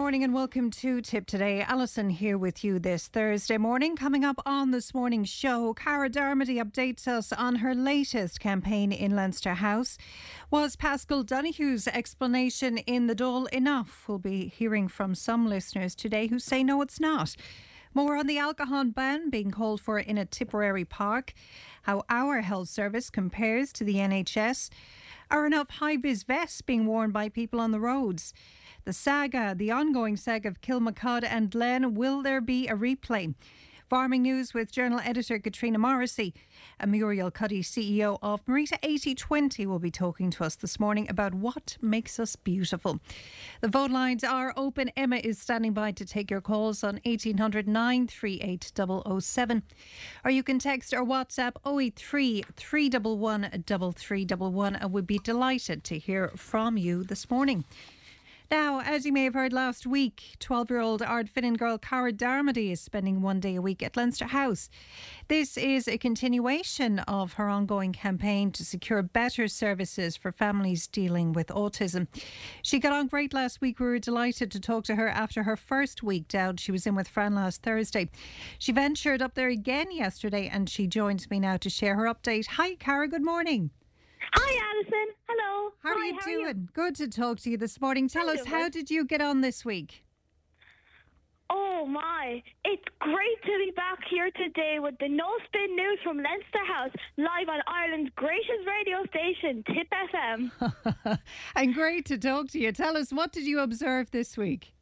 morning and welcome to Tip Today. Alison here with you this Thursday morning. Coming up on this morning's show, Cara Darmody updates us on her latest campaign in Leinster House. Was Paschal Donohoe's explanation in the Dáil enough? We'll be hearing from some listeners today who say no, it's not. More on the alcohol ban being called for in a Tipperary park, how our health service compares to the NHS, are enough high vis vests being worn by people on the roads? The saga, the ongoing saga of Kilmacud and Glen, will there be a replay? Farming News with journal editor Katrina Morrissey. And Muriel Cuddy, CEO of Marita 8020, will be talking to us this morning about what makes us beautiful. The vote lines are open. Emma is standing by to take your calls on 1800 938 007. Or you can text or WhatsApp 083 311 3311 and we'd be delighted to hear from you this morning. Now, as you may have heard last week, 12 year old Ardfinnan girl Cara Darmody is spending one day a week at Leinster House. This is a continuation of her ongoing campaign to secure better services for families dealing with autism. She got on great last week. We were delighted to talk to her after her first week down. She was in with Fran last Thursday. She ventured up there again yesterday and she joins me now to share her update. Hi, Cara, good morning. Hi, Alison. Hello. How are Hi, you how doing? Are you? Good to talk to you this morning. Tell I'm us, how did you get on this week? Oh my! It's great to be back here today with the No Spin News from Leinster House, live on Ireland's greatest radio station, Tip FM. and great to talk to you. Tell us, what did you observe this week?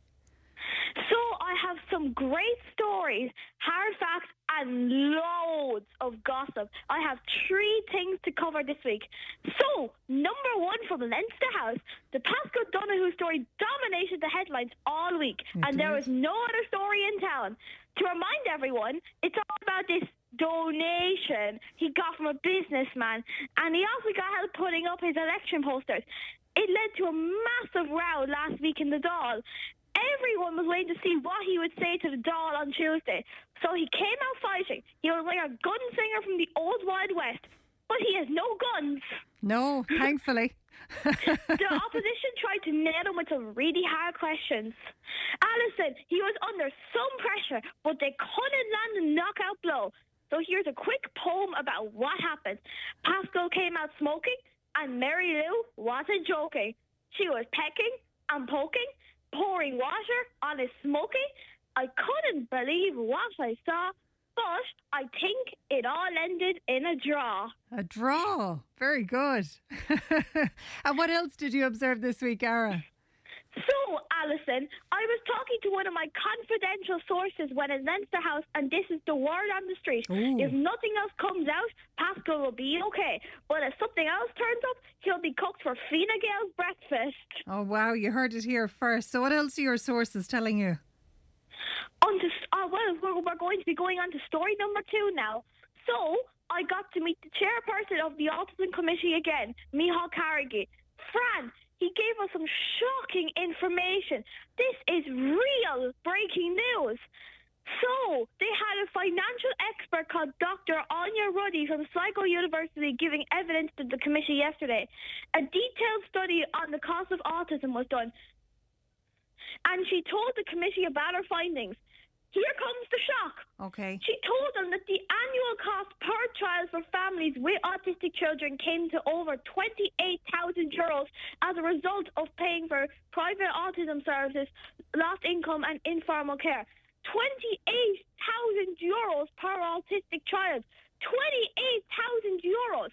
So I have some great stories, hard facts, and loads of gossip. I have three things to cover this week. So, number one from Leinster House, the Paschal Donohoe story dominated the headlines all week, and there was no other story in town. To remind everyone, it's all about this donation he got from a businessman, and he also got help putting up his election posters. It led to a massive row last week in the Dáil. Everyone was waiting to see what he would say to the Dáil on Tuesday. So he came out fighting. He was like a gunslinger from the old Wild West, but he has no guns. No, thankfully. The opposition tried to nail him with some really hard questions. Alison, he was under some pressure, but they couldn't land a knockout blow. So here's a quick poem about what happened. Paschal came out smoking, and Mary Lou wasn't joking. She was pecking and poking, pouring water on his smoking. I couldn't believe what I saw, but I think it all ended in a draw. A draw. Very good. and what else did you observe this week, Ara? So, Alison, I was talking to one of my confidential sources when in Leinster House, and this is the word on the street. Ooh. If nothing else comes out, Paschal will be okay. But if something else turns up, he'll be cooked for Fine Gael's breakfast. Oh, wow, you heard it here first. So, what else are your sources telling you? On to, uh, well, we're, we're going to be going on to story number two now. So, I got to meet the chairperson of the Autism Committee again, Micheál Carrigy. Fran, he gave us some shocking information. This is real breaking news. So, they had a financial expert called Dr. Áine Roddy from Sligo University giving evidence to the committee yesterday. A detailed study on the cost of autism was done. And she told the committee about her findings. Here comes the shock. Okay. She told them that the cost per child for families with autistic children came to over 28,000 euros as a result of paying for private autism services, lost income, and informal care. 28,000 euros per autistic child. 28,000 euros.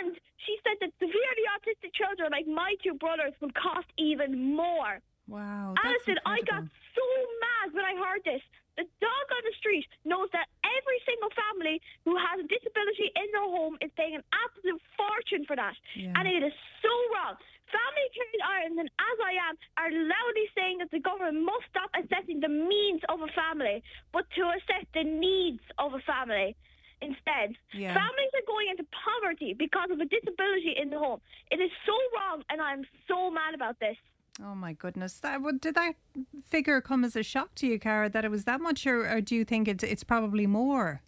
And she said that severely autistic children, like my two brothers, would cost even more. Wow. Alison, I got so mad when I heard this. The dog on the street knows that every single family who has a disability in their home is paying an absolute fortune for that. Yeah. And it is so wrong. Family Trade Ireland and As I Am are loudly saying that the government must stop assessing the means of a family, but to assess the needs of a family instead. Yeah. Families are going into poverty because of a disability in the home. It is so wrong, and I'm so mad about this. Oh my goodness! That did that figure come as a shock to you, Cara? That it was that much, or, or do you think it's it's probably more?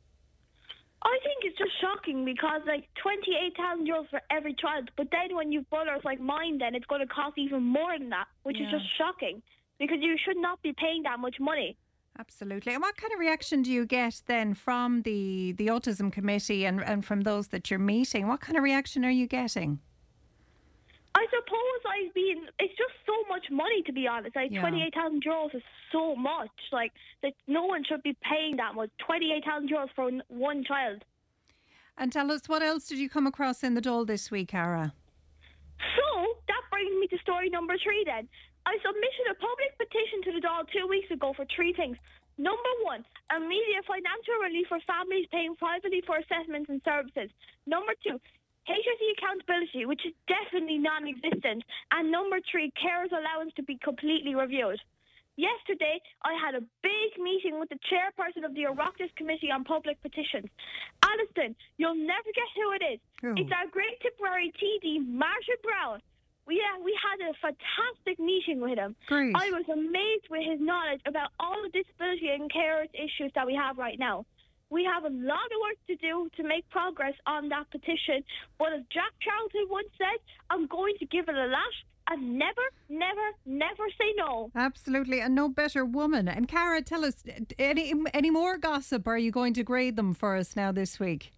I think it's just shocking because like twenty eight thousand euros for every child, but then when you've brothers like mine, then it's going to cost even more than that, which Yeah. is just shocking because you should not be paying that much money. Absolutely. And what kind of reaction do you get then from the the autism committee and and from those that you're meeting? What kind of reaction are you getting? I suppose I've been. It's just so much money to be honest. Like Yeah. twenty eight thousand euros is so much. Like that, no one should be paying that much. Twenty eight thousand euros for one child. And tell us what else did you come across in the Dáil this week, Cara? So that brings me to story number three then. I submitted a public petition to the Dáil two weeks ago for three things. Number one, immediate financial relief for families paying privately for assessments and services. Number two, HSE accountability, which is definitely non existent. And number three, carers allowance to be completely reviewed. Yesterday, I had a big meeting with the chairperson of the Oireachtas Committee on Public Petitions. Alison, you'll never guess who it is. Who? It's our great Tipperary TD, Martin Browne. We, uh, we had a fantastic meeting with him. Great. I was amazed with his knowledge about all the disability and carers issues that we have right now. We have a lot of work to do to make progress on that petition, but as Jack Charlton once said, I'm going to give it a lash and never, never, never say no. Absolutely, and no better woman. And Cara, tell us any any more gossip? Are you going to grade them for us now this week?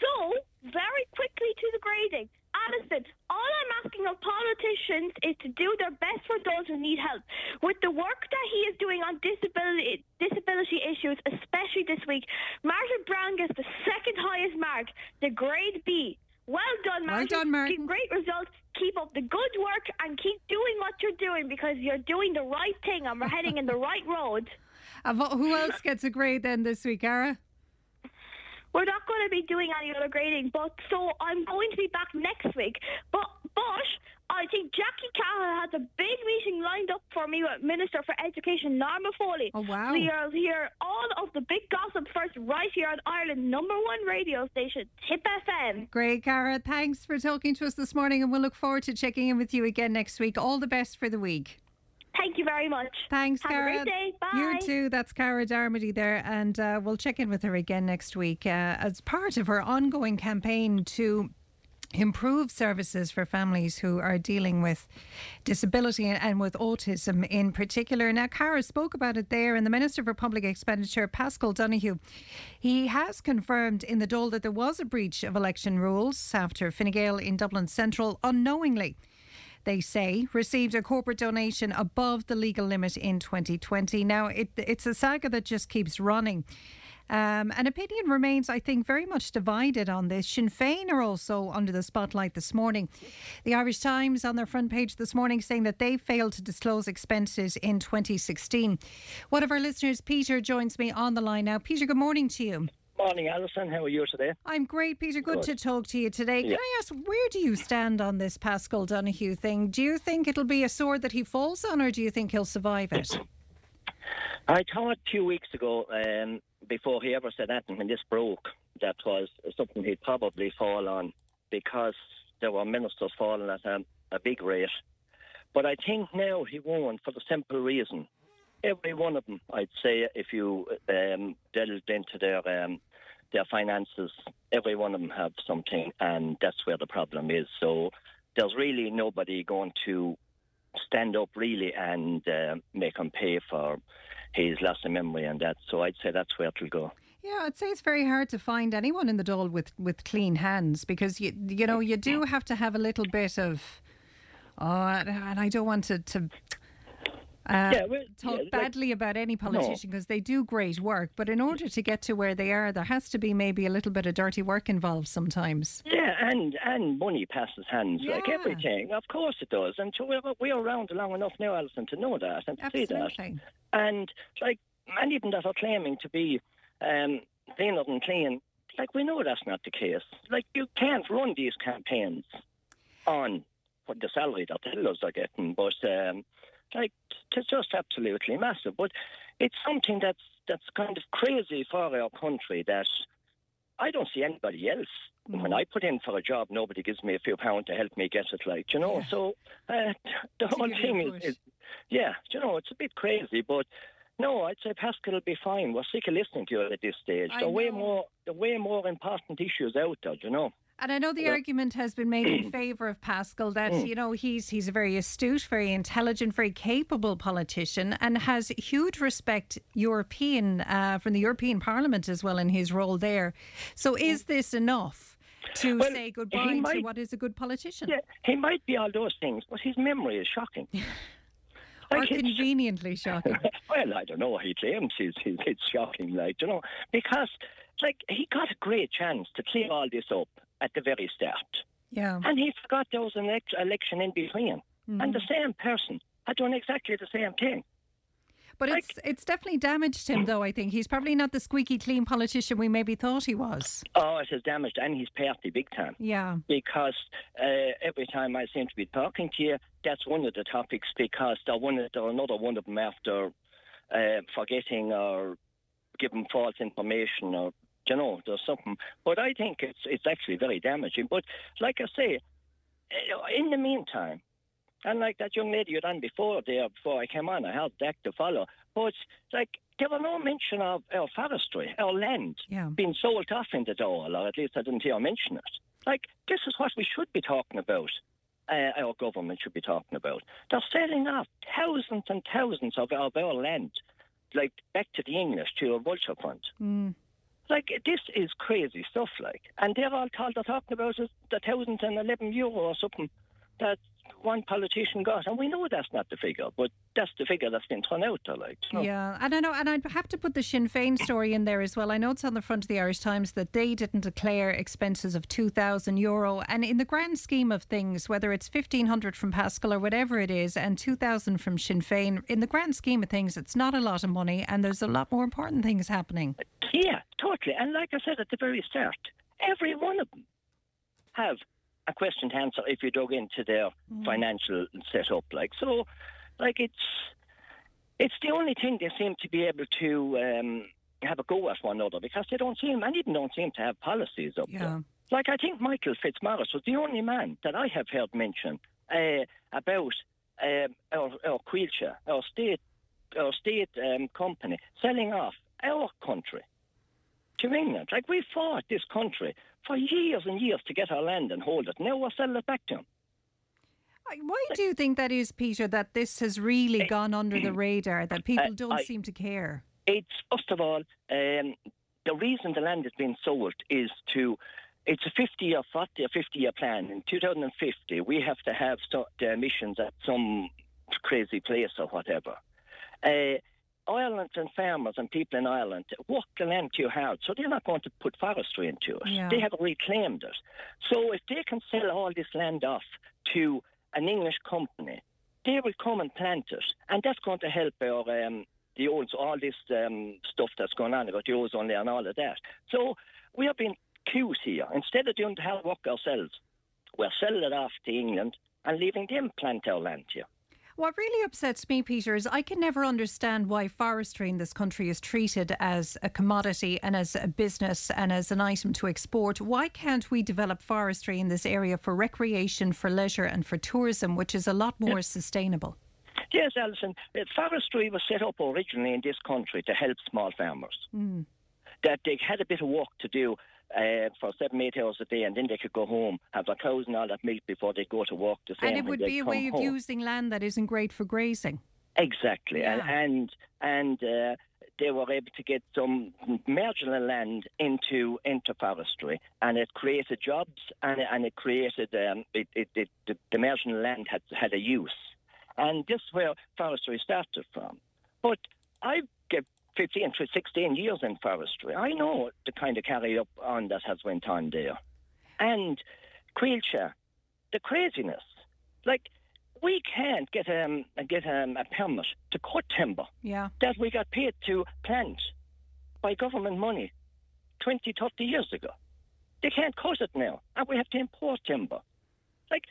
So, very quickly to the grading. Alison, all I'm asking of politicians is to do their best for those who need help. With the work that he is doing on disability disability issues, especially this week, Martin Browne gets the second highest mark, the grade B. Well done, Well Martin. done, Martin. Keep great results. Keep up the good work and keep doing what you're doing because you're doing the right thing and we're heading in the right road. Uh, and what- who else gets a grade then this week, Cara? We're not going to be doing any other grading, but so I'm going to be back next week. But but I think Jackie Cahill has a big meeting lined up for me with Minister for Education Norma Foley. Oh, wow. So you'll hear all of the big gossip first right here on Ireland's number one radio station, Tip FM. Great, Cara. Thanks for talking to us this morning, and we'll look forward to checking in with you again next week. All the best for the week. Thank you very much. Thanks, Have Cara. a great day. Bye. You too. That's Cara Darmody there, and uh, we'll check in with her again next week uh, as part of her ongoing campaign to improve services for families who are dealing with disability and, with autism in particular. Now, Cara spoke about it there, and the Minister for Public Expenditure, Paschal Donohoe, he has confirmed in the Dáil that there was a breach of election rules after Fine Gael in Dublin Central unknowingly they say, received a corporate donation above the legal limit in 2020. Now, it, it's a saga that just keeps running. Um, and opinion remains, I think, very much divided on this. Sinn Féin are also under the spotlight this morning. The Irish Times on their front page this morning saying that they failed to disclose expenses in 2016. One of our listeners, Peter, joins me on the line now. Peter, good morning to you. Morning, Alison. How are you today? I'm great, Peter. Good, Good. to talk to you today. Can Yeah. I ask, where do you stand on this Paschal Donohoe thing? Do you think it'll be a sword that he falls on, or do you think he'll survive it? I thought two weeks ago, um, before he ever said anything, when this broke, that was something he'd probably fall on because there were ministers falling at a, a big rate. But I think now he won't for the simple reason. Every one of them, I'd say, if you um, delved into their um, their finances, every one of them have something, and that's where the problem is. So there's really nobody going to stand up really and uh, make him pay for his loss of memory and that. So I'd say that's where it'll go. Yeah, I'd say it's very hard to find anyone in the Dáil with, with clean hands because you you know you do have to have a little bit of oh, and I don't want to to uh, Yeah, well, talk yeah, like- badly about any politician because they do great work, but in order to get to where they are, there has to be maybe a little bit of dirty work involved sometimes. Yeah, and and money passes hands like everything. Of course it does. And so we're, we're around long enough now, Alison, to know that and to see that. Absolutely. And like, and even that are claiming to be um, cleaner than clean. Like we know that's not the case. Like you can't run these campaigns on what the salary that tellers are getting, but um, like it's just absolutely massive. But it's something that's that's kind of crazy for our country that I don't see anybody else. Mm. When I put in for a job, nobody gives me a few pounds to help me get it. Like you know, yeah. so uh, the whole thing is, is, yeah, you know, it's a bit crazy, but. No, I'd say Paschal will be fine. We're sick of listening to you at this stage. There are way more, the way more important issues out there, you know. And I know the yeah. argument has been made in favour of Paschal that mm. you know he's he's a very astute, very intelligent, very capable politician, and has huge respect European uh, from the European Parliament as well in his role there. So is this enough? To well, say goodbye might, to what is a good politician. Yeah, he might be all those things, but his memory is shocking. or conveniently shocking. well, I don't know. He claims he's, he's, it's shocking, like, you know, because, like, he got a great chance to clear all this up at the very start. Yeah. And he forgot there was an election in between. Mm. And the same person had done exactly the same thing. But like, it's it's definitely damaged him, though. I think he's probably not the squeaky clean politician we maybe thought he was. Oh, it has damaged, and he's party big time. Yeah. Because uh, every time I seem to be talking to you, that's one of the topics. Because they're one, of, they're another one of them after uh, forgetting or giving false information or you know, there's something. But I think it's it's actually very damaging. But like I say, eh, in the meantime, and like that young lady you done before there, before I came on, I had that to follow. But like there was no mention of our forestry, our land yeah. being sold off in the Dáil, or at least I didn't hear mention it. Like this is what we should be talking about. Uh, our government should be talking about. They're selling off thousands and thousands of, of our land, like back to the English to a vulture fund. Mm. Like this is crazy stuff. Like, and they're all told they're talking about the thousand and eleven euro or something that one politician got, and we know that's not the figure, but that's the figure that's been thrown out. Like, so. yeah, and I know, and I'd have to put the Sinn Féin story in there as well. I know it's on the front of the Irish Times that they didn't declare expenses of two thousand euro, and in the grand scheme of things, whether it's fifteen hundred from Paschal or whatever it is, and two thousand from Sinn Féin, in the grand scheme of things, it's not a lot of money, and there's a lot more important things happening. Yeah, totally. And like I said at the very start, every one of them have a question to answer if you dug into their mm. financial setup. Like so, like it's it's the only thing they seem to be able to um, have a go at one another because they don't seem, and even don't seem to have policies up yeah. there. Like I think Michael Fitzmaurice was the only man that I have heard mention uh, about uh, our, our Coillte, our state, our state um, company selling off our country to England. Like we fought this country for years and years to get our land and hold it. Now we're selling it back to them. Why do you think that is, Peter, that this has really uh, gone under the radar, that people don't I, seem to care? It's, first of all, um, the reason the land has been sold is to it's a 50 year, 40 or 50 year plan. In 2050, we have to have the emissions at some crazy place or whatever. Uh, Ireland and farmers and people in Ireland work the land too hard, so they're not going to put forestry into it. Yeah. They have reclaimed it. So if they can sell all this land off to an English company, they will come and plant it, and that's going to help our um, the old all this um, stuff that's going on about the ozone layer and all of that. So we are being cute here. Instead of doing the hard work ourselves, we're selling it off to England and leaving them plant our land here. What really upsets me, Peter, is I can never understand why forestry in this country is treated as a commodity and as a business and as an item to export. Why can't we develop forestry in this area for recreation, for leisure, and for tourism, which is a lot more sustainable? Yes, Alison. Uh, forestry was set up originally in this country to help small farmers. Mm. That they had a bit of work to do uh, for seven, eight hours a day, and then they could go home, have their cows and all that milk before they go to work. The same and it would be a way of home. using land that isn't great for grazing. Exactly, yeah. and and, and uh, they were able to get some marginal land into into forestry, and it created jobs, and and it created um, it, it, it, the, the marginal land had had a use, and this is where forestry started from. But I get 15 to 16 years in forestry. I know the kind of carry up on that has went on there. And Coillte, the craziness. Like, we can't get um, get um, a permit to cut timber yeah. that we got paid to plant. by government money 20, 30 years ago. They can't cut it now, and we have to import timber. Like,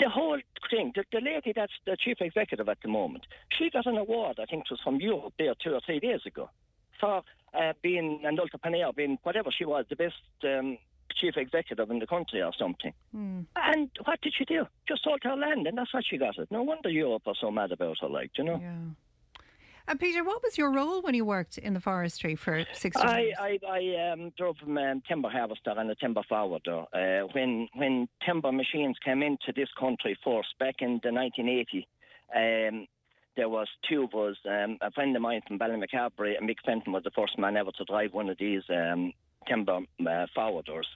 the whole thing, the, the lady that's the chief executive at the moment, she got an award, I think it was from Europe there two or three days ago, for uh, being an entrepreneur, being whatever she was, the best um, chief executive in the country or something. Mm. And what did she do? Just sold her land, and that's what she got it. No wonder Europe are so mad about her, like, you know. Yeah. And Peter, what was your role when you worked in the forestry for 60 I, years? I, I um, drove a um, timber harvester and a timber forwarder. Uh, when when timber machines came into this country first, back in the 1980, um, there was two of us. Um, a friend of mine from Ballymacarbery, and Mick Fenton was the first man ever to drive one of these um, timber uh, forwarders.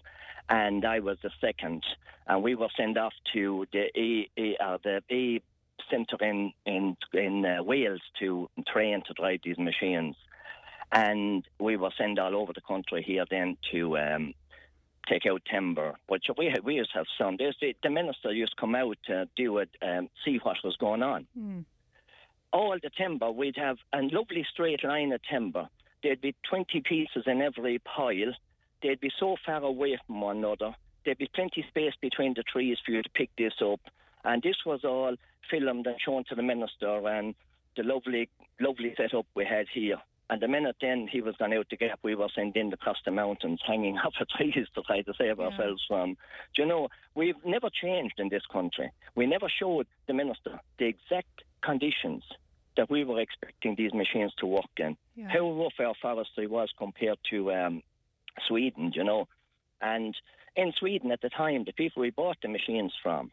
And I was the second, and we were sent off to the A, A, uh, the A centre in in in uh, Wales to train to drive these machines, and we were sent all over the country here then to um, take out timber. But we had, we used to have some. There's the, the minister used to come out to do it, um, see what was going on. Mm. All the timber, we'd have a lovely straight line of timber. There'd be 20 pieces in every pile. They'd be so far away from one another. There'd be plenty space between the trees for you to pick this up. And this was all filmed and shown to the minister and the lovely, lovely setup we had here. And the minute then he was gone out the gap, we were sent in across the mountains, hanging off of trees to try to save Yeah. ourselves from. Do you know, we've never changed in this country. We never showed the minister the exact conditions that we were expecting these machines to work in. Yeah. How rough our forestry was compared to um, Sweden, you know. And in Sweden at the time, the people we bought the machines from,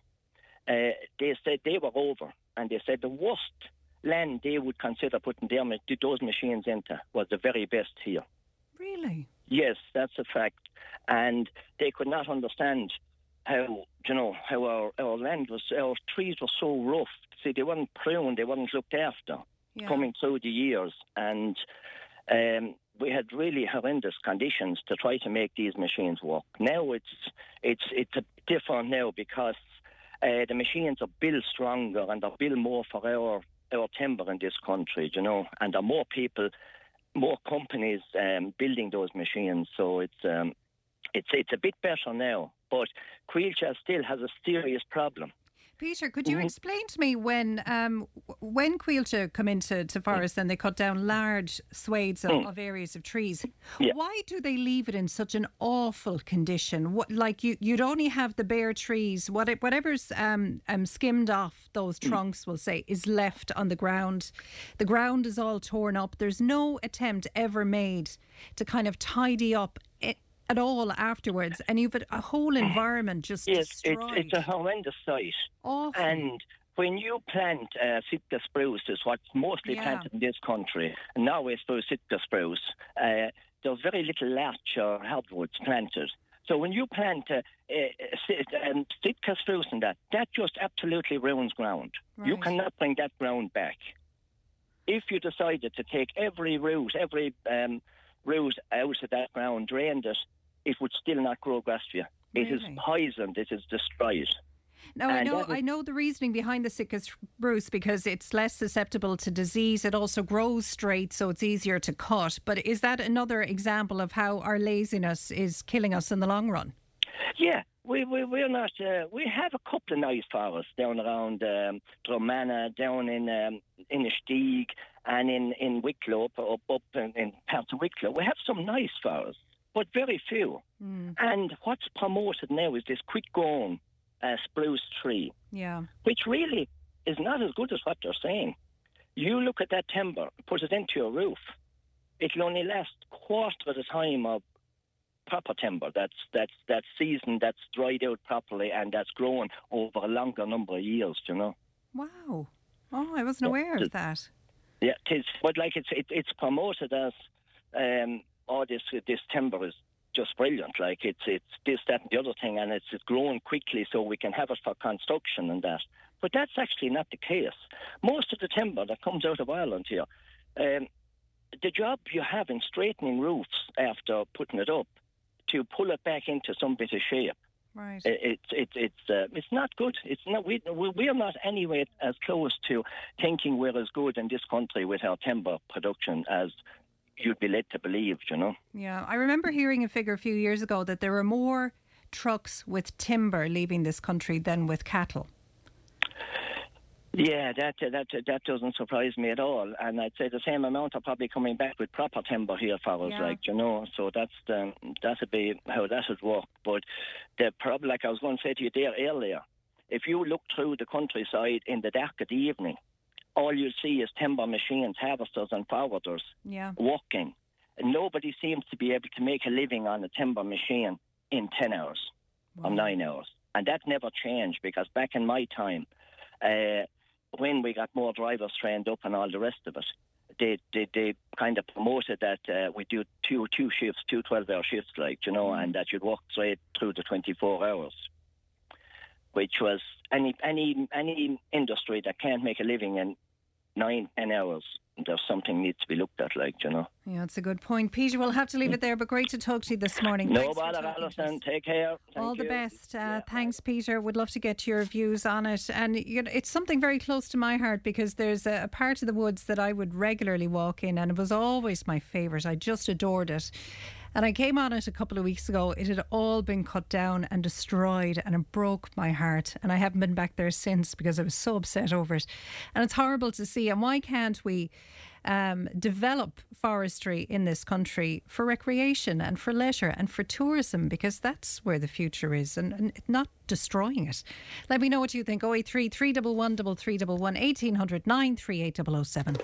uh, they said they were over, and they said the worst land they would consider putting their, those machines into was the very best here. Really? Yes, that's a fact. And they could not understand how, you know, how our, our land was, our trees were so rough. See, they weren't pruned, they weren't looked after Yeah. coming through the years. And um, we had really horrendous conditions to try to make these machines work. Now it's, it's, it's a different now because uh, the machines are built stronger and they're built more for our, our timber in this country, you know, and there are more people more companies um, building those machines, so it's um, it's it's a bit better now. But Coillte still has a serious problem. Peter, could you Mhm. explain to me when um, when Coillte come into to forest and they cut down large swathes of, Mm. of areas of trees, Yeah. why do they leave it in such an awful condition? What, like you, you'd only have the bare trees, what, whatever's um, um, skimmed off those Mm. trunks, we'll say, is left on the ground. The ground is all torn up. There's no attempt ever made to kind of tidy up at all afterwards, and you've a, a whole environment just Yes, it's destroyed. it's a horrendous sight. awful. And when you plant uh, Sitka spruce, is what's mostly Yeah. planted in this country. And now we suppose Sitka spruce. Uh, there's very little larch or hardwoods planted. So when you plant uh, uh, um, Sitka spruce and that, that just absolutely ruins ground. You cannot bring that ground back. If you decided to take every root, every um, root out of that ground, drained it, it would still not grow grass for you. It is poisoned. It is destroyed. No, I know. I know the reasoning behind the Sitka spruce because it's less susceptible to disease. It also grows straight, so it's easier to cut. But is that another example of how our laziness is killing us in the long run? Yeah, we, we, we're not. Uh, we have a couple of nice forests down around um, Dromana, down in um, in Stieg, and in, in Wicklow, up, up, up in, in parts of Wicklow. We have some nice forests, but very few. Mm, And what's promoted now is this quick grown uh, spruce tree, yeah. which really is not as good as what they're saying. You look at that timber, put it into your roof, it'll only last quarter of the time of proper timber that's that's that's seasoned, that's dried out properly, and that's grown over a longer number of years. You know. Wow. Oh, I wasn't aware of that. Yeah, it is. But like it's it, it's promoted as um, oh this this timber is just brilliant. Like it's it's this that and the other thing, and it's it's growing quickly, so we can have it for construction and that. But that's actually not the case. Most of the timber that comes out of Ireland here, um, the job you have in straightening roofs after putting it up to pull it back into some bit of shape Right. it's it's it's uh, it's not good. It's not we we are not anywhere as close to thinking we're as good in this country with our timber production as you'd be led to believe, you know. Yeah, I remember hearing a figure a few years ago that there were more trucks with timber leaving this country than with cattle. Yeah, that that that doesn't surprise me at all, and I'd say the same amount are probably coming back with proper timber here for us, Yeah. like you know. So that's the that would be how that would work. But the problem, like I was going to say to you there earlier, if you look through the countryside in the dark of the evening, all you see is timber machines, harvesters, and forwarders Yeah. working. Nobody seems to be able to make a living on a timber machine in ten hours or nine hours, and that never changed because back in my time. Uh, when we got more drivers trained up and all the rest of it, they they, they kind of promoted that uh, we do two two shifts, two 12 hour shifts, like, you know, and that you'd work straight through the 24 hours, which was any any any industry that can't make a living in nine, ten hours, there's something needs to be looked at, like, you know. Yeah, that's a good point. Peter, we'll have to leave it there, but great to talk to you this morning. No bother, talking to us. Alison. Take care. Thank All the best. Uh, Yeah, thanks, Peter. Would love to get your views on it. And you know, it's something very close to my heart because there's a, a part of the woods that I would regularly walk in, and it was always my favourite. I just adored it. And I came on it a couple of weeks ago. It had all been cut down and destroyed, and it broke my heart. And I haven't been back there since because I was so upset over it. And it's horrible to see. And why can't we? um, develop forestry in this country for recreation and for leisure and for tourism because that's where the future is and, and not destroying it. Let me know what you think. 083 311 3311 1800 938 007.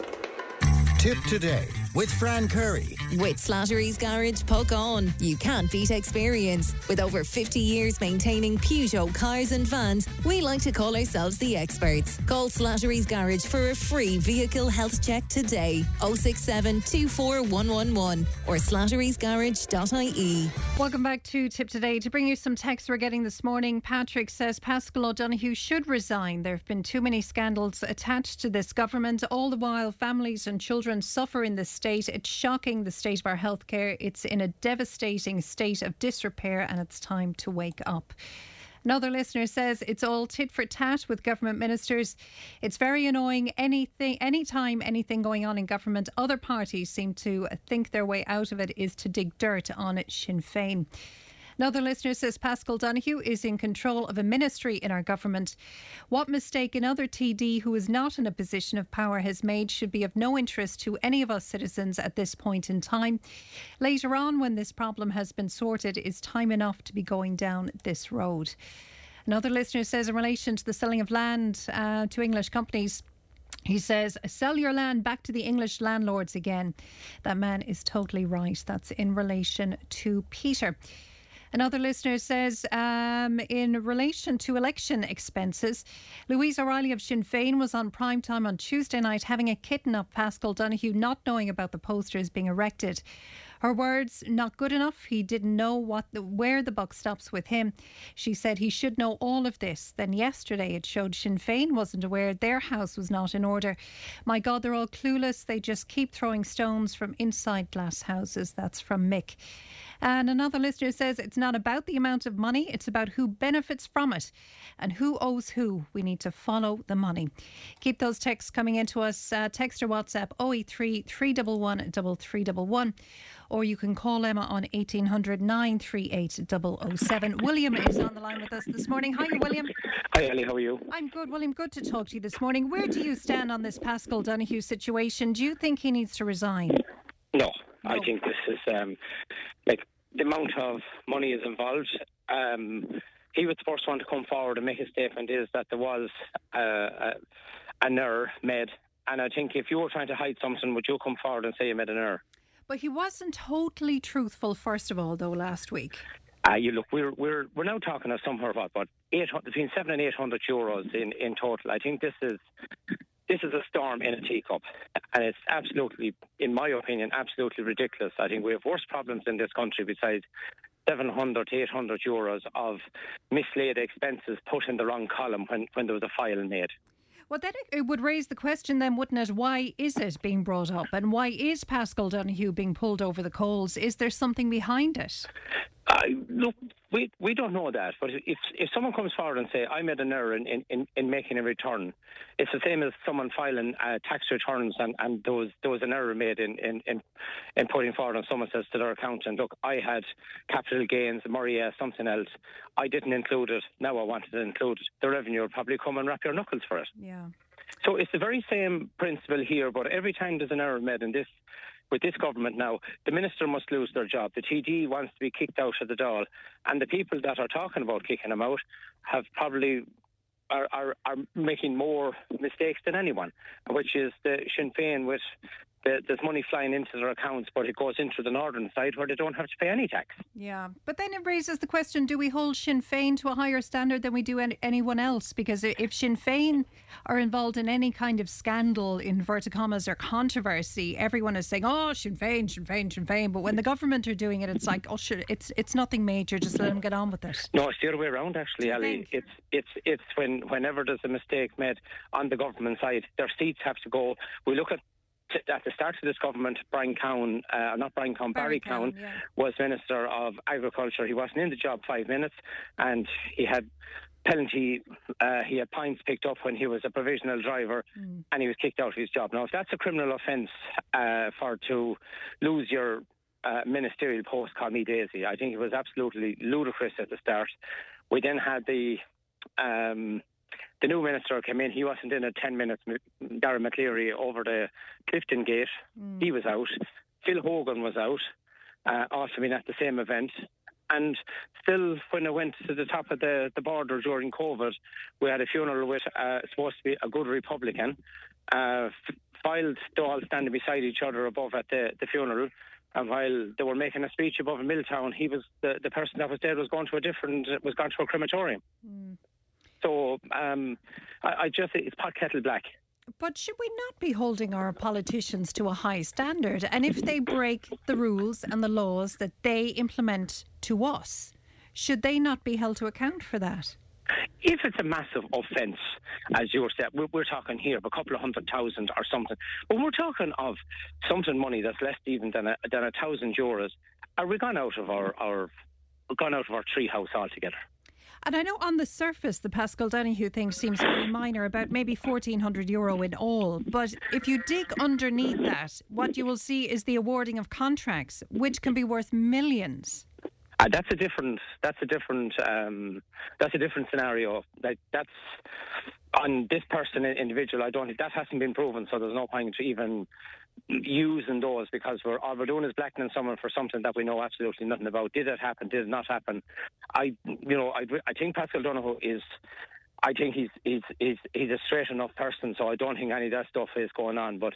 Tip today with Fran Curry. With Slattery's Garage, Puckane. You can't beat experience. With over 50 years maintaining Peugeot cars and vans, we like to call ourselves the experts. Call Slattery's Garage for a free vehicle health check today. 067 24111 or slatterysgarage.ie. Welcome back to Tip Today. To bring you some texts we're getting this morning, Patrick says Paschal O'Donohoe should resign. There have been too many scandals attached to this government. All the while, families and children suffer in this state. It's shocking the state of our healthcare. It's in a devastating state of disrepair, and it's time to wake up. Another listener says it's all tit for tat with government ministers. It's very annoying. Anything, anytime anything going on in government, other parties seem to think their way out of it is to dig dirt on it, Sinn Féin. Another listener says Paschal Donohoe is in control of a ministry in our government. What mistake another TD who is not in a position of power has made should be of no interest to any of us citizens at this point in time. Later on, when this problem has been sorted, is time enough to be going down this road. Another listener says, in relation to the selling of land uh, to English companies, he says, sell your land back to the English landlords again. That man is totally right. That's in relation to Peter. Another listener says, um, in relation to election expenses, Louise O'Reilly of Sinn Féin was on prime time on Tuesday night having a kitten of Paschal Donohoe, not knowing about the posters being erected. Her words, not good enough. He didn't know what the, where the buck stops with him. She said he should know all of this. Then yesterday it showed Sinn Féin wasn't aware their house was not in order. My God, they're all clueless. They just keep throwing stones from inside glass houses. That's from Mick. And another listener says it's not about the amount of money, it's about who benefits from it and who owes who. We need to follow the money. Keep those texts coming into us. Uh, text or WhatsApp 083 311 3311 or you can call Emma on 1800 938 007. William is on the line with us this morning. Hi, William. Hi, Ellie. How are you? I'm good, William. Good to talk to you this morning. Where do you stand on this Paschal Donohoe situation? Do you think he needs to resign? No, I think this is um, like the amount of money is involved. Um, he was the first one to come forward and make a statement. Is that there was uh, a, an error made, and I think if you were trying to hide something, would you come forward and say you made an error? But he wasn't totally truthful, first of all, though, last week. Uh, you look, we're we're we're now talking of somewhere what, about 800, between seven and eight hundred euros in, in total. I think this is this is a storm in a teacup, and it's absolutely, in my opinion, absolutely ridiculous. I think we have worse problems in this country besides 700 to 800 euros of mislaid expenses put in the wrong column when, when there was a file made. Well, then it, would raise the question, then, wouldn't it? Why is it being brought up, and why is Paschal Donohoe being pulled over the coals? Is there something behind it? I look, we we don't know that, but if if someone comes forward and say I made an error in, in, in making a return, it's the same as someone filing uh, tax returns and, and there was there was an error made in, in, in, in putting forward and someone says to their accountant, look, I had capital gains, Murray something else, I didn't include it, now I wanted to include it. The revenue will probably come and wrap your knuckles for it. Yeah. So it's the very same principle here, but every time there's an error made in this with this government now, the minister must lose their job. The TD wants to be kicked out of the Dáil, and the people that are talking about kicking him out have probably are, are, are making more mistakes than anyone, which is the Sinn Féin with there's money flying into their accounts, but it goes into the northern side where they don't have to pay any tax. Yeah, but then it raises the question: Do we hold Sinn Féin to a higher standard than we do any, anyone else? Because if Sinn Féin are involved in any kind of scandal, inverted commas, or controversy, everyone is saying, "Oh, Sinn Féin, Sinn Féin, Sinn Féin." But when the government are doing it, it's like, "Oh, sure, it's it's nothing major. Just let them get on with it." No, it's the other way around. Actually, Ali, it's it's it's when whenever there's a mistake made on the government side, their seats have to go. We look at at the start of this government, Brian Cowen, uh, not Brian Cowen, Barry, Barry Cowen, yeah. was Minister of Agriculture. He wasn't in the job five minutes, and he had penalty. Uh, he had points picked up when he was a provisional driver, mm. and he was kicked out of his job. Now, if that's a criminal offence uh, for to lose your uh, ministerial post, call me Daisy. I think it was absolutely ludicrous at the start. We then had the um, the new minister came in. He wasn't in at 10 minutes. Dara Calleary over the Clifton Gate. Mm. He was out. Phil Hogan was out, uh, also been at the same event. And still, when I went to the top of the, the border during COVID, we had a funeral with uh, supposed to be a good Republican. Uh, filed, they all standing beside each other above at the, the funeral. And while they were making a speech above in Milltown, he was the, the person that was dead was going to a different was going to a crematorium. Mm. So um, I, I just it's pot kettle black. But should we not be holding our politicians to a high standard? And if they break the rules and the laws that they implement to us, should they not be held to account for that? If it's a massive offence, as you were saying, we're, we're, talking here of a couple of hundred thousand or something. But when we're talking of something money that's less even than a, than a thousand euros, are we gone out of our, our gone out of our treehouse altogether? And I know on the surface, the Paschal Donohoe thing seems very minor, about maybe 1400 euro in all. But if you dig underneath that, what you will see is the awarding of contracts, which can be worth millions. Uh, that's a different. That's a different. Um, that's a different scenario. Like that's on this person individual. I don't. That hasn't been proven, so there's no point to even using those because we're all we're doing is blackening someone for something that we know absolutely nothing about. Did it happen? Did it not happen? I, you know, I, I think Paschal Donohoe is. I think he's he's he's he's a straight enough person, so I don't think any of that stuff is going on. But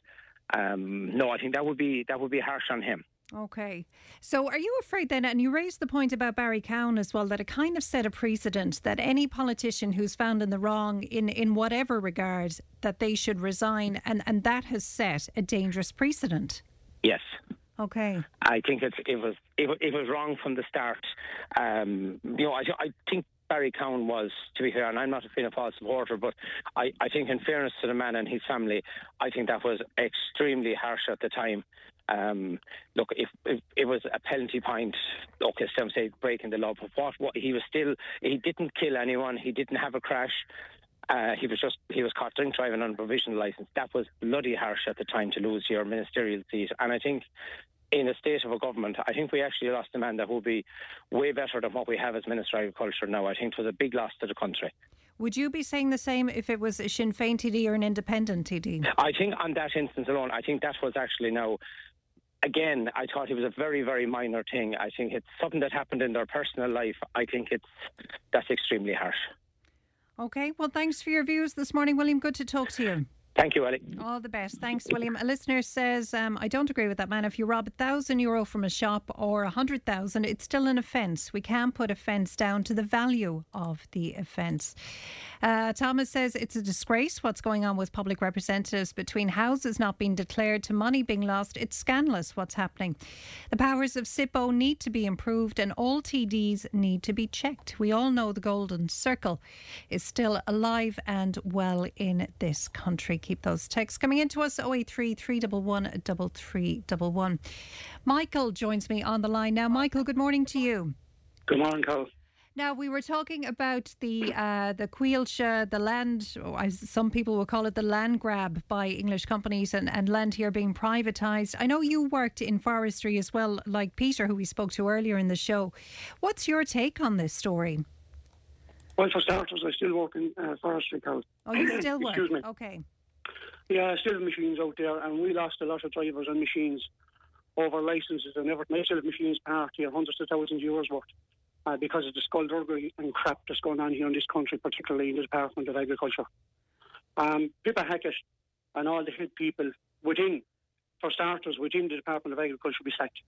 um, no, I think that would be that would be harsh on him. Okay. So are you afraid then, and you raised the point about Barry Cowen as well, that it kind of set a precedent that any politician who's found in the wrong in, in whatever regard, that they should resign, and, and that has set a dangerous precedent? Yes. Okay. I think it's, it was it, it was wrong from the start. Um, you know, I, I think Barry Cowen was, to be fair, and I'm not a Fianna Fáil supporter, but I, I think in fairness to the man and his family, I think that was extremely harsh at the time. Um, look, if, if, it was a penalty point, okay, some say breaking the law, but what, what he was still, he didn't kill anyone, he didn't have a crash. Uh, he was just he was caught drink driving on a provisional license. That was bloody harsh at the time to lose your ministerial seat. And I think in a state of a government, I think we actually lost a man that would be way better than what we have as Minister of Agriculture now. I think it was a big loss to the country. Would you be saying the same if it was a Sinn Féin TD or an independent TD? I think on that instance alone, I think that was actually now again, I thought it was a very, very minor thing. I think it's something that happened in their personal life. I think it's that's extremely harsh. Okay. Well, thanks for your views this morning, William. Good to talk to you. Thank you, Ali. All the best. Thanks, William. A listener says, um, I don't agree with that man. If you rob a thousand euro from a shop or a hundred thousand, it's still an offence. We can't put offence down to the value of the offence. Uh, Thomas says it's a disgrace what's going on with public representatives between houses not being declared to money being lost. It's scandalous what's happening. The powers of SIPO need to be improved and all TDs need to be checked. We all know the golden circle is still alive and well in this country. Keep those texts coming into us 083 311 3311. Michael joins me on the line now. Michael, good morning to you. Good morning, Carl. Now we were talking about the uh, the Coillte, the land, as some people will call it, the land grab by English companies and, and land here being privatised. I know you worked in forestry as well, like Peter, who we spoke to earlier in the show. What's your take on this story? Well, for starters, I still work in uh, forestry, Carl. Oh, you still work? Excuse me. Okay. Yeah, still machines out there, and we lost a lot of drivers and machines over licences and everything. I still have machines parked here, hundreds of thousands of euros worth. Uh, because of the skullduggery and crap that's going on here in this country, particularly in the Department of Agriculture. Um, Pippa Hackett and all the head people within, for starters, within the Department of Agriculture be sacked.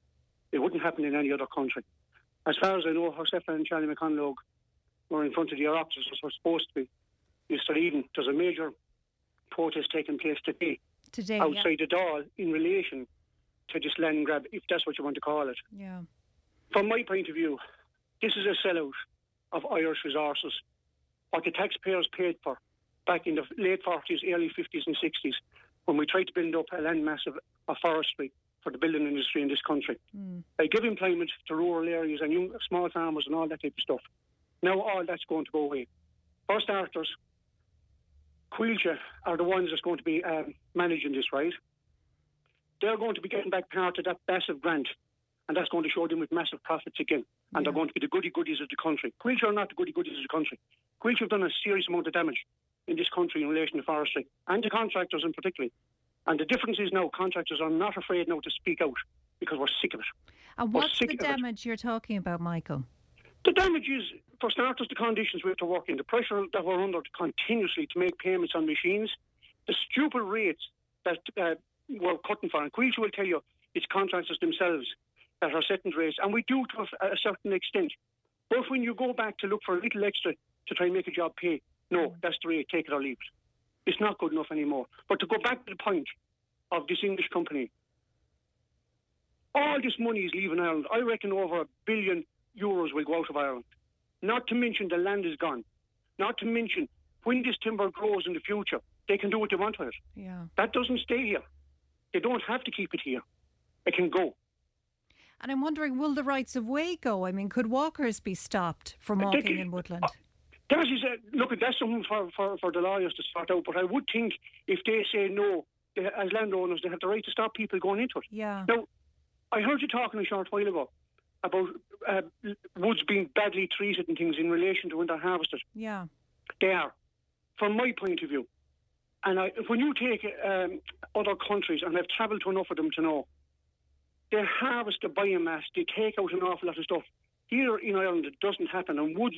It wouldn't happen in any other country. As far as I know, Josefa and Charlie McConalogue were in front of the Oireachtas as were supposed to be. Mr. Eden, there's a major protest taking place today Today, outside the Dáil in relation to this land grab, if that's what you want to call it. yeah. yeah. From my point of view, this is a sellout of Irish resources. What the taxpayers paid for back in the late 40s, early 50s and 60s, when we tried to build up a landmass of, of forestry for the building industry in this country. Mm. They give employment to rural areas and young, small farmers and all that type of stuff. Now all that's going to go away. For starters, Coillte are the ones that's going to be um, managing this, right? They're going to be getting back part of that massive grant, and that's going to show them with massive profits again. And they're going to be the goody goodies of the country. Coillte are not the goody goodies of the country. Coillte have done a serious amount of damage in this country in relation to forestry, and to contractors in particular. And the difference is now contractors are not afraid now to speak out because we're sick of it. And what's the damage you're talking about, Michael? The damage is, for starters, the conditions we have to work in, the pressure that we're under continuously to make payments on machines, the stupid rates that uh, we're cutting for. And Coillte will tell you it's contractors themselves that are setting rates, and we do to a, a certain extent. But when you go back to look for a little extra to try and make a job pay, no, that's the rate, take it or leave it. It's not good enough anymore. But to go back to the point of this English company, all this money is leaving Ireland. I reckon over a billion euros will go out of Ireland. Not to mention the land is gone. Not to mention when this timber grows in the future, they can do what they want with it. Yeah. That doesn't stay here. They don't have to keep it here. It can go. And I'm wondering, will the rights of way go? I mean, could walkers be stopped from walking can- in woodland? Uh, that is a, look, that's something for, for, for the lawyers to sort out. But I would think if they say no, they, as landowners, they have the right to stop people going into it. Yeah. Now, I heard you talking a short while ago about uh, woods being badly treated and things in relation to when they're harvested. Yeah. They are, from my point of view. And I, when you take um, other countries, and I've travelled to enough of them to know, they harvest the biomass, they take out an awful lot of stuff. Here in Ireland, it doesn't happen. And woods,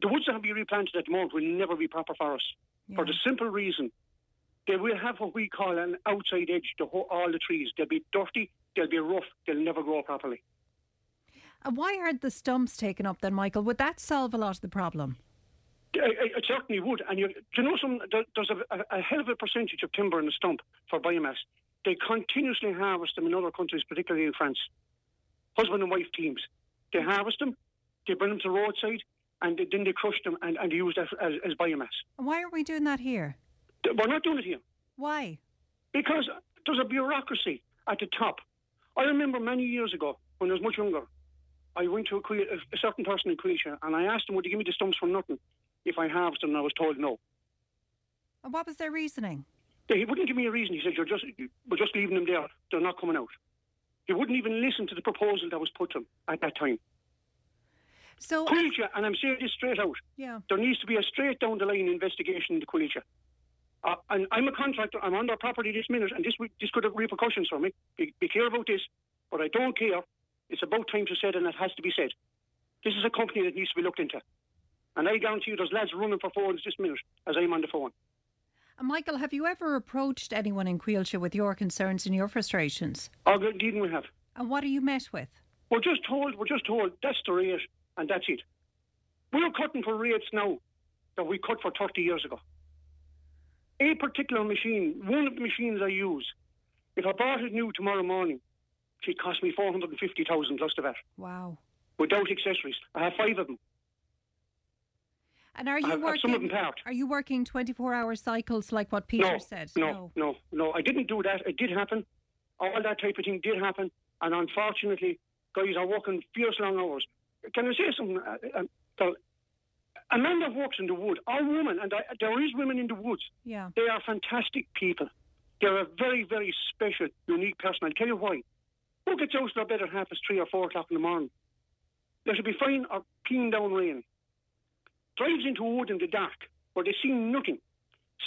the woods that have been replanted at the moment will never be proper forests for the simple reason they will have what we call an outside edge to all the trees. They'll be dirty, they'll be rough, they'll never grow properly. Why aren't the stumps taken up then, Michael? Would that solve a lot of the problem? It, certainly would. And you, do you know, some there's a, a, a hell of a percentage of timber in the stump for biomass. They continuously harvest them in other countries, particularly in France. Husband and wife teams. They harvest them, they bring them to the roadside, and they- then they crush them and, and use that as, as biomass. Why are we doing that here? We're not doing it here. Why? Because there's a bureaucracy at the top. I remember many years ago, when I was much younger, I went to a, que- a certain person in Coillte and I asked him, would he give me the stumps for nothing if I harvested them? And I was told no. And what was their reasoning? He wouldn't give me a reason. He said, You're just, we're just leaving them there. They're not coming out. He wouldn't even listen to the proposal that was put to him at that time. So, Coillte, and I'm saying this straight out, yeah. there needs to be a straight down the line investigation into Coillte. Uh, and I'm a contractor. I'm on their property this minute, and this this could have repercussions for me. Be, be clear about this. But I don't care. It's about time to say it, and it has to be said. This is a company that needs to be looked into. And I guarantee you, there's lads running for phones this minute as I'm on the phone. And Michael, have you ever approached anyone in Coillte with your concerns and your frustrations? Oh, indeed we have. And what are you met with? We're just told, we're just told that's the rate and that's it. We're cutting for rates now that we cut for 30 years ago. A particular machine, one of the machines I use, if I bought it new tomorrow morning, it cost me 450,000 plus the VAT Wow. without accessories. I have five of them. And are you have- have some of them parked. Are you working twenty-four hour cycles like what Peter no, said? No, no, no. I didn't do that. It did happen. All that type of thing did happen. And unfortunately, guys are working fierce long hours. Can I say something? Uh, uh, a man that works in the wood, or woman, and I, there is women in the woods, Yeah. they are fantastic people. They're a very, very special, unique person. I'll tell you why. Who gets out of their bed at half past three or four o'clock in the morning? There should be fine or peeing down rain. Drives into a wood in the dark where they see nothing.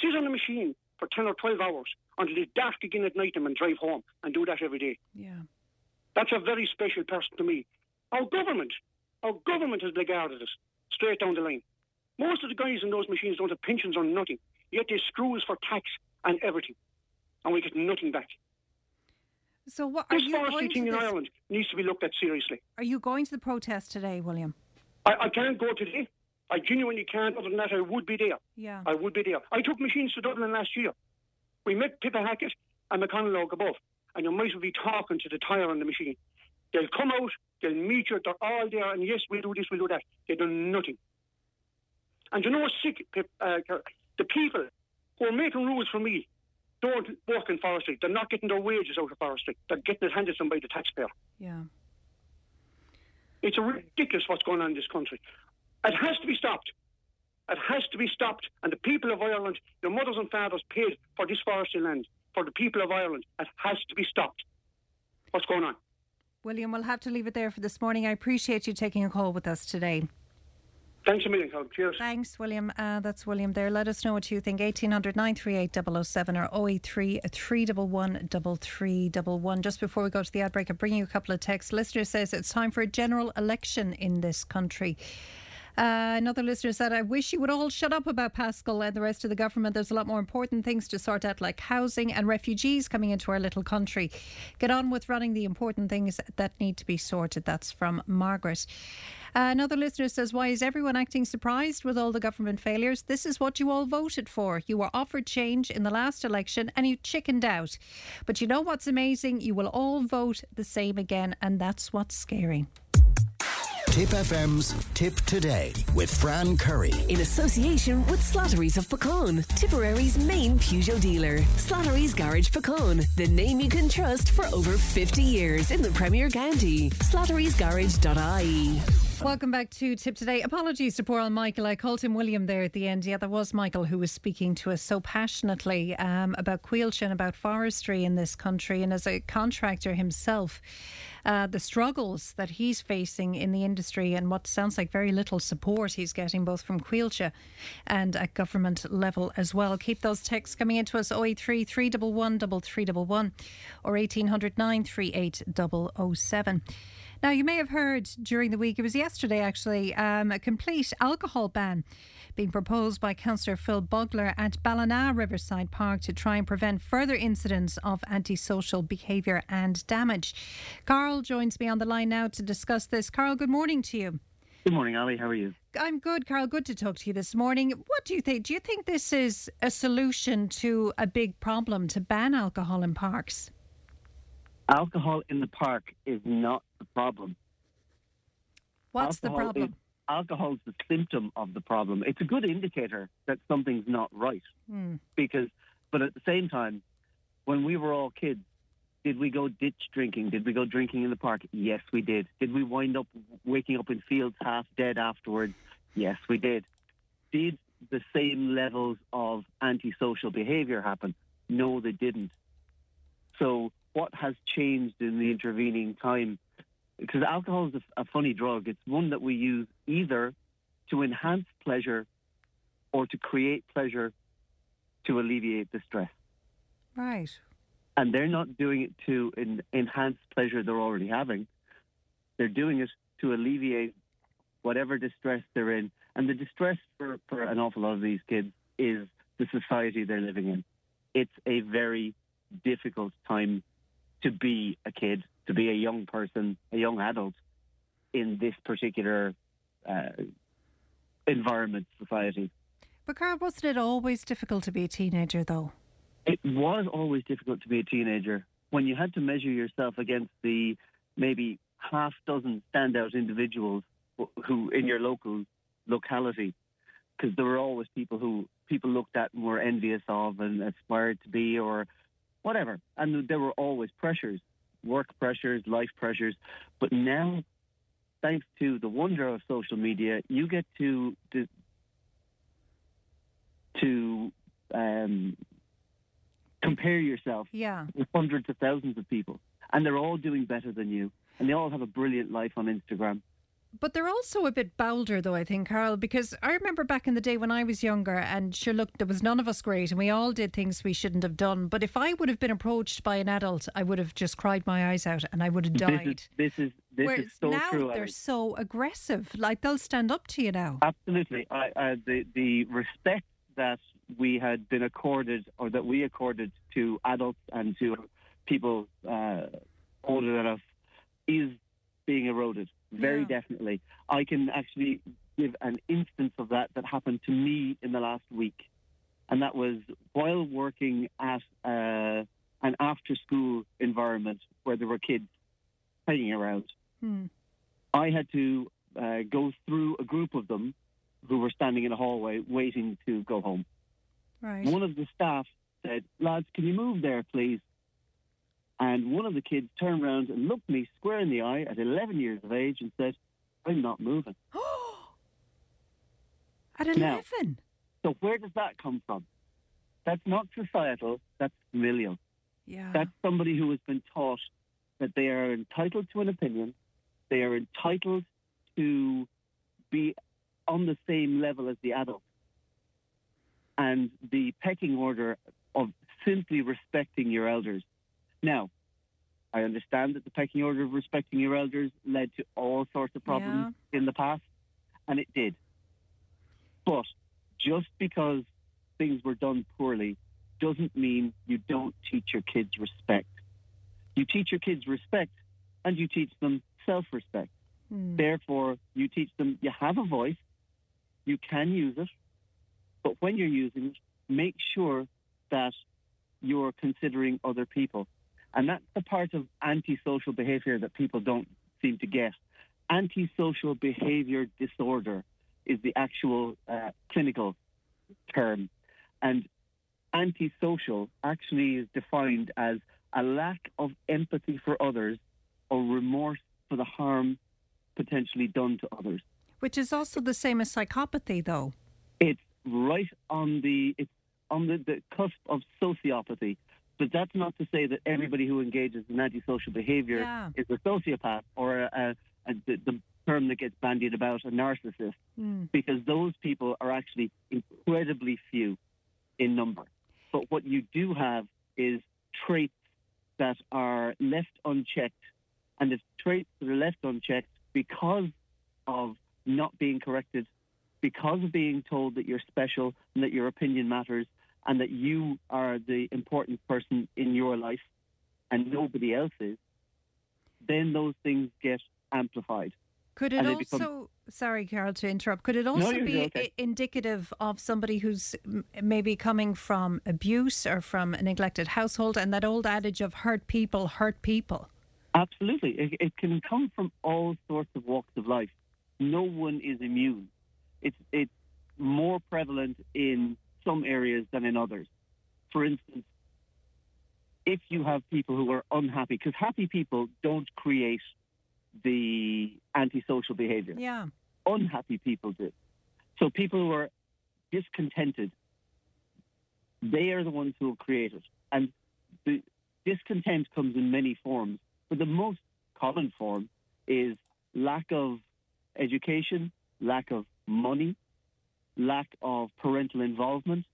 Sit on a machine for 10 or 12 hours until it's dark again at night and drive home and do that every day. Yeah. That's a very special person to me. Our government, our government has blackguarded us straight down the line. Most of the guys in those machines don't have pensions or nothing, yet they screw us for tax and everything, and we get nothing back. So what are This you forestry thing in this, Ireland needs to be looked at seriously. Are you going to the protest today, William? I, I can't go today. I genuinely can't. Other than that, I would be there. Yeah. I would be there. I took machines to Dublin last year. We met Pippa Hackett and McConalogue, and you might as well be talking to the tyre on the machine. They'll come out, they'll meet you, they're all there, and yes, we'll do this, we'll do that. They do nothing. And you know what's sick, Pip, uh, the people who are making rules for me don't work in forestry. They're not getting their wages out of forestry. They're getting it handed to them by the taxpayer. Yeah. It's ridiculous what's going on in this country. It has to be stopped. It has to be stopped. And the people of Ireland, your mothers and fathers paid for this forestry land, for the people of Ireland. It has to be stopped. What's going on? William, we'll have to leave it there for this morning. I appreciate you taking a call with us today. Thanks a million, Colin. Cheers. Thanks, William. Uh, that's William there. Let us know what you think. 1800 938 007 or 083 311 3311. Just before we go to the outbreak, I'm bringing you a couple of texts. Listener says it's time for a general election in this country. Uh, another listener said, I wish you would all shut up about Paschal and the rest of the government. There's a lot more important things to sort out, like housing and refugees coming into our little country. Get on with running the important things that need to be sorted. That's from Margaret. Uh, another listener says, Why is everyone acting surprised with all the government failures? This is what you all voted for. You were offered change in the last election and you chickened out. But you know what's amazing? You will all vote the same again, and that's what's scary. Tipp FM's Tipp Today with Fran Curry. in association with Slattery's of Puckane, Tipperary's main Peugeot dealer. Slattery's Garage Puckane, the name you can trust for over 50 years in the Premier County. Slattery'sGarage.ie. Welcome back to Tipp Today. Apologies to poor old Michael. I called him William there at the end. Yeah, that was Michael who was speaking to us so passionately um, about Coillte and about forestry in this country. And as a contractor himself, uh, the struggles that he's facing in the industry and what sounds like very little support he's getting both from Coillte and at government level as well. Keep those texts coming into us 083 311 3311 or 1800 938 007. Now, you may have heard during the week, it was yesterday actually, um, a complete alcohol ban being proposed by Councillor Phil Bugler at Ballina Riverside Park to try and prevent further incidents of antisocial behaviour and damage. Carl joins me on the line now to discuss this. Carl, good morning to you. Good morning, Ali. How are you? I'm good, Carl. Good to talk to you this morning. What do you think? Do you think this is a solution to a big problem to ban alcohol in parks? Alcohol in the park is not the problem. What's the Alcohol problem? Alcohol is the symptom of the problem. It's a good indicator that something's not right. Hmm. Because, but at the same time, when we were all kids, did we go ditch drinking? Did we go drinking in the park? Yes, we did. Did we wind up waking up in fields half dead afterwards? Yes, we did. Did the same levels of antisocial behaviour happen? No, they didn't. So, what has changed in the intervening time? Because alcohol is a, a funny drug. It's one that we use either to enhance pleasure or to create pleasure to alleviate the stress. Right. And they're not doing it to en- enhance pleasure they're already having. They're doing it to alleviate whatever distress they're in. And the distress for, for an awful lot of these kids is the society they're living in. It's a very difficult time to be a kid, to be a young person, a young adult in this particular uh, environment, society. But Carl, wasn't it always difficult to be a teenager, though? It was always difficult to be a teenager when you had to measure yourself against the maybe half dozen standout individuals who in your local locality, because there were always people who people looked at and were envious of and aspired to be, or whatever. And there were always pressures, work pressures, life pressures. But now, thanks to the wonder of social media, you get to to, to um, compare yourself yeah. with hundreds of thousands of people, and they're all doing better than you, and they all have a brilliant life on Instagram. But they're also a bit bolder, though, I think, Carl, because I remember back in the day when I was younger, and sure, look, there was none of us great, and we all did things we shouldn't have done. But if I would have been approached by an adult, I would have just cried my eyes out and I would have died. This is this is, this Whereas is so now true. they're so aggressive, like they'll stand up to you now. Absolutely. I, I, the, the respect that we had been accorded or that we accorded to adults and to people uh, older than us is being eroded. Very Yeah. definitely. I can actually give an instance of that that happened to me in the last week. And that was while working at uh, an after school environment where there were kids hanging around. Hmm. I had to uh, go through a group of them who were standing in a hallway waiting to go home. Right. One of the staff said, Lads, can you move there, please? And one of the kids turned around and looked me square in the eye at 11 years of age and said, I'm not moving. At Now- 11? So where does that come from? That's not societal, that's familial. Yeah. That's somebody who has been taught that they are entitled to an opinion, they are entitled to be on the same level as the adult. And the pecking order of simply respecting your elders. Now, I understand that the pecking order of respecting your elders led to all sorts of problems in the past, and it did. But just because things were done poorly doesn't mean you don't teach your kids respect. You teach your kids respect and you teach them self respect. Hmm. Therefore, you teach them you have a voice, you can use it, but when you're using it, make sure that you're considering other people. And that's the part of antisocial behavior that people don't seem to get. Antisocial behavior disorder is the actual uh, clinical term. And antisocial actually is defined as a lack of empathy for others or remorse for the harm potentially done to others. Which is also the same as psychopathy, though. It's right on the it's on the, the cusp of sociopathy. But that's not to say that everybody who engages in antisocial behavior Yeah. is a sociopath or a, a, a, the, the term that gets bandied about, a narcissist, Hmm. because those people are actually incredibly few in number. But what you do have is traits that are left unchecked. And the traits that are left unchecked because of not being corrected, because of being told that you're special and that your opinion matters and that you are the important person in your life and nobody else is, then those things get amplified. Could it also, become- sorry, Carol, to interrupt, could it also you're be okay. indicative of somebody who's maybe coming from abuse or from a neglected household and that old adage of hurt people hurt people? Absolutely. It, it can come from all sorts of walks of life. No one is immune. It's, it's more prevalent in some areas than in others. For instance, if you have people who are unhappy, because happy people don't create the antisocial behavior. Yeah. Unhappy people do. So people who are discontented, they are the ones who will create it. And the discontent comes in many forms, but the most common form is lack of education, lack of money, lack of parental involvement.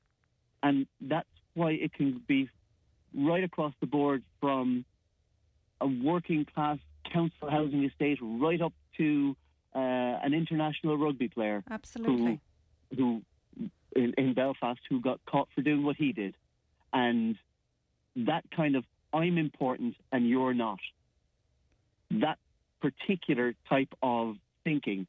And that's why it can be right across the board from a working class council housing estate right up to uh, an international rugby player Absolutely. who, who in, in Belfast who got caught for doing what he did. And that kind of, I'm important and you're not. That particular type of thinking.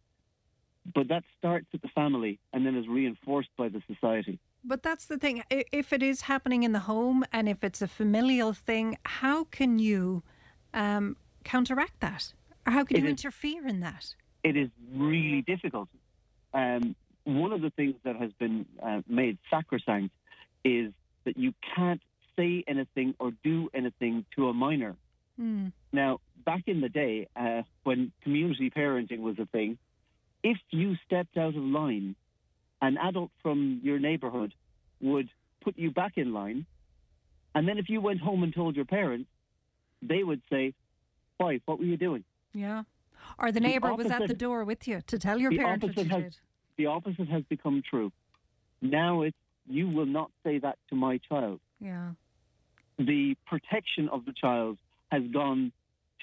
But that starts at the family and then is reinforced by the society. But that's the thing. If it is happening in the home and if it's a familial thing, how can you um, counteract that? Or how can It you is- interfere in that? it is really difficult. Um, one of the things that has been uh, made sacrosanct is that you can't say anything or do anything to a minor. Hmm. Now, back in the day, uh, when community parenting was a thing, if you stepped out of line, an adult from your neighbourhood would put you back in line. And then if you went home and told your parents, they would say, Boy, what were you doing? Yeah. Or the The neighbour was at the door with you to tell your parents what opposite you has did. the opposite has become true. Now it's you will not say that to my child. Yeah. The protection of the child has gone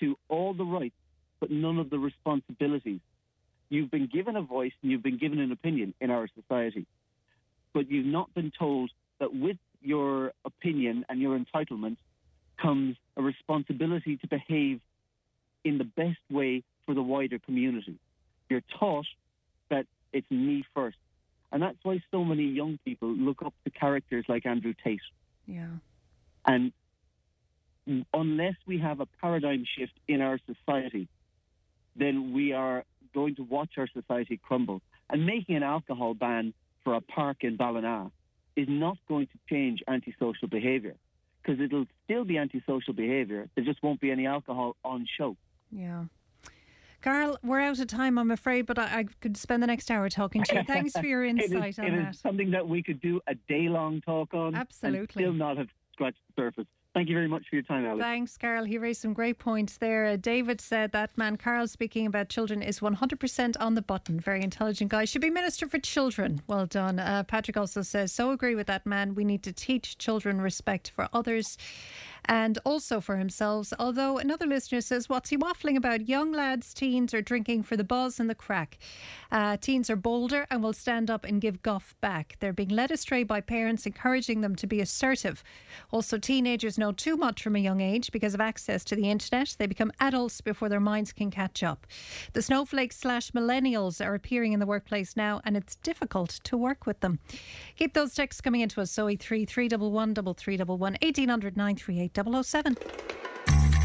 to all the rights, but none of the responsibilities. You've been given a voice and you've been given an opinion in our society, but you've not been told that with your opinion and your entitlement comes a responsibility to behave in the best way for the wider community. You're taught that it's me first. And that's why so many young people look up to characters like Andrew Tate. Yeah. And unless we have a paradigm shift in our society, then we are going to watch our society crumble. And making an alcohol ban for a park in Ballina is not going to change antisocial behaviour because it'll still be antisocial behaviour. There just won't be any alcohol on show. Yeah. Carl, we're out of time, I'm afraid, but I, I could spend the next hour talking to you. Thanks for your It is- insight on it is that. something that we could do a day long talk on. Absolutely. And still not have scratched the surface. Thank you very much for your time, Alex. Thanks, Carl. He raised some great points there. Uh, David said that man, Carl, speaking about children, is 100% on the button. Very intelligent guy. Should be Minister for Children. Well done. Uh, Patrick also says, so agree with that man. We need to teach children respect for others and also for themselves. Although another listener says, what's he waffling about? Young lads, teens are drinking for the buzz and the crack. Uh, teens are bolder and will stand up and give guff back. They're being led astray by parents encouraging them to be assertive. Also, teenagers know too much from a young age because of access to the internet. They become adults before their minds can catch up. The snowflakes slash millennials are appearing in the workplace now, and it's difficult to work with them. Keep those texts coming into us. Zoe 3 311 3311 1800 938 007.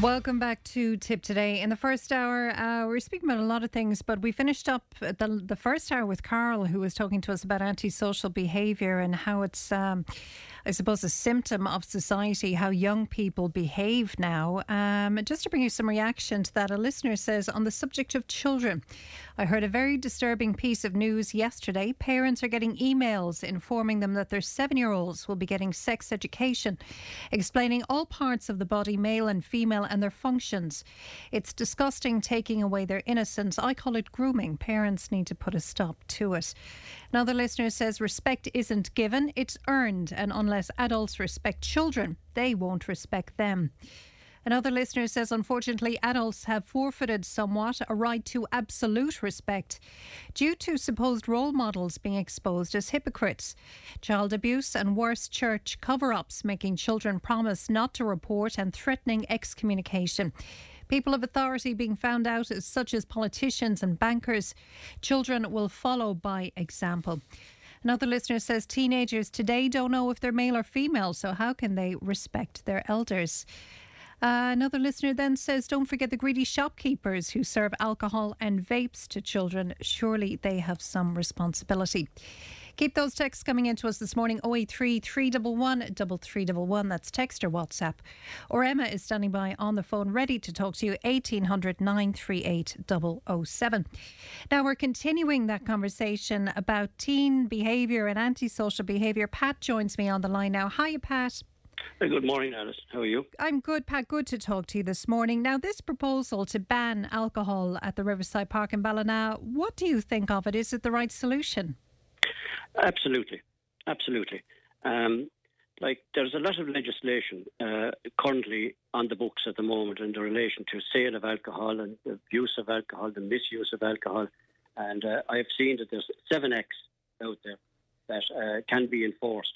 Welcome back to Tipp Today. In the first hour, uh, we are speaking about a lot of things, but we finished up the, the first hour with Carl, who was talking to us about antisocial behaviour and how it's, um, I suppose, a symptom of society, how young people behave now. Um, just to bring you some reaction to that, a listener says on the subject of children, I heard a very disturbing piece of news yesterday. Parents are getting emails informing them that their seven year olds will be getting sex education, explaining all parts of the body, male and female, and their functions. It's disgusting taking away their innocence. I call it grooming. Parents need to put a stop to it. Another listener says respect isn't given, it's earned, and unless adults respect children, they won't respect them. Another listener says, unfortunately, adults have forfeited somewhat a right to absolute respect due to supposed role models being exposed as hypocrites. Child abuse and worse, church cover ups, making children promise not to report and threatening excommunication. People of authority being found out, such as politicians and bankers. Children will follow by example. Another listener says teenagers today don't know if they're male or female, so how can they respect their elders? Uh, another listener then says, Don't forget the greedy shopkeepers who serve alcohol and vapes to children. Surely they have some responsibility. Keep those texts coming into us this morning 083 311 3311. That's text or WhatsApp. Or Emma is standing by on the phone ready to talk to you 1800 938 007. Now we're continuing that conversation about teen behaviour and antisocial behaviour. Pat joins me on the line now. Hiya, Pat. Hey, good morning, Alice. How are you? I'm good, Pat. Good to talk to you this morning. Now, this proposal to ban alcohol at the Riverside Park in Ballina, what do you think of it? Is it the right solution? Absolutely, absolutely. Um, like there's a lot of legislation uh, currently on the books at the moment in relation to sale of alcohol and the use of alcohol, the misuse of alcohol, and uh, I've seen that there's seven acts out there that uh, can be enforced,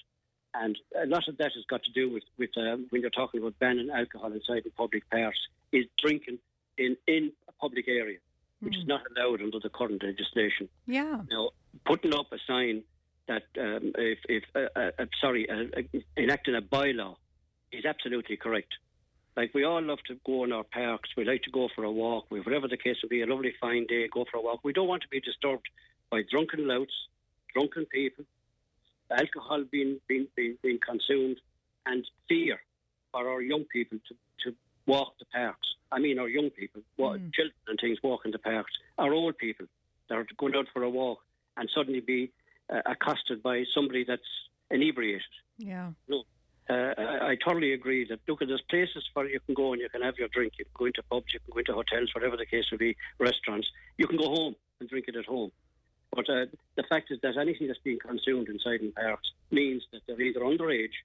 and a lot of that has got to do with with um, when you're talking about banning alcohol inside the public parks is drinking in in a public area, which is not allowed under the current legislation. Yeah. Now, putting up a sign that um, if, if uh, uh, uh, sorry, uh, uh, enacting a bylaw is absolutely correct. Like we all love to go in our parks, we like to go for a walk, we, whatever the case will be, a lovely fine day, go for a walk. We don't want to be disturbed by drunken louts, drunken people, alcohol being being, being, being consumed, and fear for our young people to, to walk the parks. I mean, our young people, wa- children and things, walking the parks. Our old people that are going out for a walk and suddenly be uh, accosted by somebody that's inebriated. Yeah. No, uh, I, I totally agree that look, at there's places where you can go and you can have your drink. You can go into pubs, you can go into hotels, whatever the case may be, restaurants. You can go home and drink it at home. But uh, the fact is that anything that's being consumed inside in parks means that they're either underage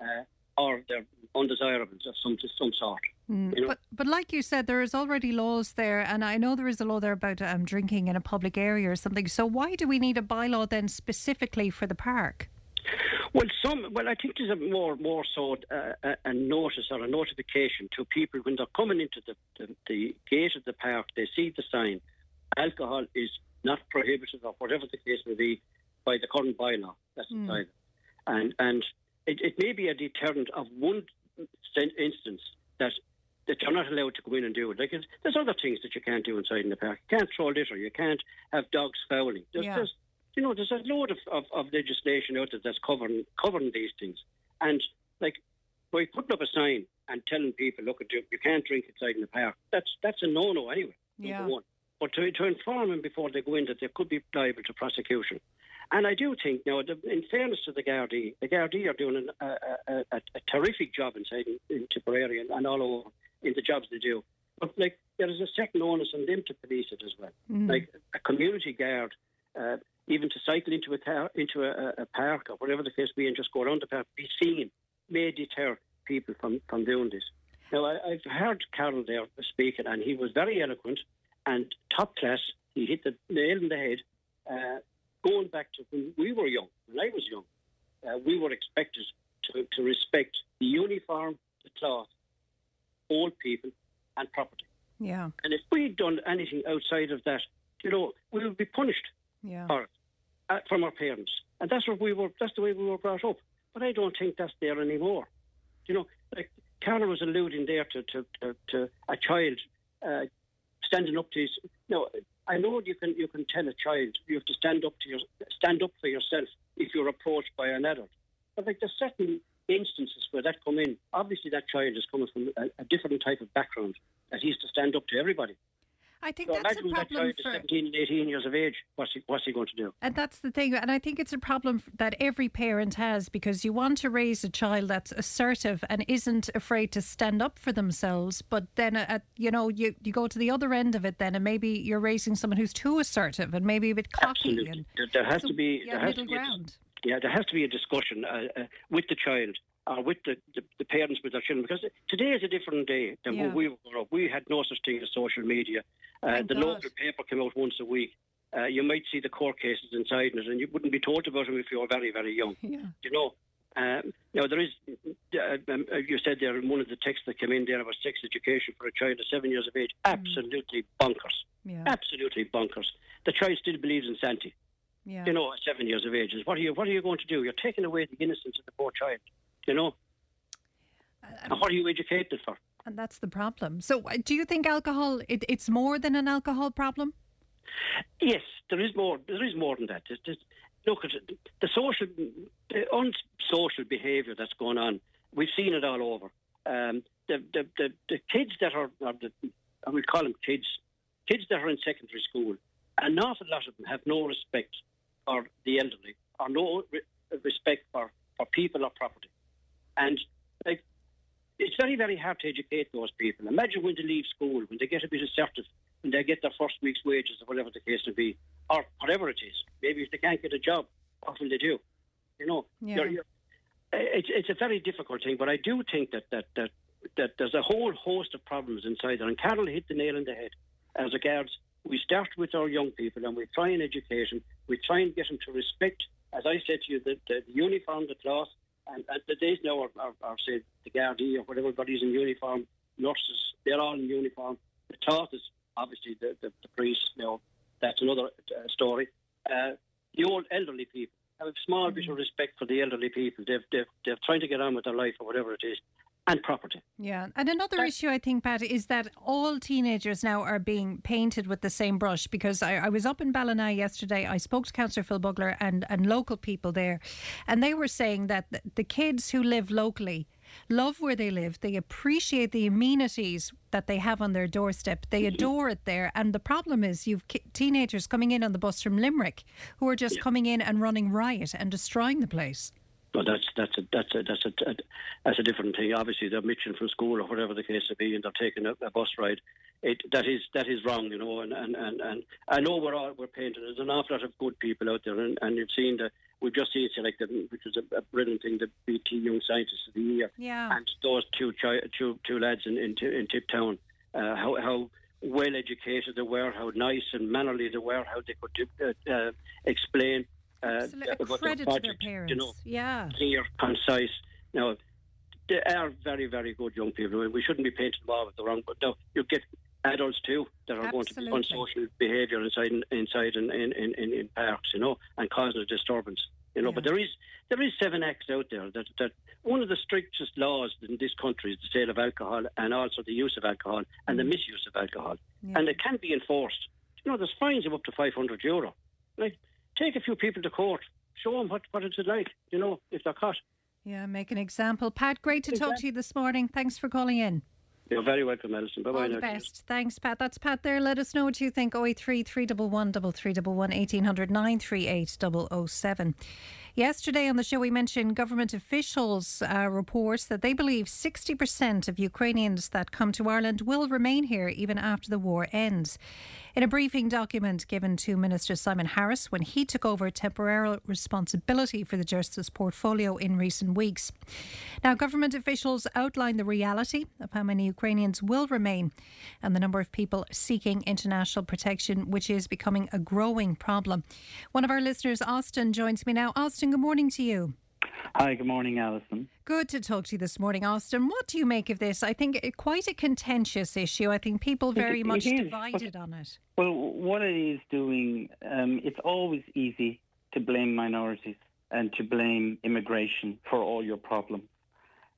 uh, or they're undesirables of some some sort. Mm, You know? But, but like you said, there is already laws there, and I know there is a law there about um, drinking in a public area or something. So why do we need a bylaw then specifically for the park? Well, some. Well, I think there's a more, more so uh, a, a notice or a notification to people when they're coming into the, the, the gate of the park. They see the sign, alcohol is not prohibited or whatever the case may be by the current bylaw that's Hmm. inside. And and it, it may be a deterrent of one instance that that you're not allowed to go in and do it. Like it's, there's other things that you can't do inside in the park. You can't throw litter. You can't have dogs fouling. There's, Yeah. there's you know, there's a load of, of, of legislation out there that's covering covering these things. And like by putting up a sign and telling people, look, you, you can't drink inside in the park, that's that's a no no anyway. Yeah. Number one. But to, to inform them before they go in that they could be liable to prosecution. And I do think now, the, in fairness to the Gardaí, the Gardaí are doing an, a, a, a, a terrific job inside in, in Tipperary and, and all over in the jobs they do. But like there is a second onus on them to police it as well. Mm. Like a community guard, uh, even to cycle into a car, into a, a park or whatever the case be, and just go around the park, be seen, may deter people from, from doing this. Now I, I've heard Carol there speaking, and he was very eloquent and top class. He hit the nail in the head. Uh, going back to when we were young, when I was young, uh, we were expected to, to respect the uniform, the cloth, old people, and property. Yeah. And if we'd done anything outside of that, you know, we would be punished Yeah. for it uh, from our parents. And that's what we were. That's the way we were brought up. But I don't think that's there anymore. You know, like Carla was alluding there to to, to, to a child uh, standing up to you. No, I know you can you can tell a child you have to stand up to your stand up for yourself if you're approached by an adult. But like there's certain instances where that come in. Obviously, that child is coming from a, a different type of background that he has to stand up to everybody. I think So that's a that problem is for. 17 and 18 years of age. What's he, what's he going to do? And that's the thing. And I think it's a problem that every parent has because you want to raise a child that's assertive and isn't afraid to stand up for themselves. But then, uh, at, you know, you, you go to the other end of it then, and maybe you're raising someone who's too assertive and maybe a bit cocky. Absolutely. And There, there has so, to be yeah, there has middle to be a, ground. yeah there has to be a discussion uh, uh, with the child or with the, the, the parents with their children because today is a different day than Yeah. when we were up. We had no such thing as social media. Uh, the God. local paper came out once a week. Uh, you might see the court cases inside it, and you wouldn't be told about them if you were very, very young. Yeah. You know, um, now there is. Uh, um, uh, you said there in one of the texts that came in there about sex education for a child of seven years of age. Absolutely bonkers. Yeah. Absolutely bonkers. The child still believes in Santa Yeah. you know, at seven years of age. Is what are you what are you going to do? You're taking away the innocence of the poor child. You know, and what are you educated for? And that's the problem. So, uh, do you think alcohol, it, it's more than an alcohol problem? Yes, there is more. There is more than that. There's- there's- look at the social, the unsocial behaviour that's going on. We've seen it all over. Um, the, the, the the kids that are, are the, I will call them kids, kids that are in secondary school, an awful lot of them have no respect for the elderly or no re- respect for, for people or property. And Like, it's very, very hard to educate those people. Imagine when they leave school, when they get a bit assertive, when they get their first week's wages or whatever the case may be, or whatever it is. Maybe if they can't get a job, what will they do? You know, Yeah. you're, you're, it's it's a very difficult thing, but I do think that that that that there's a whole host of problems inside there. And Carol hit the nail on the head. As regards, we start with our young people and we try and educate them. We try and get them to respect, as I said to you, the, the, the uniform, the cloth, and, and the days now are, are, are say the Gardaí or whatever, everybody's in uniform. Nurses, they're all in uniform. The cloth is obviously the the, the priests. You know, that's another uh, story. Uh, the old elderly people have a small bit of respect for the elderly people. They've, they've, they're trying to get on with their life or whatever it is, and property. Yeah, and another issue I think, Pat, is that all teenagers now are being painted with the same brush. Because I, I was up in Ballina yesterday, I spoke to Councillor Phil Bugler and, and local people there, and they were saying that the, the kids who live locally love where they live. They appreciate the amenities that they have on their doorstep. They mm-hmm. adore it there. And the problem is, you've ki- teenagers coming in on the bus from Limerick who are just coming in and running riot and destroying the place. But that's that's a that's a that's a that's a different thing. Obviously, they're mitching from school or whatever the case may be, and they're taking a, a bus ride. It that is that is wrong, you know. And and, and, and I know we're all we're painted. There's an awful lot of good people out there, and, and you've seen the we've just seen selected, which was a, a brilliant thing, the BT Young Scientists of the Year. Yeah. And those two chi- two two lads in in, in Tiptown, uh, how how well educated they were, how nice and mannerly they were, how they could uh, uh, explain. Uh, Absolutely. About credit to their parents. you know Yeah. clear, concise. Now, they are very, very good young people. I mean, we shouldn't be painting them all with the wrong. But now you get adults too that are going to be Absolutely. unsocial behaviour inside inside in, in, in, in, parks, you know, and causing a disturbance. You know, but there is there is seven acts out there that that one of the strictest laws in this country is the sale of alcohol and also the use of alcohol and the misuse of alcohol, and it can be enforced. You know, there's fines of up to five hundred euro. Like, take a few people to court, show them what what it's like. You know, if they're caught. Yeah, make an example. Pat, great to talk to you this morning. Thanks for calling in. You're very welcome, Alison. Bye bye. All the best. Thanks, Pat. That's Pat there. Let us know what you think. 083 311 3311 1800 938 007. Yesterday on the show, we mentioned government officials uh, reports that they believe 60% of Ukrainians that come to Ireland will remain here even after the war ends. In a briefing document given to Minister Simon Harris when he took over temporary responsibility for the Justice portfolio in recent weeks. Now, government officials outlined the reality of how many Ukrainians will remain and the number of people seeking international protection, which is becoming a growing problem. One of our listeners, Austin, joins me now. Austin, good morning to you. Hi, good morning, Alison. Good to talk to you this morning, Austin. What do you make of this? I think it, quite a contentious issue. I think people very It- much it divided but- on it. Well, what it is doing, um, it's always easy to blame minorities and to blame immigration for all your problems.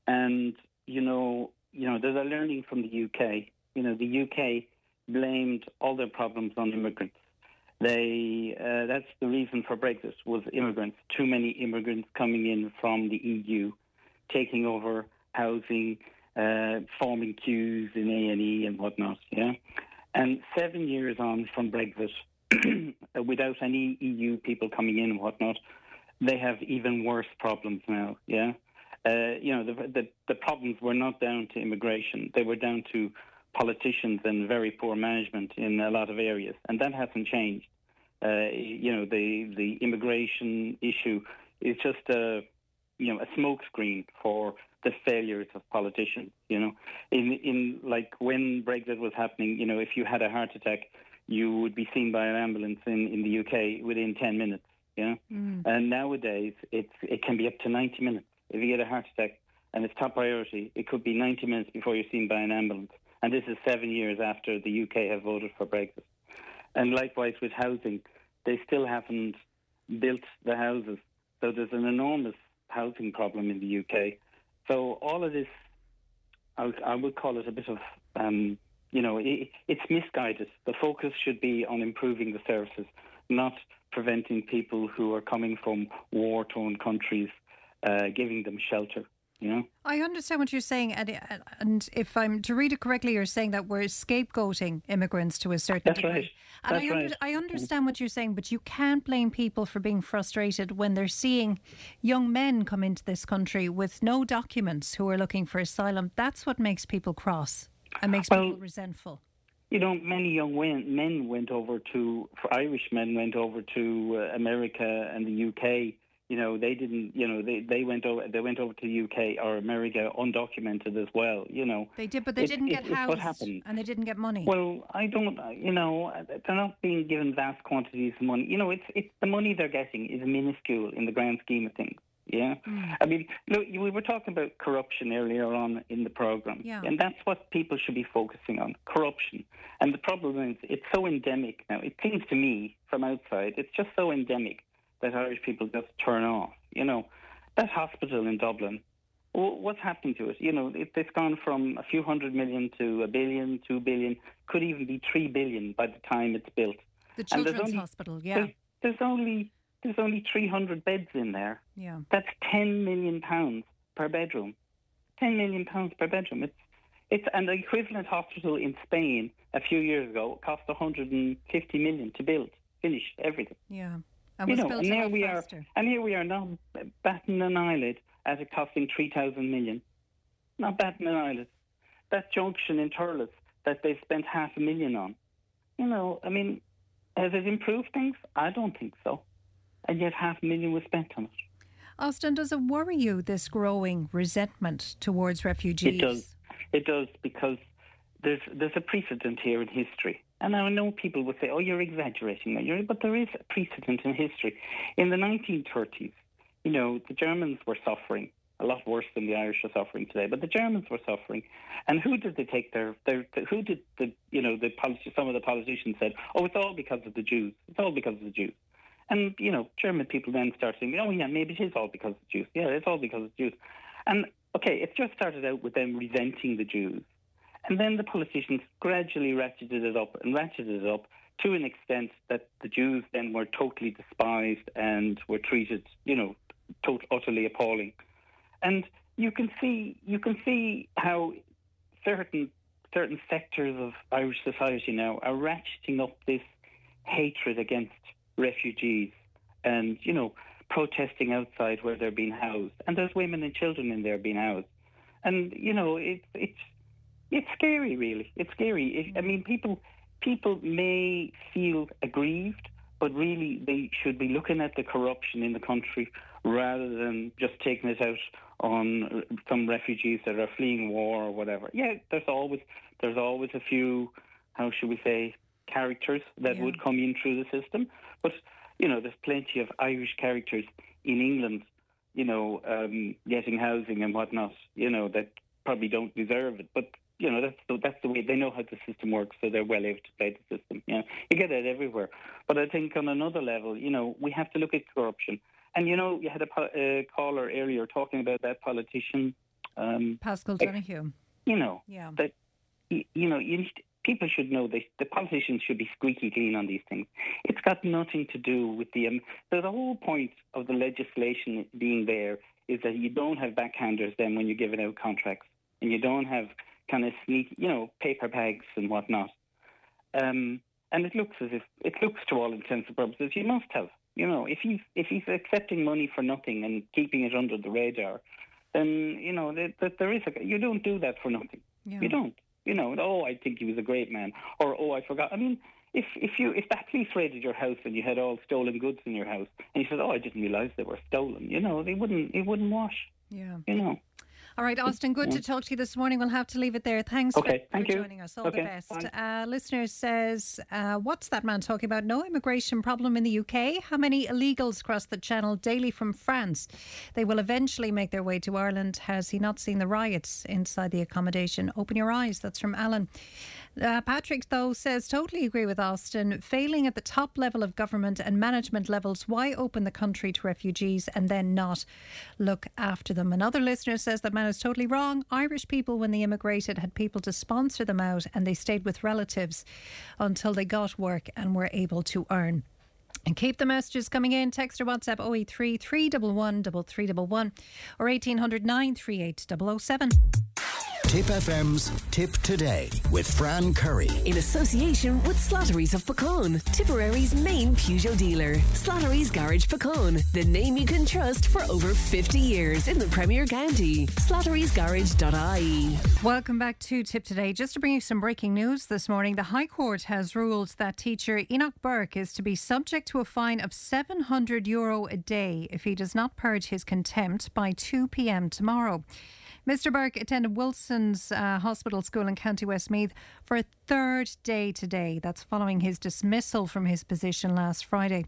And you know, you know, there's a learning from the UK. You know, the UK blamed all their problems on immigrants. They uh, that's the reason for Brexit was immigrants. Too many immigrants coming in from the EU, taking over housing, uh, forming queues in A and E and whatnot. Yeah, and seven years on from Brexit, without any EU people coming in and whatnot, they have even worse problems now. Yeah, uh, you know the, the the problems were not down to immigration; they were down to politicians and very poor management in a lot of areas, and that hasn't changed. Uh, you know the the immigration issue is just a you know a smokescreen for the failures of politicians. You know, in in like when Brexit was happening, you know, if you had a heart attack, you would be seen by an ambulance in, in the UK within ten minutes. you Yeah, and nowadays it's it can be up to ninety minutes. If you get a heart attack and it's top priority, it could be ninety minutes before you're seen by an ambulance. And this is seven years after the UK have voted for Brexit. And likewise with housing, they still haven't built the houses. So there's an enormous housing problem in the UK. So all of this, I would, I would call it a bit of, um, you know, it, it's misguided. The focus should be on improving the services, not preventing people who are coming from war-torn countries, uh, giving them shelter. You know. I understand what you're saying, and, and if I'm to read it correctly, you're saying that we're scapegoating immigrants to a certain That's degree. right. And That's I, under, right. I understand what you're saying, but you can't blame people for being frustrated when they're seeing young men come into this country with no documents who are looking for asylum. That's what makes people cross and makes Well, people resentful. You know, many young men went over to, Irish men went over to uh, America and the UK. You know, they didn't. You know, they, they went over. They went over to the UK or America undocumented as well. You know, They did, but they It- didn't it- get housed and they didn't get money. Well, I don't. You know, they're not being given vast quantities of money. You know, it's it's the money they're getting is minuscule in the grand scheme of things. Yeah, mm. I mean, look, we were talking about corruption earlier on in the program, Yeah. and that's what people should be focusing on: corruption. And the problem is, it's so endemic now. It seems to me, from outside, it's just so endemic that Irish people just turn off. You know, that hospital in Dublin. What's happening to it? You know, it, it's gone from a few hundred million to a billion, two billion, could even be three billion by the time it's built. the Children's only- Hospital, yeah. There's, there's only there's only 300 beds in there. Yeah. That's 10 million pounds per bedroom. 10 million pounds per bedroom. It's it's and the equivalent hospital in Spain a few years ago cost 150 million to build, finish everything. Yeah. And you know, and lot we faster. are, and here we are now batting an eyelid at it costing 3,000 million. Not batting an eyelid. That junction in Thurles that they've spent half a million on. You know, I mean, has it improved things? I don't think so. And yet half a million was spent on it. Austin, does it worry you, this growing resentment towards refugees? It does. It does because there's there's a precedent here in history. And I know people would say, "Oh, you're exaggerating,". But there is a precedent in history. In the 1930s, you know, the Germans were suffering a lot worse than the Irish are suffering today. But the Germans were suffering, and who did they take their their? who did the you know the some of the politicians said, "Oh, it's all because of the Jews. It's all because of the Jews." And you know, German people then start saying, "Oh, yeah, maybe it is all because of the Jews. Yeah, it's all because of the Jews." And okay, it just started out with them resenting the Jews. And then the politicians gradually ratcheted it up and ratcheted it up to an extent that the Jews then were totally despised and were treated, you know, tot- utterly appalling. And you can see you can see how certain certain sectors of Irish society now are ratcheting up this hatred against refugees and, you know, protesting outside where they're being housed. And there's women and children in there being housed. And, you know, it, it's it's scary, really. It's scary. I mean, people people may feel aggrieved, but really they should be looking at the corruption in the country rather than just taking it out on some refugees that are fleeing war or whatever. Yeah, there's always there's always a few, how should we say, characters that Yeah. would come in through the system, but you know, there's plenty of Irish characters in England, you know, um, getting housing and whatnot, you know, that probably don't deserve it, but you know, that's the, that's the way they know how the system works, so they're well able to play the system. You know, you get that everywhere. But I think on another level, you know, we have to look at corruption. And you know, you had a uh, caller earlier talking about that politician. Um, Paschal Donohoe. you know, Yeah. that y- you know, you, people should know this. the politicians should be squeaky clean on these things. It's got nothing to do with the. Um, so the whole point of the legislation being there is that you don't have backhanders then when you're giving out contracts, and you don't have kind of sneak, you know, paper bags and whatnot. Um, and it looks as if it looks to all intents and purposes you must have. You know, if he's if he's accepting money for nothing and keeping it under the radar, then you know that, that there is a you don't do that for nothing. Yeah. You don't. You know, oh, I think he was a great man, or oh, I forgot. I mean, if if you if that police raided your house and you had all stolen goods in your house, and you said, oh, I didn't realise they were stolen, you know, they wouldn't it wouldn't wash. Yeah. You know. All right, Austin, good to talk to you this morning. We'll have to leave it there. Thanks Okay, for, thank for you. joining us. All Okay, the best. Uh, listener says, uh, What's that man talking about? No immigration problem in the UK? How many illegals cross the channel daily from France? They will eventually make their way to Ireland. Has he not seen the riots inside the accommodation? Open your eyes. That's from Alan. Uh, Patrick, though, says, totally agree with Austin. Failing at the top level of government and management levels, why open the country to refugees and then not look after them? Another listener says that man is totally wrong. Irish people, when they immigrated, had people to sponsor them out and they stayed with relatives until they got work and were able to earn. And keep the messages coming in. Text or WhatsApp 083 311 3311 or 1800 938 007. Tipp FM's Tipp Today with Fran Curry. In association with Slattery's of Puckane, Tipperary's main Peugeot dealer. Slattery's Garage Puckane, the name you can trust for over 50 years in the Premier County. Slattery'sGarage.ie. Welcome back to Tipp Today. Just to bring you some breaking news this morning, the High Court has ruled that teacher Enoch Burke is to be subject to a fine of 700 euro a day if he does not purge his contempt by 2 pm tomorrow. Mr. Burke attended Wilson's uh, Hospital School in County Westmeath for a third day today. That's following his dismissal from his position last Friday.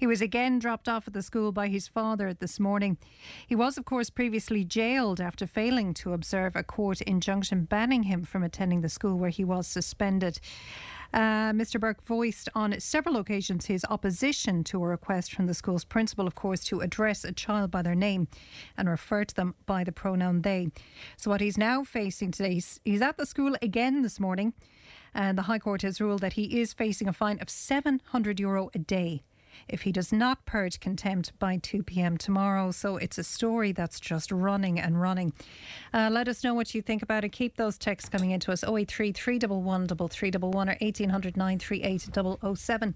He was again dropped off at the school by his father this morning. He was, of course, previously jailed after failing to observe a court injunction banning him from attending the school where he was suspended. Uh, Mr. Burke voiced on several occasions his opposition to a request from the school's principal, of course, to address a child by their name and refer to them by the pronoun they. So, what he's now facing today, he's, he's at the school again this morning, and the High Court has ruled that he is facing a fine of 700 euro a day if he does not purge contempt by 2 pm tomorrow. So it's a story that's just running and running. Uh, let us know what you think about it. Keep those texts coming into us 083 311 3311 or 1800 938 007.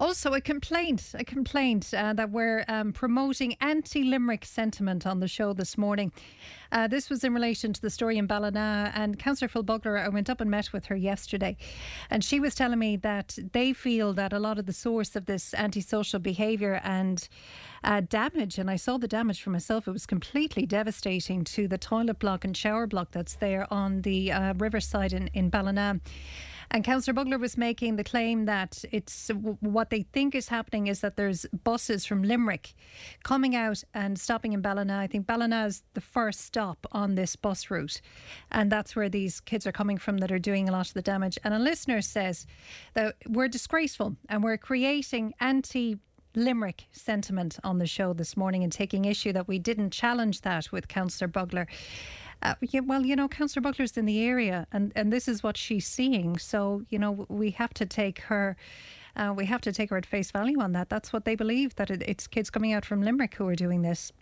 Also, a complaint, a complaint uh, that we're um, promoting anti Limerick sentiment on the show this morning. Uh, this was in relation to the story in Ballina, and Councillor Phil Bugler, I went up and met with her yesterday, and she was telling me that they feel that a lot of the source of this antisocial behaviour and uh, damage, and I saw the damage for myself, it was completely devastating to the toilet block and shower block that's there on the uh, riverside in, in Ballina. And Councillor Bugler was making the claim that it's what they think is happening is that there's buses from Limerick coming out and stopping in Ballina. I think Ballina is the first stop on this bus route, and that's where these kids are coming from that are doing a lot of the damage. And a listener says that we're disgraceful and we're creating anti Limerick sentiment on the show this morning and taking issue that we didn't challenge that with Councillor Bugler. Uh, yeah, well, you know, Councillor Bugler's in the area, and, and this is what she's seeing. So, you know, we have to take her. Uh, we have to take her at face value on that. That's what they believe that it, it's kids coming out from Limerick who are doing this.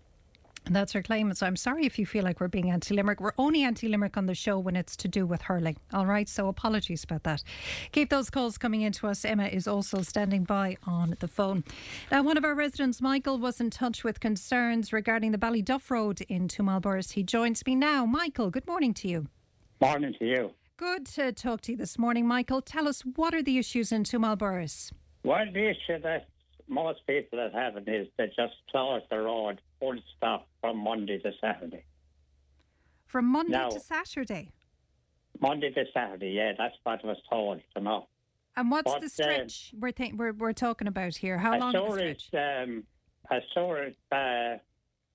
That's her claim. So I'm sorry if you feel like we're being anti Limerick. We're only anti Limerick on the show when it's to do with hurling. All right. So apologies about that. Keep those calls coming in to us. Emma is also standing by on the phone. Now, one of our residents, Michael, was in touch with concerns regarding the Ballyduff Road in Borris. He joins me now. Michael, good morning to you. Morning to you. Good to talk to you this morning, Michael. Tell us what are the issues in Borris? Well, the issue that most people are having is they just close the road full stop from Monday to Saturday. From Monday Now- to Saturday. Monday to Saturday, yeah, that's what I was told, you know. And what's But, the uh, stretch we're, th- we're we're talking about here? How I long saw is the it, stretch? um, I saw it, uh,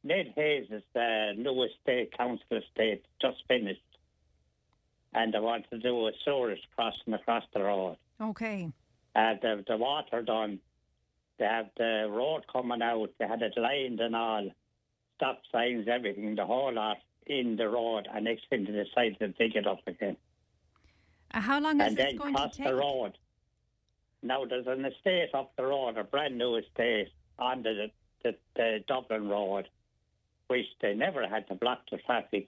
Ned Hayes' is the new estate, council estate, just finished. And they want to do a sewerage crossing across the road. Okay. Uh, the, the water done. They have the road coming out. They had it lined and all. Stop signs, everything, the whole lot in the road. And next thing they decided to dig it up again. Uh, how long is and this then going to cross take? the road. Now there's an estate up the road, a brand new estate under the, the, the Dublin Road, which they never had to block the traffic.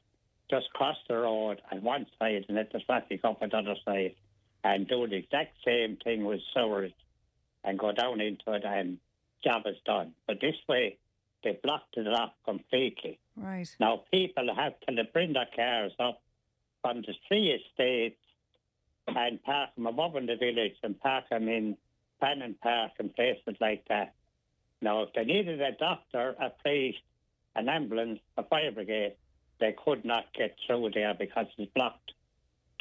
Just cross the road on one side and let the traffic up on the other side, and do the exact same thing with sewers, and go down into it, and job is done. But this way, they blocked it off completely. Right. Now people have to bring their cars up from the three estates and park them above in the village and park them in Bannon Park and places like that. Now, if they needed a doctor, a priest, an ambulance, a fire brigade, they could not get through there because it's blocked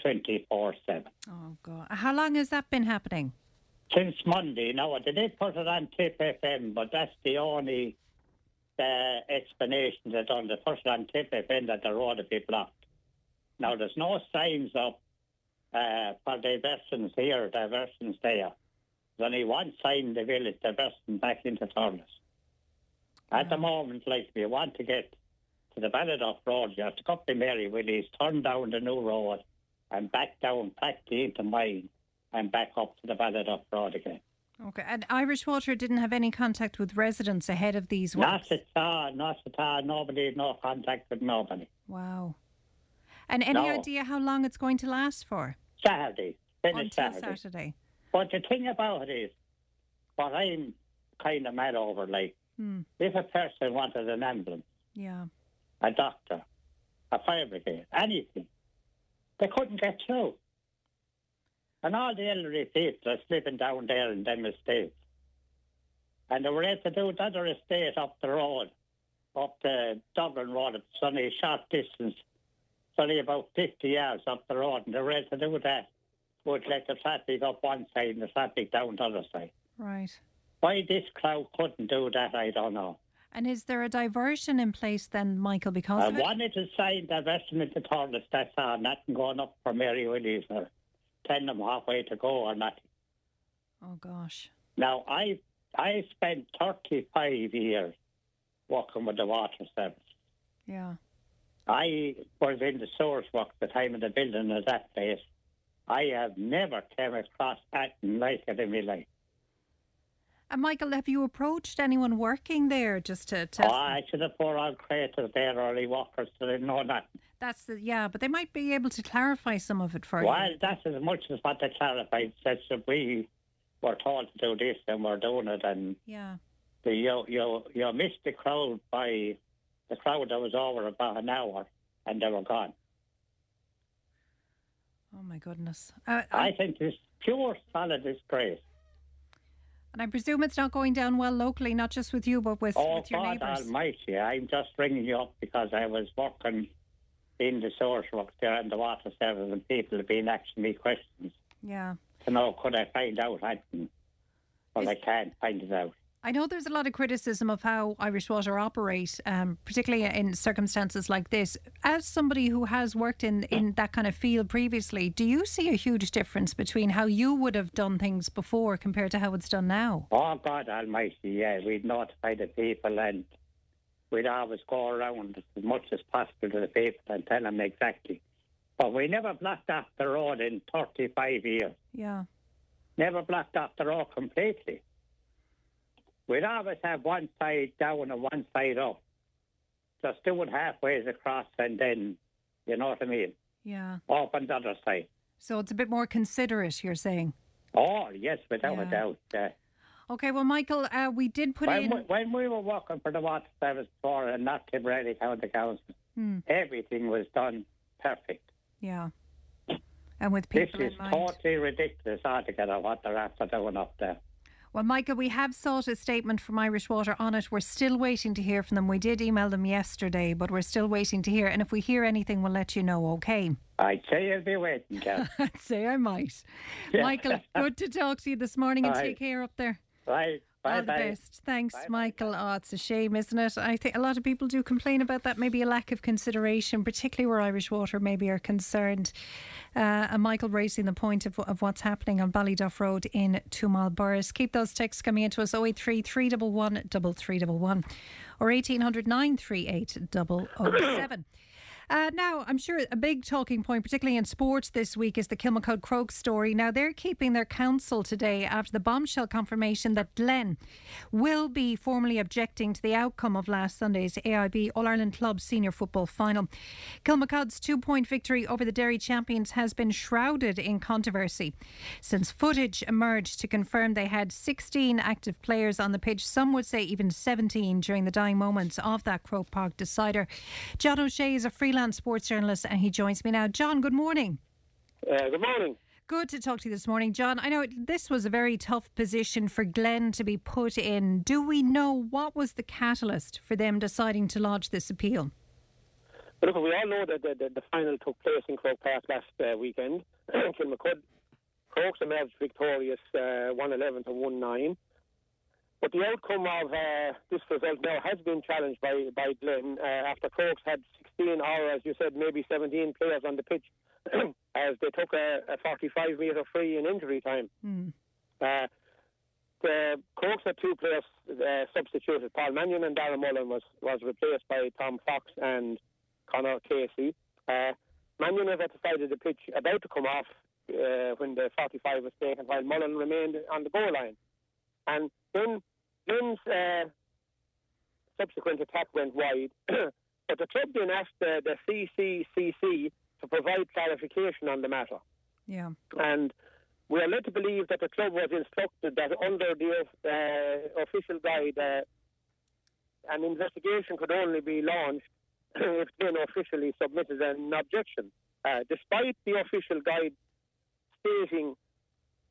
24 7. Oh God! How long has that been happening? Since Monday, now they did put it on Tipp FM, but that's the only uh, explanation they on the first on Tipp FM that the road would be blocked. Now there's no signs up uh, for diversions here, diversions there. There's only one sign in the village, diversion back into Thurles. At the moment, like if you want to get to the Ballyduff Road, you have to go up to Mary Willie's, turn down the new road, and back down, back into mine, and back up to the Ballyduff Road again. Okay, and Irish Water didn't have any contact with residents ahead of these works. Not at all, not at all. Nobody had no contact with nobody. Wow. And any No. idea how long it's going to last for? Saturday, Until Saturday. Saturday. But the thing about it is, what I'm kind of mad over, like, Hmm. if a person wanted an ambulance, Yeah. a doctor, a fire brigade, anything, they couldn't get through. And all the elderly people are living down there in them estates. And they were able to do the other estate up the road, up the Dublin Road. It's only a short distance. It's only about 50 yards up the road. And they were able to do that. Would let the traffic up one side and the traffic down the other side. Right. Why this crowd couldn't do that, I don't know. And is there a diversion in place then, Michael, because I of it? wanted to sign the investment to toilets, that's all. Nothing going up for Mary Willie's or telling them halfway to go or nothing. Oh, gosh. Now, I I spent 35 years working with the water service. Yeah. I was in the source work at the time of the building of that place. I have never came across anything like it in my life. And Michael, have you approached anyone working there just to test? Oh, I should have put on craters there early workers so they know that. That's the yeah, but they might be able to clarify some of it for Well, you. that's as much as what they clarified. That we were told to do this and we're doing it, and Yeah. the, you you you missed the crowd by the crowd that was over about an hour, and they were gone. Oh my goodness. Uh, I think it's pure solid disgrace. And I presume it's not going down well locally, not just with you, but with, Oh with your God neighbours. Almighty! I'm just ringing you up because I was working in the source work there in the water service, and people have been asking me questions Yeah. to know could I find out anything. Well, I can't find it out. I know there's a lot of criticism of how Irish Water operate, um, particularly in circumstances like this. As somebody who has worked in, in that kind of field previously, do you see a huge difference between how you would have done things before compared to how it's done now? Oh God Almighty! Yeah, we'd notify the people, and we'd always go around as much as possible to the people and tell them exactly. But we never blocked off the road in 35 years. Yeah. Never blocked off the road completely. We'd always have one side down and one side up. Just do it halfway across and then, you know what I mean, Yeah. open the other side. So it's a bit more considerate, you're saying. Oh, yes, without Yeah. a doubt. Uh, Okay, well, Michael, uh, we did put when, in. we, when we were working for the water service before and not Tipperary County Council, Hmm, everything was done perfect. yeah. And with people. This is totally ridiculous altogether what they're after doing up there. Well, Michael, we have sought a statement from Irish Water on it. We're still waiting to hear from them. We did email them yesterday, but we're still waiting to hear. And if we hear anything, we'll let you know, okay? I'd say you'll be waiting. I'd say I might. Yeah. Michael, good to talk to you this morning and Bye. take care up there. Right. Bye All the best. Thanks, Michael. Oh, it's a shame, isn't it? I think a lot of people do complain about that, maybe a lack of consideration, particularly where Irish Water maybe are concerned. Uh, and Michael raising the point of, of what's happening on Ballyduff Road in Tumal Burris. Keep those texts coming into us 083 311 3311 or 1800 938 007. Uh, now, I'm sure a big talking point, particularly in sports this week, is the Kilmacud Croke story. Now, they're keeping their counsel today after the bombshell confirmation that Glen will be formally objecting to the outcome of last Sunday's AIB All Ireland Club Senior Football Final. Kilmacud's two point victory over the Derry champions has been shrouded in controversy since footage emerged to confirm they had 16 active players on the pitch, some would say even 17 during the dying moments of that Croke Park decider. John O'Shea is a freelance sports journalist and he joins me now. John, good morning. Uh, good morning. Good to talk to you this morning, John. I know this was a very tough position for Glen to be put in. Do we know what was the catalyst for them deciding to lodge this appeal? But look, we all know that the, the, the final took place in Croke Park last uh, weekend. Kilmacud, Crokes emerged victorious uh, 111 to 1 9. But the outcome of uh, this result now has been challenged by, by Glen uh, after Crokes had 16 or, as you said, maybe 17 players on the pitch as they took a, a 45 metre free in injury time. Hmm. Uh, the Crokes had two players uh, substituted. Paul Mannion and Darren Mullen was, was replaced by Tom Fox and Conor Casey. Uh, Mannion was at the side of the pitch about to come off uh, when the 45 was taken, while Mullen remained on the goal line. And then Glen's uh, subsequent attack went wide. but the club then asked the, the CCCC to provide clarification on the matter. Yeah. And we are led to believe that the club was instructed that under the uh, official guide, uh, an investigation could only be launched if then officially submitted an objection. Uh, despite the official guide stating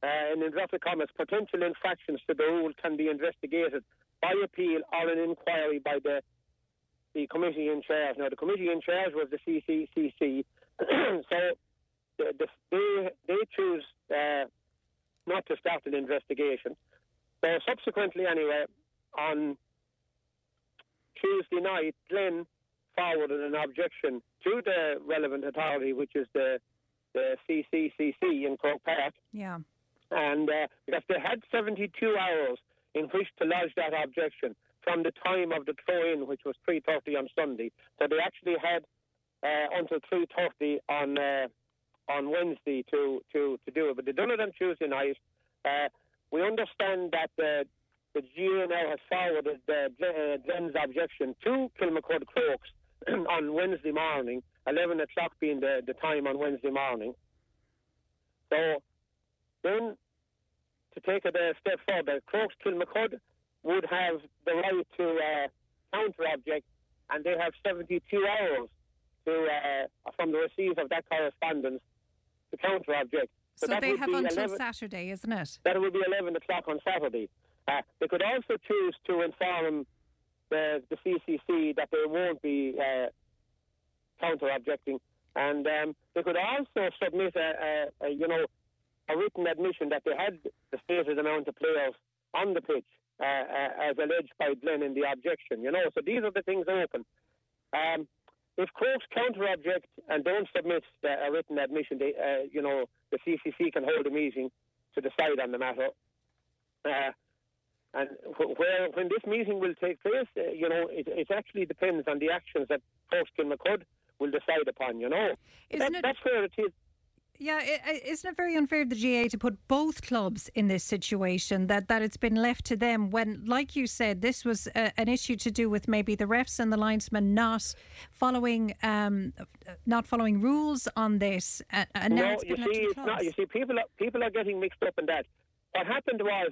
uh, in inverted commas, potential infractions to the rule can be investigated by appeal or an inquiry by the the committee in charge. Now, the committee in charge was the CCCC, so the, the, they they choose uh, not to start an investigation. So subsequently, anyway, on Tuesday night, Glen forwarded an objection to the relevant authority, which is the the CCCC in Croke Park, Yeah. and uh, because they had 72 hours in which to lodge that objection from the time of the throw-in, which was 3:30 on Sunday. So they actually had uh, until 3:30 on uh, on Wednesday to, to, to do it, but they done it on Tuesday night. Uh, we understand that the the now has forwarded uh, Glen- Glen's objection to Kilmacud Crokes on Wednesday morning, 11 o'clock being the, the time on Wednesday morning. So then, to take it a step further, Crokes Kilmacud would have the right to uh, counter object, and they have 72 hours to uh, from the receipt of that correspondence to counter object. So, that they have until 11 Saturday, isn't it? that would be 11 o'clock on Saturday. Uh, they could also choose to inform the, the CCC that they won't be uh, counter objecting, and um, they could also submit a, a, a you know a written admission that they had the stated amount of players on the pitch as alleged by Glen in the objection. You know, so these are the things open. Um, if Crokes counter object and don't submit the, a written admission, they, uh, you know, the CCC can hold a meeting to decide on the matter. Uh, and wh- where when this meeting will take place, uh, you know, it, it actually depends on the actions that Crokes McCud will decide upon. You know, Isn't That- it- that's where it is. Yeah, i- i- isn't it very unfair of the GA to put both clubs in this situation? That that it's been left to them when, like you said, this was a, an issue to do with maybe the refs and the linesmen not following um, not following rules on this, uh, and now no, it's you been left see, to the it's clubs. not. You see, people are, people are getting mixed up in that. What happened was,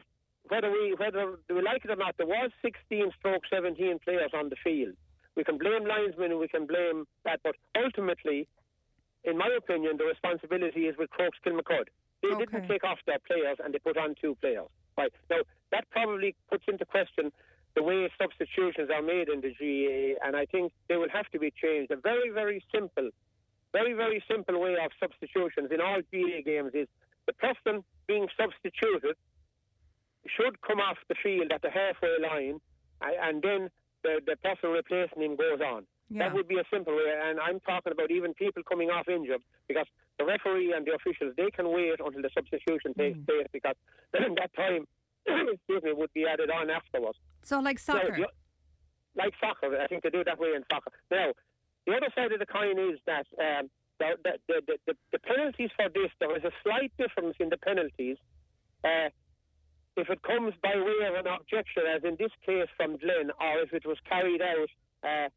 whether we whether we like it or not, there was 16 stroke 17 players on the field. We can blame linesmen and we can blame that, but ultimately, in my opinion, the responsibility is with Crokes Kilmacud. They didn't take off their players and they put on two players. Right now, that probably puts into question the way substitutions are made in the GAA, and I think they will have to be changed. A very, very simple very, very simple way of substitutions in all GA games is the person being substituted should come off the field at the halfway line, and then the, the person replacing him goes on. Yeah. That would be a simple way, and I'm talking about even people coming off injured because the referee and the officials they can wait until the substitution takes place because then that time, excuse me, would be added on afterwards. So, like soccer. like soccer, I think they do that way in soccer. Now, the other side of the coin is that um, the, the, the, the, the penalties for this, there is a slight difference in the penalties. Uh, if it comes by way of an objection, as in this case from Glen, or if it was carried out uh,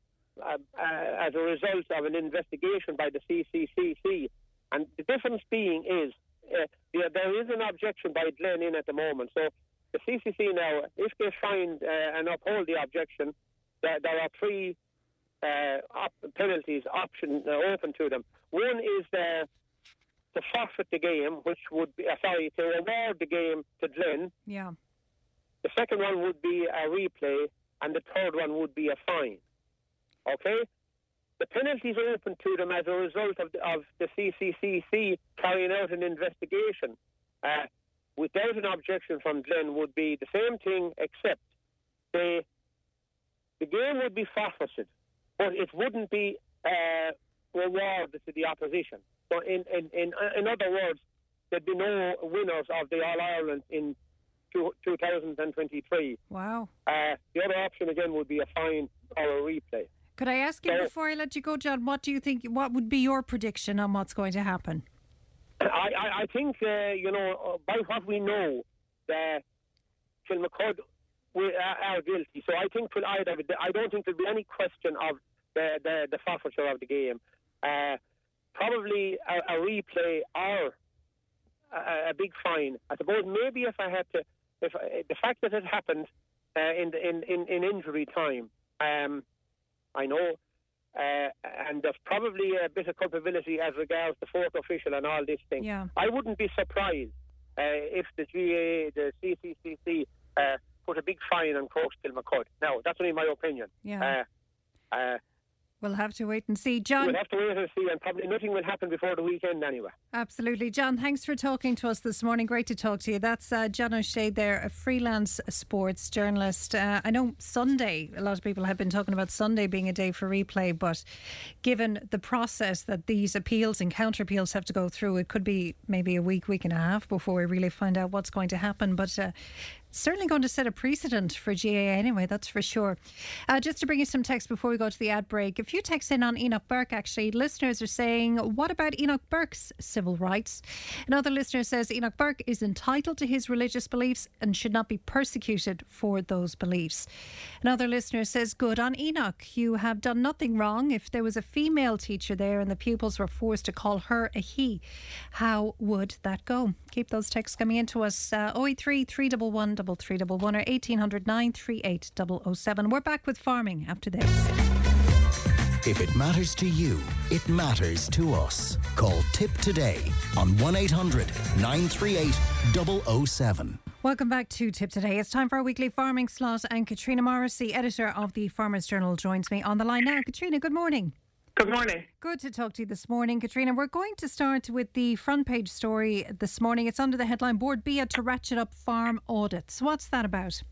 uh, uh, as a result of an investigation by the CCCC. And the difference being is uh, there, there is an objection by Glen in at the moment. So the CCC now, if they find uh, and uphold the objection, there, there are three uh, op- penalties option uh, open to them. One is the to forfeit the game, which would be uh, sorry to award the game to Glen. yeah. The second one would be a replay, and the third one would be a fine. Okay? The penalties open to them as a result of the, of the CCCC carrying out an investigation uh, without an objection from Glen would be the same thing, except they, the game would be forfeited, but it wouldn't be uh, rewarded to the opposition. So, in, in, in, in other words, there'd be no winners of the All Ireland in two, 2023. Wow. Uh, the other option again would be a fine or a replay. Could I ask you before I let you go, John? What do you think? What would be your prediction on what's going to happen? I, I, I think, uh, you know, uh, by what we know, the Kilmacud uh, are guilty. So I think either. I don't think there'll be any question of the the, the forfeiture of the game. Uh, probably a, a replay or a, a, big fine. I suppose maybe if I had to, if I, the fact that it happened uh, in, in in in injury time, um, I know. Uh, and there's probably a bit of culpability as regards the fourth official and all this thing. Yeah. I wouldn't be surprised uh, if the GA, the CCCC, uh, put a big fine on Crokes Kilmacud. Now, that's only my opinion. Yeah. We'll have to wait and see. John. We'll have to wait and see, and probably nothing will happen before the weekend anyway. Absolutely. John, thanks for talking to us this morning. Great to talk to you. That's uh, John O'Shea there, a freelance sports journalist. Uh, I know Sunday, a lot of people have been talking about Sunday being a day for replay, but given the process that these appeals and counter appeals have to go through, it could be maybe a week, week and a half before we really find out what's going to happen. But uh, certainly going to set a precedent for GAA anyway, that's for sure. Uh, just to bring you some text before we go to the ad break, a few texts in on Enoch Burke actually. Listeners are saying, What about Enoch Burke's civil rights? Another listener says Enoch Burke is entitled to his religious beliefs and should not be persecuted for those beliefs. Another listener says, Good on Enoch. You have done nothing wrong. If there was a female teacher there and the pupils were forced to call her a he, how would that go? Keep those texts coming into us. Uh, 083 311 double three double one or eighteen hundred nine three eight double oh seven. We're back with farming after this. If it matters to you, it matters to us. Call Tipp today on 1 800 938 007. Welcome back to Tipp Today. It's time for our weekly farming slot, and Katrina Morrissey, editor of the Farmers Journal, joins me on the line now. Katrina, good morning. Good morning. Good to talk to you this morning, Katrina. We're going to start with the front page story this morning. It's under the headline Bord Bia to ratchet up farm audits. What's that about?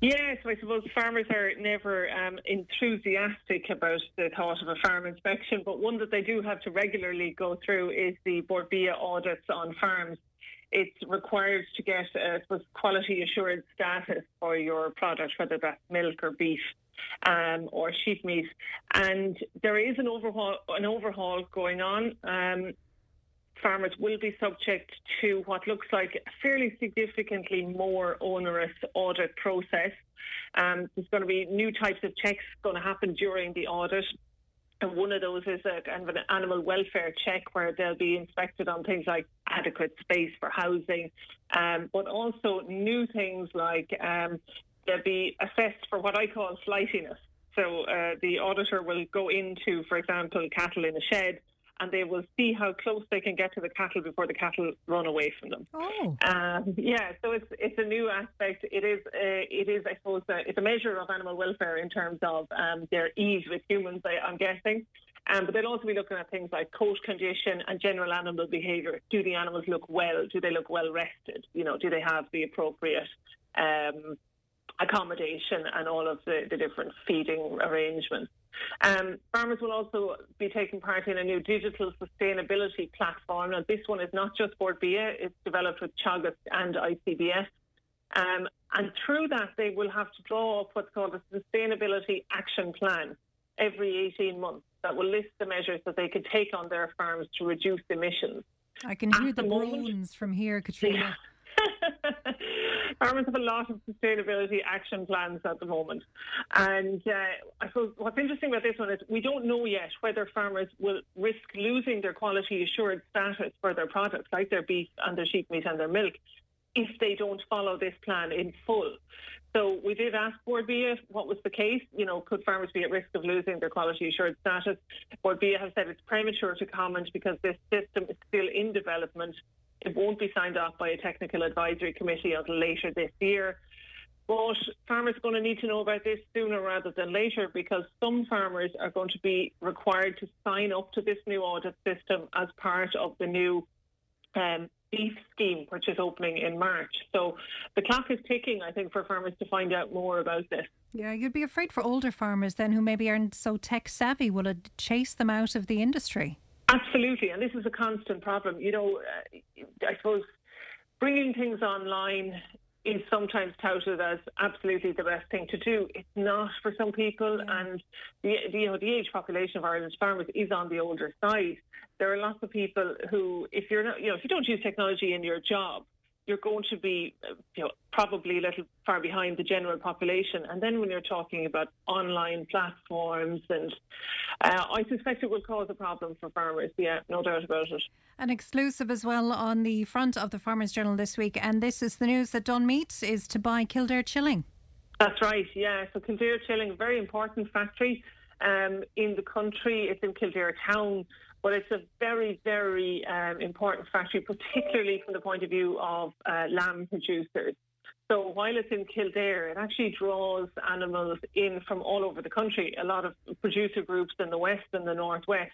Yes, I suppose farmers are never um, enthusiastic about the thought of a farm inspection, but one that they do have to regularly go through is the Bord Bia audits on farms. It's required to get uh, suppose, quality assured status for your product, whether that's milk or beef um, or sheep meat. And there is an overhaul, an overhaul going on. Um, farmers will be subject to what looks like a fairly significantly more onerous audit process. Um, there's going to be new types of checks going to happen during the audit. And one of those is a kind of an animal welfare check where they'll be inspected on things like adequate space for housing, um, but also new things like um, they'll be assessed for what I call flightiness. So uh, the auditor will go into, for example, cattle in a shed and they will see how close they can get to the cattle before the cattle run away from them. Oh, um, yeah. So it's it's a new aspect. It is uh, it is I suppose uh, it's a measure of animal welfare in terms of um, their ease with humans. I, I'm guessing. Um, but they'll also be looking at things like coat condition and general animal behaviour. Do the animals look well? Do they look well rested? You know, do they have the appropriate um, accommodation and all of the, the different feeding arrangements? Um, farmers will also be taking part in a new digital sustainability platform. Now, this one is not just Bord Bia, it's developed with Teagasc and ICBF. Um, and through that, they will have to draw up what's called a sustainability action plan every 18 months that will list the measures that they could take on their farms to reduce emissions. I can hear the, the groans from here, Katrina. Farmers have a lot of sustainability action plans at the moment. And uh, I suppose what's interesting about this one is we don't know yet whether farmers will risk losing their quality assured status for their products, like their beef and their sheep meat and their milk, if they don't follow this plan in full. So we did ask Bord Bia what was the case. You know, could farmers be at risk of losing their quality assured status? Bord Bia has said it's premature to comment because this system is still in development it won't be signed off by a technical advisory committee until later this year. But farmers are going to need to know about this sooner rather than later because some farmers are going to be required to sign up to this new audit system as part of the new um, beef scheme, which is opening in March. So the clock is ticking, I think, for farmers to find out more about this. Yeah, you'd be afraid for older farmers then who maybe aren't so tech savvy. Will it chase them out of the industry? Absolutely, and this is a constant problem. You know, uh, I suppose bringing things online is sometimes touted as absolutely the best thing to do. It's not for some people, yeah. and the, the, you know the age population of Ireland's farmers is on the older side. There are lots of people who, if you're not, you know, if you don't use technology in your job, you're going to be, uh, you know, probably a little far behind the general population. And then when you're talking about online platforms, and uh, I suspect it will cause a problem for farmers. Yeah, no doubt about it. An exclusive as well on the front of the Farmers Journal this week, and this is the news that Dawn Meats is to buy Kildare Chilling. That's right. Yeah, so Kildare Chilling, very important factory um, in the country. It's in Kildare town. But it's a very, very um, important factory, particularly from the point of view of uh, lamb producers. So while it's in Kildare, it actually draws animals in from all over the country. A lot of producer groups in the west and the northwest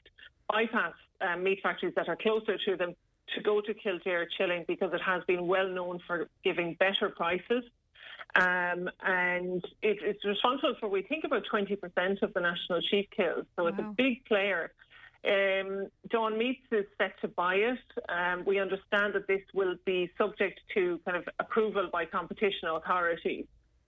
bypass um, meat factories that are closer to them to go to Kildare chilling because it has been well known for giving better prices. Um, and it, it's responsible for, we think, about 20% of the national sheep kills. So wow. it's a big player. Um, Dawn Meats is set to buy it. Um, we understand that this will be subject to kind of approval by competition authorities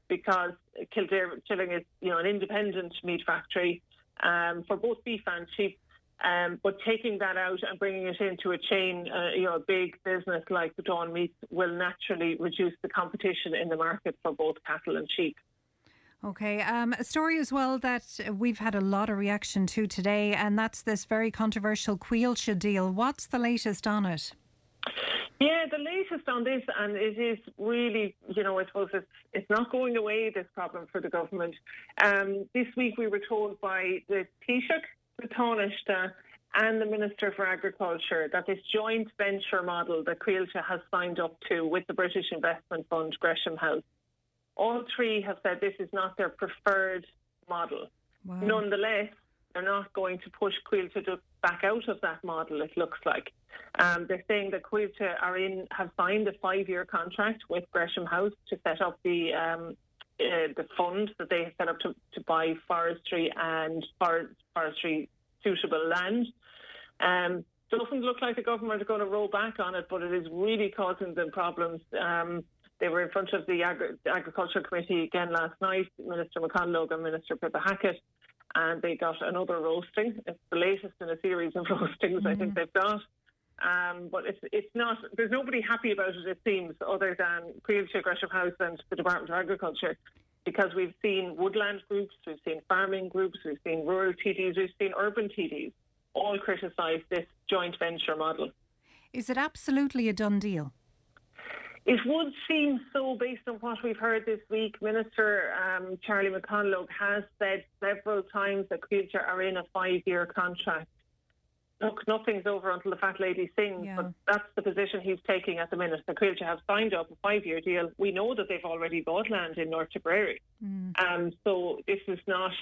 because Kildare Chilling is, you know, an independent meat factory um, for both beef and sheep. Um, but taking that out and bringing it into a chain, uh, you know, a big business like Dawn Meats will naturally reduce the competition in the market for both cattle and sheep. Okay, um, a story as well that we've had a lot of reaction to today, and that's this very controversial Coillte deal. What's the latest on it? Yeah, the latest on this, and it is really, you know, I suppose it's, it's not going away, this problem for the government. Um, this week we were told by the Taoiseach, the Taoiseach, and the Minister for Agriculture that this joint venture model that Coillte has signed up to with the British Investment Fund, Gresham House, all three have said this is not their preferred model. Wow. Nonetheless, they're not going to push Coillte back out of that model, it looks like. Um, they're saying that Coillte are in, have signed a five year contract with Gresham House to set up the um, uh, the fund that they have set up to, to buy forestry and forest, forestry suitable land. Um, doesn't look like the government are going to roll back on it, but it is really causing them problems. Um, they were in front of the Agri- Agriculture Committee again last night, Minister McConalogue and Minister Pippa Hackett, and they got another roasting. It's the latest in a series of roastings mm. I think mm. they've got. Um, but it's it's not. There's nobody happy about it. It seems, other than Coillte, Gresham House, and the Department of Agriculture, because we've seen woodland groups, we've seen farming groups, we've seen rural TDs, we've seen urban TDs all criticise this joint venture model. Is it absolutely a done deal? It would seem so based on what we've heard this week. Minister um, Charlie McConalogue has said several times that Coillte are in a five year contract. Look, nothing's over until the fat lady sings, yeah. but that's the position he's taking at the minute. The Coillte have signed up a five year deal. We know that they've already bought land in North Tipperary. Mm. Um, so this is not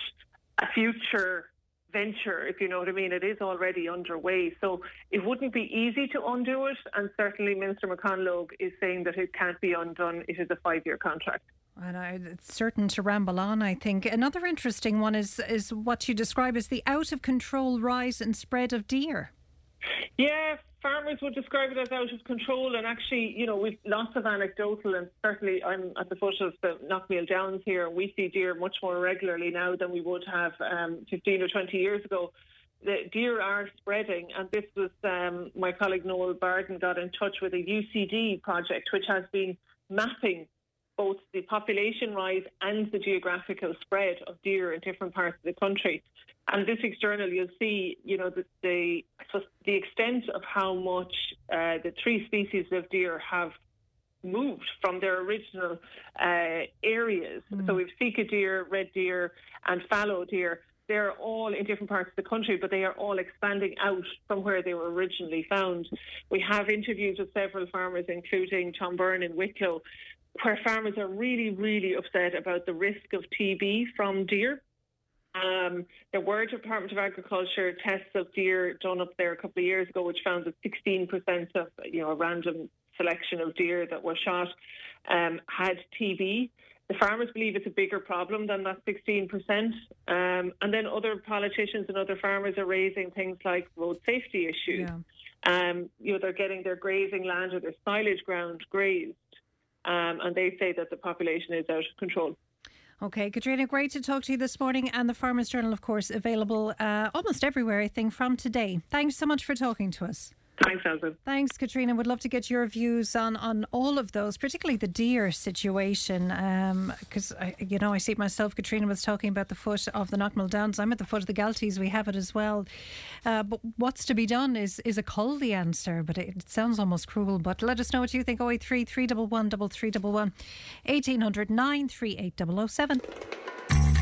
a future venture, if you know what I mean. It is already underway. So it wouldn't be easy to undo it. And certainly Minister McConalogue is saying that it can't be undone. It is a five year contract. And I, it's certain to ramble on, I think. Another interesting one is, is what you describe as the out of control rise and spread of deer. Yeah, farmers would describe it as out of control. And actually, you know, we've lots of anecdotal, and certainly I'm at the foot of the Knockmeal Downs here, and we see deer much more regularly now than we would have um, 15 or 20 years ago. The deer are spreading, and this was um, my colleague Noel Barden got in touch with a UCD project, which has been mapping both the population rise and the geographical spread of deer in different parts of the country. And this external, you'll see, you know, the the, the extent of how much uh, the three species of deer have moved from their original uh, areas. Mm. So we've sika deer, red deer, and fallow deer. They're all in different parts of the country, but they are all expanding out from where they were originally found. We have interviews with several farmers, including Tom Byrne in Wicklow, where farmers are really, really upset about the risk of TB from deer. Um, there were Department of Agriculture tests of deer done up there a couple of years ago, which found that 16% of you know a random selection of deer that were shot um, had TB. The farmers believe it's a bigger problem than that 16%. Um, and then other politicians and other farmers are raising things like road safety issues. Yeah. Um, you know, they're getting their grazing land or their silage ground grazed. Um, and they say that the population is out of control. Okay, Katrina, great to talk to you this morning. And the Farmers Journal, of course, available uh, almost everywhere, I think, from today. Thanks so much for talking to us. Thanks, Alvin. Thanks, Katrina. Would love to get your views on, on all of those, particularly the deer situation. Because, you know, I see it myself. Katrina was talking about the foot of the Knockmill Downs. I'm at the foot of the Galties. We have it as well. Uh, but what's to be done is is a cull the answer, but it, it, sounds almost cruel. But let us know what you think. 083 311 3311 1800 938 007.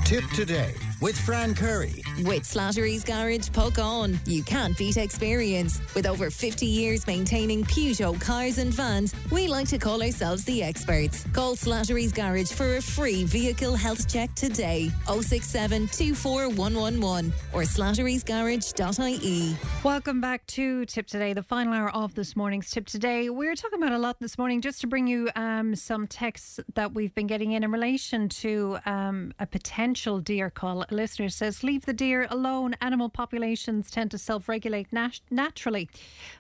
Tipp today with Fran Curry. With Slattery's Garage Puckane. You can't beat experience. With over 50 years maintaining Peugeot cars and vans, we like to call ourselves the experts. Call Slattery's Garage for a free vehicle health check today. 067 24111 or slatterysgarage.ie. Welcome back to Tipp Today, the final hour of this morning's Tipp Today. We're talking about a lot this morning just to bring you um, some texts that we've been getting in in relation to um, a potential potential deer cull. A listener says, Leave the deer alone. Animal populations tend to self regulate nat- naturally.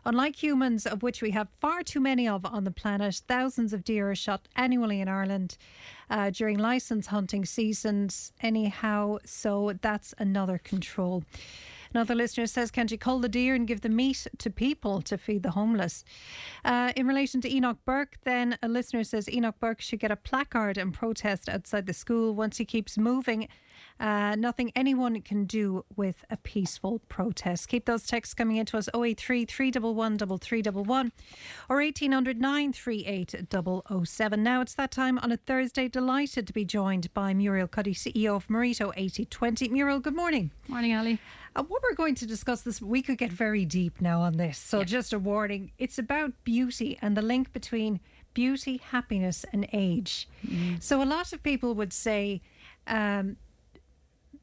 Unlike humans, of which we have far too many of on the planet, thousands of deer are shot annually in Ireland uh, during license hunting seasons, anyhow, so that's another control. Another listener says, Can't you cull the deer and give the meat to people to feed the homeless? Uh, in relation to Enoch Burke, then a listener says Enoch Burke should get a placard and protest outside the school once he keeps moving. Uh, nothing anyone can do with a peaceful protest. Keep those texts coming into us 083 311 3311 or 1800 938 007. Now it's that time on a Thursday. Delighted to be joined by Muriel Cuddy, CEO of Marito 8020. Muriel, good morning. Morning, Ali. Uh, what we're going to discuss this, we could get very deep now on this. So, yeah. just a warning it's about beauty and the link between beauty, happiness, and age. Mm. So, a lot of people would say, um,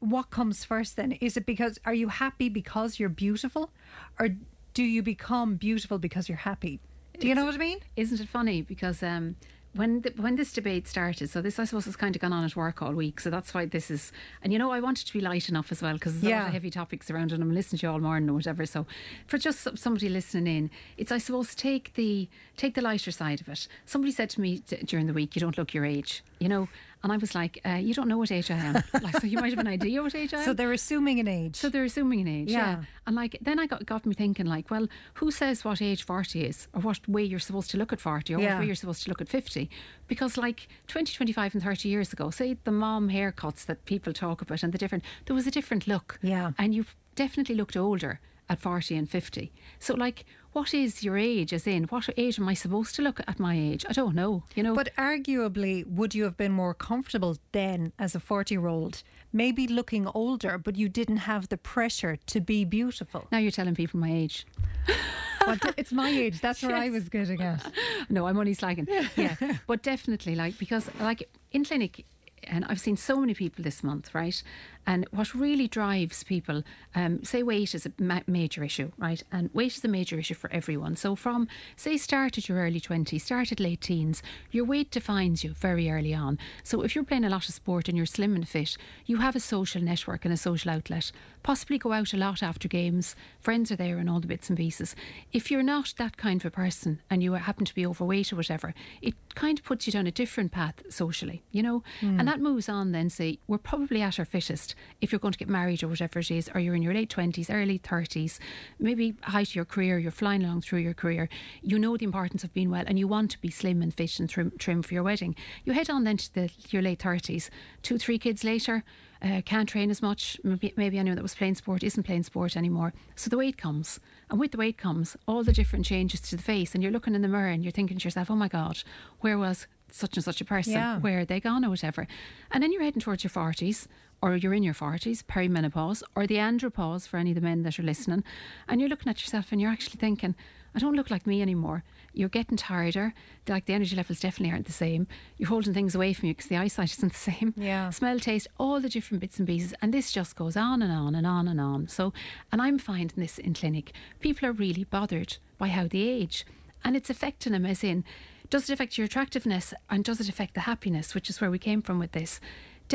what comes first then? Is it because, are you happy because you're beautiful? Or do you become beautiful because you're happy? Do you it's, know what I mean? Isn't it funny? Because um, when the, when this debate started, so this I suppose has kind of gone on at work all week, so that's why this is. And you know, I wanted to be light enough as well because there's yeah. a lot of heavy topics around, and I'm listening to you all morning or whatever. So for just somebody listening in, it's I suppose take the take the lighter side of it. Somebody said to me t- during the week, "You don't look your age," you know, and I was like, uh, you don't know what age I am. like, so you might have an idea what age I am. So they're assuming an age. So they're assuming an age, yeah. yeah. And like, then I got, got me thinking, like, well, who says what age 40 is or what way you're supposed to look at 40 or yeah. what way you're supposed to look at 50? Because like 20, 25 and 30 years ago, say the mom haircuts that people talk about and the different, there was a different look. Yeah. And you definitely looked older at 40 and 50. So like, what is your age? As in, what age am I supposed to look at my age? I don't know. You know. But arguably, would you have been more comfortable then as a forty-year-old? Maybe looking older, but you didn't have the pressure to be beautiful. Now you're telling people my age. it's my age. That's where yes. I was getting at. No, I'm only slagging. Yeah, but definitely, like because like in clinic, and I've seen so many people this month, right? And what really drives people, um, say weight is a ma- major issue, right? And weight is a major issue for everyone. So from, say, start at your early 20s, start at late teens, your weight defines you very early on. So if you're playing a lot of sport and you're slim and fit, you have a social network and a social outlet. Possibly go out a lot after games, friends are there and all the bits and pieces. If you're not that kind of a person and you happen to be overweight or whatever, it kind of puts you down a different path socially, you know? Mm. And that moves on then, say, we're probably at our fittest if you're going to get married or whatever it is, or you're in your late 20s, early 30s, maybe height of your career, you're flying along through your career, you know the importance of being well and you want to be slim and fit and trim, trim for your wedding. You head on then to the, your late 30s, two, three kids later, uh, can't train as much. Maybe, maybe anyone that was playing sport isn't playing sport anymore. So the weight comes. And with the weight comes all the different changes to the face. And you're looking in the mirror and you're thinking to yourself, oh my God, where was such and such a person? Yeah. Where are they gone or whatever? And then you're heading towards your 40s or you're in your 40s, perimenopause, or the andropause for any of the men that are listening, and you're looking at yourself and you're actually thinking, I don't look like me anymore. You're getting tireder. Like the energy levels definitely aren't the same. You're holding things away from you because the eyesight isn't the same. Yeah. Smell, taste, all the different bits and pieces. And this just goes on and on and on and on. So, and I'm finding this in clinic. People are really bothered by how they age. And it's affecting them as in, does it affect your attractiveness and does it affect the happiness, which is where we came from with this?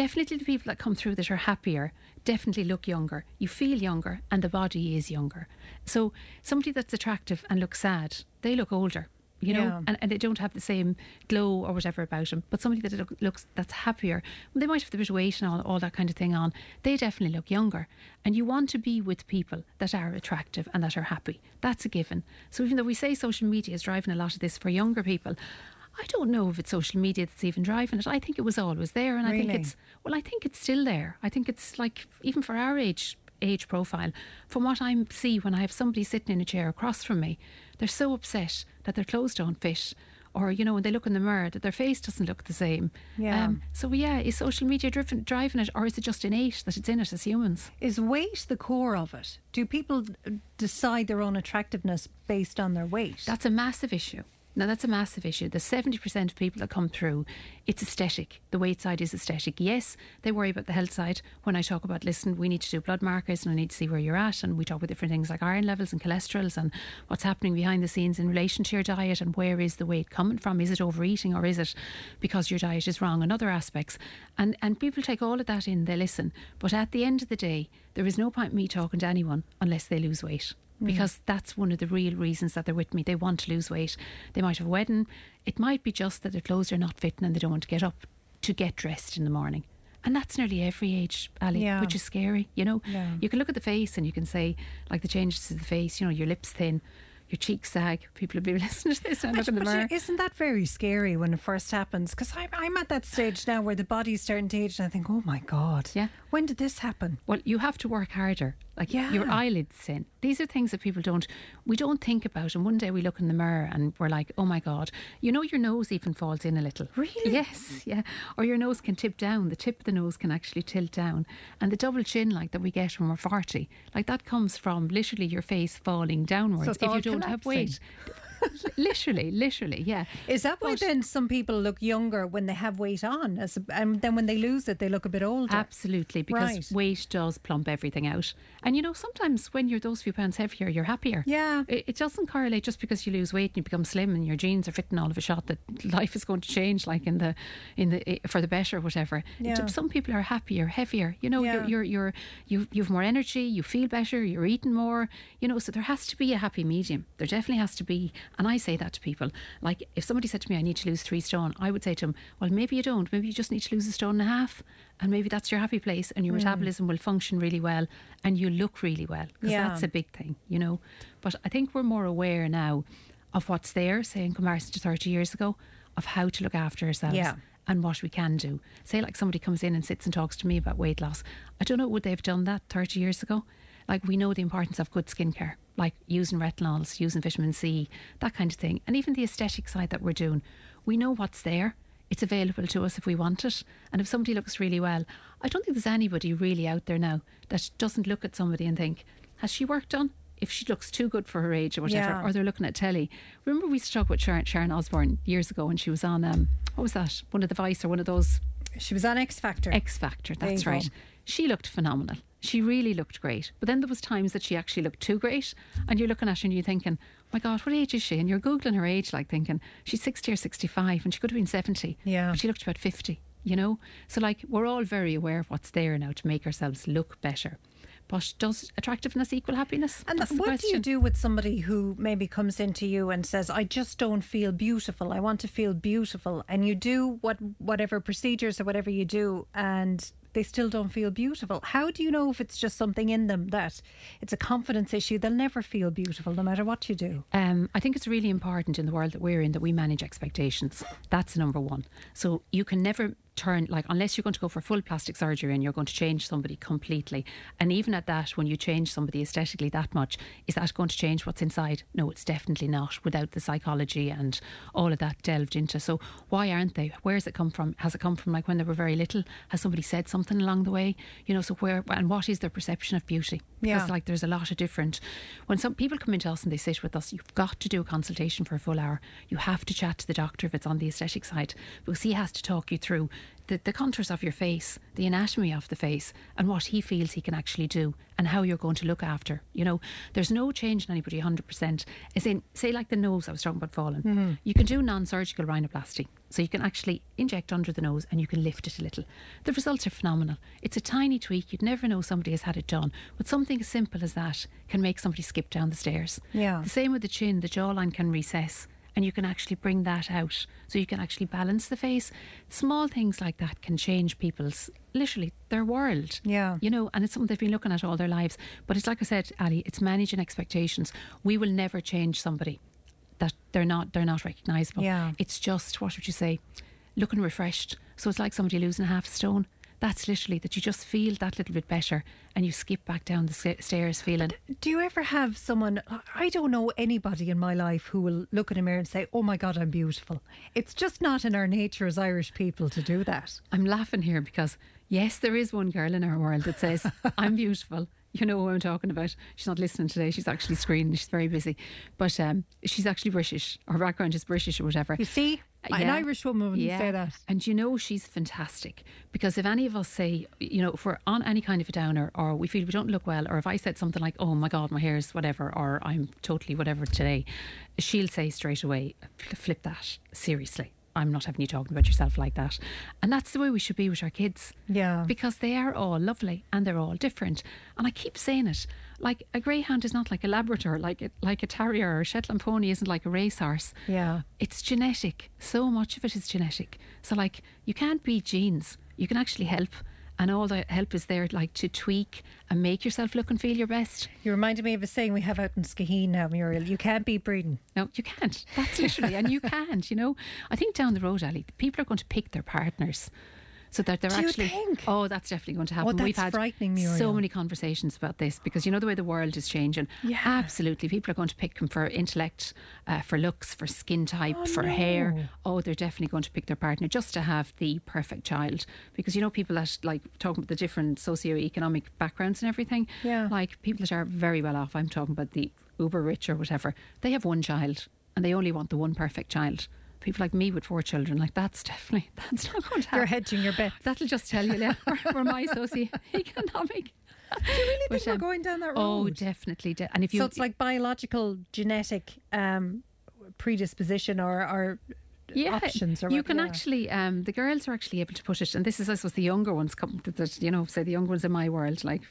Definitely the people that come through that are happier definitely look younger. You feel younger, and the body is younger. So somebody that's attractive and looks sad, they look older. you know, Yeah. and, and they don't have the same glow or whatever about them. But somebody that look, looks that's happier, they might have the bit of weight and all, all that kind of thing on. They definitely look younger, and you want to be with people that are attractive and that are happy. That's a given. So even though we say social media is driving a lot of this for younger people. I don't know if it's social media that's even driving it. I think it was always there, and I think it's well. I think it's still there. I think it's like even for our age age profile, from what I see when I have somebody sitting in a chair across from me, they're so upset that their clothes don't fit, or you know when they look in the mirror that their face doesn't look the same. Yeah. Um, so yeah, is social media driven driving it, or is it just innate that it's in us as humans? Is weight the core of it? Do people decide their own attractiveness based on their weight? That's a massive issue. Now, that's a massive issue. The 70% of people that come through, it's aesthetic. The weight side is aesthetic. Yes, they worry about the health side. When I talk about, listen, we need to do blood markers and I need to see where you're at. And we talk about different things like iron levels and cholesterols and what's happening behind the scenes in relation to your diet and where is the weight coming from. Is it overeating or is it because your diet is wrong and other aspects? And, and people take all of that in, they listen. But at the end of the day, there is no point me talking to anyone unless they lose weight Mm. because that's one of the real reasons that they're with me. They want to lose weight. They might have a wedding. It might be just that their clothes are not fitting and they don't want to get up to get dressed in the morning. And that's nearly every age, Ali, Yeah. which is scary. You know, Yeah. you can look at the face and you can say, like the changes to the face, you know, your lips thin, your cheeks sag. People will be listening to this and look in the mirror. Isn't that very scary when it first happens? Because I'm, I'm at that stage now where the body's starting to age and I think, oh my God. Yeah. When did this happen? Well, you have to work harder. Like Yeah. your eyelids thin. These are things that people don't, we don't think about. And one day we look in the mirror and we're like, oh my God. You know, your nose even falls in a little. Really? Yes, yeah. Or your nose can tip down. The tip of the nose can actually tilt down. And the double chin, like that we get when we're 40, like that comes from literally your face falling downwards it's if you don't have weight. literally, literally, yeah. Is that why then some people look younger when they have weight on, as and then when they lose it, they look a bit older? Absolutely, because Right. weight does plump everything out. And you know, sometimes when you're those few pounds heavier, you're happier. Yeah. It, it doesn't correlate just because you lose weight and you become slim and your jeans are fitting all of a shot that life is going to change, like in the in the eh, for the better, whatever. It- Yeah. some people are happier, heavier. You know, Yeah. you're you're you're you you've more energy, you feel better, you're eating more. You know, so there has to be a happy medium. There definitely has to be. And I say that to people. Like if somebody said to me, "I need to lose three stone," I would say to them, "Well, maybe you don't. Maybe you just need to lose a stone and a half." And maybe that's your happy place, and your Mm. metabolism will function really well, and you look really well, because Yeah. that's a big thing, you know. But I think we're more aware now of what's there, say in comparison to 30 years ago, of how to look after ourselves Yeah. and what we can do. Say, like somebody comes in and sits and talks to me about weight loss. I don't know, would they have done that 30 years ago? Like, we know the importance of good skincare, like using retinols, using vitamin C, that kind of thing. And even the aesthetic side that we're doing. We know what's there. It's available to us if we want it. And if somebody looks really well, I don't think there's anybody really out there now that doesn't look at somebody and think, has she worked on? If she looks too good for her age or whatever, Yeah. or they're looking at telly. Remember, we used to talk about Sharon, Sharon Osbourne years ago when she was on, um, what was that? One of the Vice or one of those She was on X Factor. X Factor, that's right. go. She looked phenomenal. She really looked great. But then there was times that she actually looked too great, and you're looking at her and you're thinking, "My God, what age is she?" And you're googling her age, like thinking she's sixty or sixty-five, and she could have been seventy. Yeah. but she looked about fifty. You know, so like we're all very aware of what's there now to make ourselves look better. But does attractiveness equal happiness? And That's what do you do with somebody who maybe comes into you and says, "I just don't feel beautiful. I want to feel beautiful," and you do what whatever procedures or whatever you do, and they still don't feel beautiful. How do you know if it's just something in them that it's a confidence issue? They'll never feel beautiful no matter what you do. Um, I think it's really important in the world that we're in that we manage expectations. That's number one. So you can never turn like unless you're going to go for full plastic surgery and you're going to change somebody completely. And even at that, when you change somebody aesthetically that much, is that going to change what's inside? No, it's definitely not. Without the psychology and all of that delved into. So why aren't they? Where has it come from? Has it come from like when they were very little? Has somebody said something along the way? You know, so where and what is their perception of beauty? Because Yeah. like there's a lot of different when some people come into us and they sit with us you've got to do a consultation for a full hour you have to chat to the doctor if it's on the aesthetic side because he has to talk you through the, the contours of your face the anatomy of the face and what he feels he can actually do and how you're going to look after you know there's no change in anybody 100% as in say like the nose I was talking about falling Mhm. you can do non-surgical rhinoplasty so you can actually inject under the nose and you can lift it a little. The results are phenomenal. It's a tiny tweak. You'd never know somebody has had it done. But something as simple as that can make somebody skip down the stairs. Yeah. The same with the chin. The jawline can recess and you can actually bring that out. So you can actually balance the face. Small things like that can change people's literally their world. Yeah. You know, and it's something they've been looking at all their lives. But it's like I said, Ali, it's managing expectations. We will never change somebody that they're not they're not recognisable. Yeah. It's just what would you say? Looking refreshed. So it's like somebody losing a half a stone. That's literally that you just feel that little bit better and you skip back down the stairs feeling. Do you ever have someone? I don't know anybody in my life who will look in a mirror and say, "Oh my God, I'm beautiful." It's just not in our nature as Irish people to do that. I'm laughing here because yes, there is one girl in our world that says, I'm beautiful. You know who I'm talking about. She's not listening today. She's actually screening. She's very busy. But um, she's actually British. Her background is British or whatever. You see, an Irish woman wouldn't say that. And you know she's fantastic because if any of us say, you know, if we're on any kind of a downer or we feel we don't look well, or if I said something like, oh my God, my hair's whatever, or I'm totally whatever today, she'll say straight away, flip that, seriously. I'm not having you talking about yourself like that. And that's the way we should be with our kids. Yeah. Because they are all lovely and they're all different. And I keep saying it. Like a greyhound is not like a Labrador, like a, like a terrier or a Shetland pony isn't like a racehorse. Yeah. It's genetic. So much of it is genetic. So like you can't beat genes. You can actually help and all the help is there like to tweak and make yourself look and feel your best. You reminded me of a saying we have out in Skaheen now, Muriel. You can't beat breeding. No, you can't. That's literally, and you can't. You know, I think down the road, Ali, people are going to pick their partners. So that they're Do you actually. think? Oh, that's definitely going to happen. Oh, We've that's had frightening, Muriel. so many conversations about this because you know the way the world is changing. Yeah. Absolutely, people are going to pick them for intellect, uh, for looks, for skin type, Oh, for no. hair. Oh, they're definitely going to pick their partner just to have the perfect child because you know people that like talking about the different socioeconomic backgrounds and everything. Yeah. Like people that are very well off. I'm talking about the uber rich or whatever. They have one child and they only want the one perfect child. People like me with four children, like that's definitely that's not going to happen. You're hedging your bet. That'll just tell you, yeah, we're, we're my socioeconomic. Do you really think But, we're um, going down that road? Oh, definitely. De- and if you so it's like biological, genetic um, predisposition or, or options or you can yeah. actually um, the girls are actually able to put it and this is I suppose the younger ones come that you know say the younger ones in my world like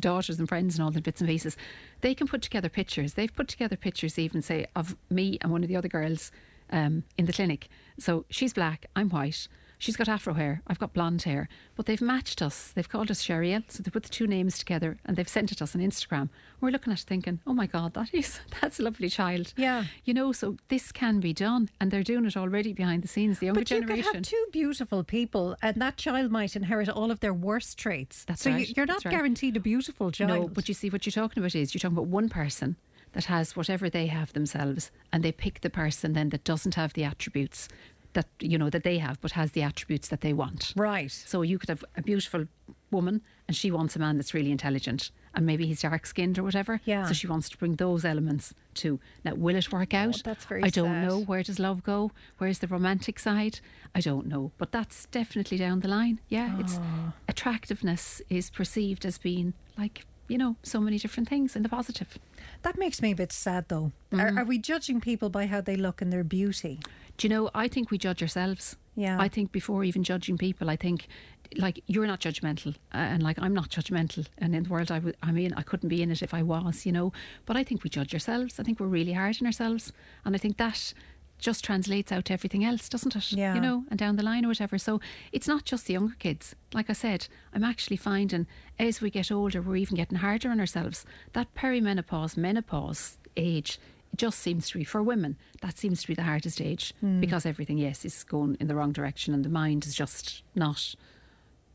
daughters and friends and all the bits and pieces they can put together pictures they've put together pictures even say of me and one of the other girls um, in the clinic so she's black I'm white She's got afro hair, I've got blonde hair, but they've matched us. They've called us Sheriel, so they put the two names together and they've sent it us on Instagram. We're looking at it thinking, oh my God, that is that's a lovely child. Yeah. You know, so this can be done, and they're doing it already behind the scenes. The younger But you generation. could have two beautiful people, and that child might inherit all of their worst traits. That's so right, you, you're not right. guaranteed a beautiful child. No, but you see, what you're talking about is you're talking about one person that has whatever they have themselves, and they pick the person then that doesn't have the attributes that you know that they have, but has the attributes that they want. Right. So you could have a beautiful woman, and she wants a man that's really intelligent, and maybe he's dark skinned or whatever. Yeah. So she wants to bring those elements too. Now, will it work out? Oh, that's very I don't know. Where does love go? Where's the romantic side? I don't know. But that's definitely down the line. Yeah, it's Oh. attractiveness is perceived as being like you know so many different things in the positive. That makes me a bit sad, though. Mm. Are, are we judging people by how they look and their beauty? Do you know? I think we judge ourselves. Yeah. I think before even judging people, I think like you're not judgmental, uh, and like I'm not judgmental. And in the world I w- I'm in, I couldn't be in it if I was, you know. But I think we judge ourselves. I think we're really hard on ourselves, and I think that just translates out to everything else, doesn't it? Yeah. You know, and down the line or whatever. So it's not just the younger kids. Like I said, I'm actually finding as we get older, we're even getting harder on ourselves. That perimenopause, menopause age it just seems to be for women that seems to be the hardest age Hmm. because everything yes is going in the wrong direction and the mind is just not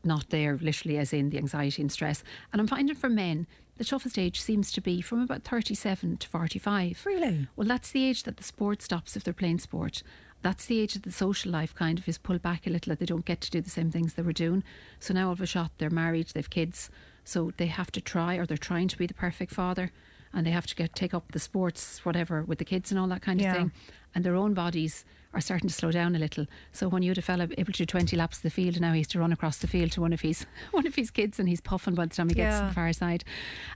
not there literally as in the anxiety and stress and i'm finding for men the toughest age seems to be from about 37 to 45 really? Well that's the age that the sport stops if they're playing sport. That's the age that the social life kind of is pulled back a little that they don't get to do the same things they were doing. So now all of a shot they're married they've kids so they have to try or they're trying to be the perfect father and they have to get take up the sports whatever with the kids and all that kind Yeah. of thing and their own bodies are starting to slow down a little. So when you had a fella able to do 20 laps of the field and now he has to run across the field to one of his one of his kids and he's puffing by the time he gets to the far side.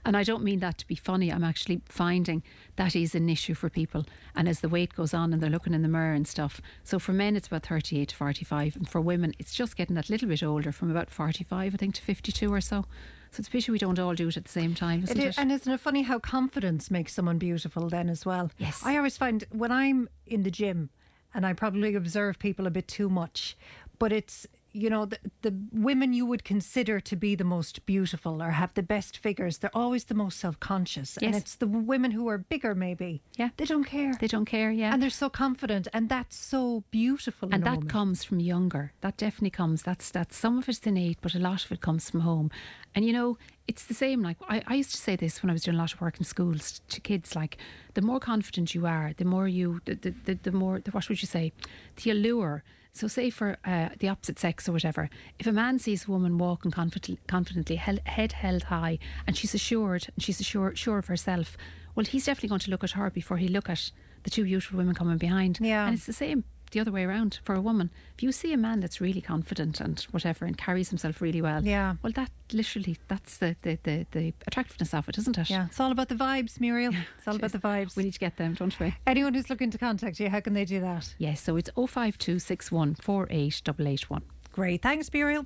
And I don't mean that to be funny. I'm actually finding that is an issue for people. And as the weight goes on and they're looking in the mirror and stuff. So for men it's about 38 to 45 and for women it's just getting that little bit older from about 45 I think to 52 or so. So it's a pity we don't all do it at the same time, isn't It it? is, and isn't it funny how confidence makes someone beautiful then as well? Yes. I always find when I'm in the gym, and I probably observe people a bit too much, but it's you know the, the women you would consider to be the most beautiful or have the best figures they're always the most self-conscious Yes. and it's the women who are bigger maybe yeah they don't care they don't care yeah and they're so confident and that's so beautiful in and that woman. comes from younger. That definitely comes. That's that's some of it's innate, but a lot of it comes from home. And you know, it's the same. Like I, I used to say this when I was doing a lot of work in schools to kids. Like the more confident you are, the more you, the the, the, the more. The, what would you say? The allure. So, say for uh, the opposite sex or whatever, if a man sees a woman walking confident, confidently, held, head held high, and she's assured, and she's assured, sure of herself, well, he's definitely going to look at her before he look at the two beautiful women coming behind. Yeah. And it's the same the other way around for a woman. If you see a man that's really confident and whatever and carries himself really well, Yeah. well, that literally that's the the, the, the attractiveness of it, isn't it? yeah it's all about the vibes Muriel it's all about the vibes we need to get them, don't we? anyone who's looking to contact you how can they do that Yes, so it's 05261 48881. great thanks Muriel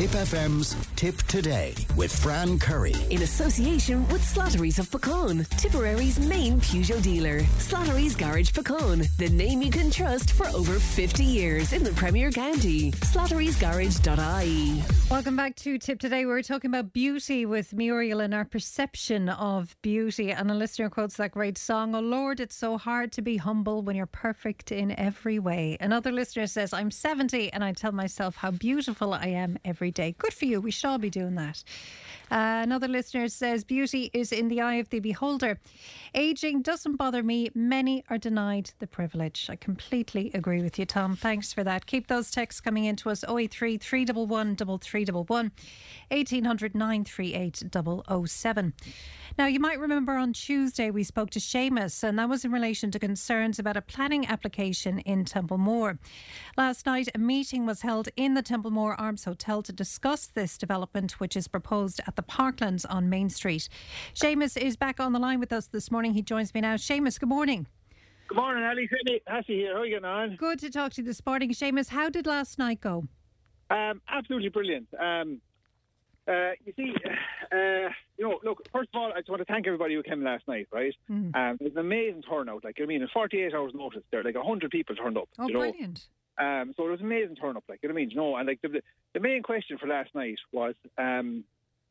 Tipp FM's Tipp Today with Fran Curry. In association with Slattery's of Puckane, Tipperary's main Peugeot dealer. Slattery's Garage Puckane, the name you can trust for over 50 years in the Premier County. Slattery'sGarage.ie. Welcome back to Tipp Today. We're talking about beauty with Muriel and our perception of beauty. And a listener quotes that great song, Oh Lord, it's so hard to be humble when you're perfect in every way. Another listener says, I'm 70 and I tell myself how beautiful I am every day. Good for you. We should all be doing that. Another listener says, Beauty is in the eye of the beholder. Aging doesn't bother me. Many are denied the privilege. I completely agree with you, Tom. Thanks for that. Keep those texts coming in to us 083 311 3311 1800 938 007. Now, you might remember on Tuesday we spoke to Seamus, and that was in relation to concerns about a planning application in Templemore. Last night, a meeting was held in the Templemore Arms Hotel to discuss this development, which is proposed at the Parklands on Main Street. Seamus is back on the line with us this morning. He joins me now. Seamus, good morning. Good morning, Ali. Hassey here. How are you getting on? Good to talk to you this morning. Seamus, how did last night go? Um, absolutely brilliant. Um, uh, you see, uh, you know, look, first of all, I just want to thank everybody who came last night, right? Mm. Um, there's an amazing turnout. Like, I mean, in 48 hours notice, there like 100 people turned up. Oh, you know? brilliant. Um, so it was an amazing turn up, like you know what I mean, you know, and like the, the, the main question for last night was, um,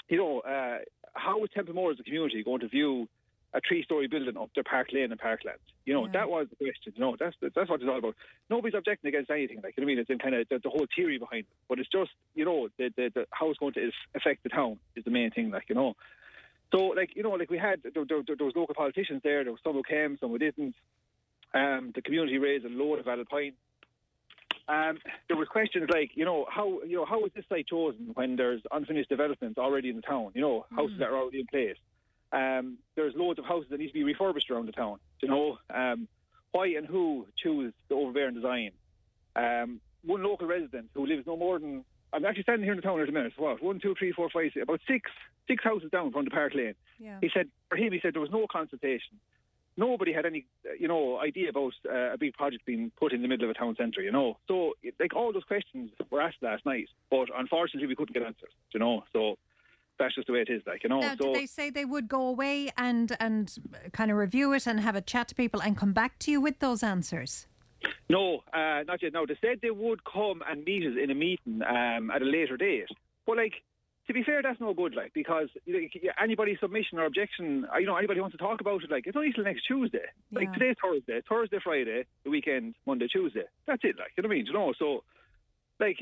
you know, uh, how is Templemore as a community going to view a three-story building up their Park Lane and Parklands? You know, that was the question. You know, that's that's what it's all about. Nobody's objecting against anything, like you know what I mean. It's in kind of the, the whole theory behind it, but it's just you know the, the, the how it's going to affect the town is the main thing, like you know. So, like you know, like we had there, there, there was local politicians there. There was some who came, some who didn't. Um, the community raised a load of Alpine. Um, there was questions like, you know, how you know how is this site chosen when there's unfinished developments already in the town? You know, houses that are already in place. Um, there's loads of houses that need to be refurbished around the town. You know, um, why and who choose the overbearing design? Um, one local resident who lives no more than I'm actually standing here in the town at a minute. What? One, two, three, four, five, six, about six six houses down from the Park Lane. Yeah. He said for him, he said there was no consultation. Nobody had any, uh, you know, idea about uh, a big project being put in the middle of a town centre. You know, so like all those questions were asked last night, but unfortunately we couldn't get answers. You know, so that's just the way it is. Like you know, Now, so did they say they would go away and and kind of review it and have a chat to people and come back to you with those answers? No, uh, not yet. No, they said they would come and meet us in a meeting um, at a later date. But like, to be fair, that's no good. Like, because anybody's submission or objection, you know, anybody wants to talk about it, like, it's only till next Tuesday. Like today's Thursday, Thursday, Friday, the weekend, Monday, Tuesday. That's it. Like, you know what I mean? You know, so like,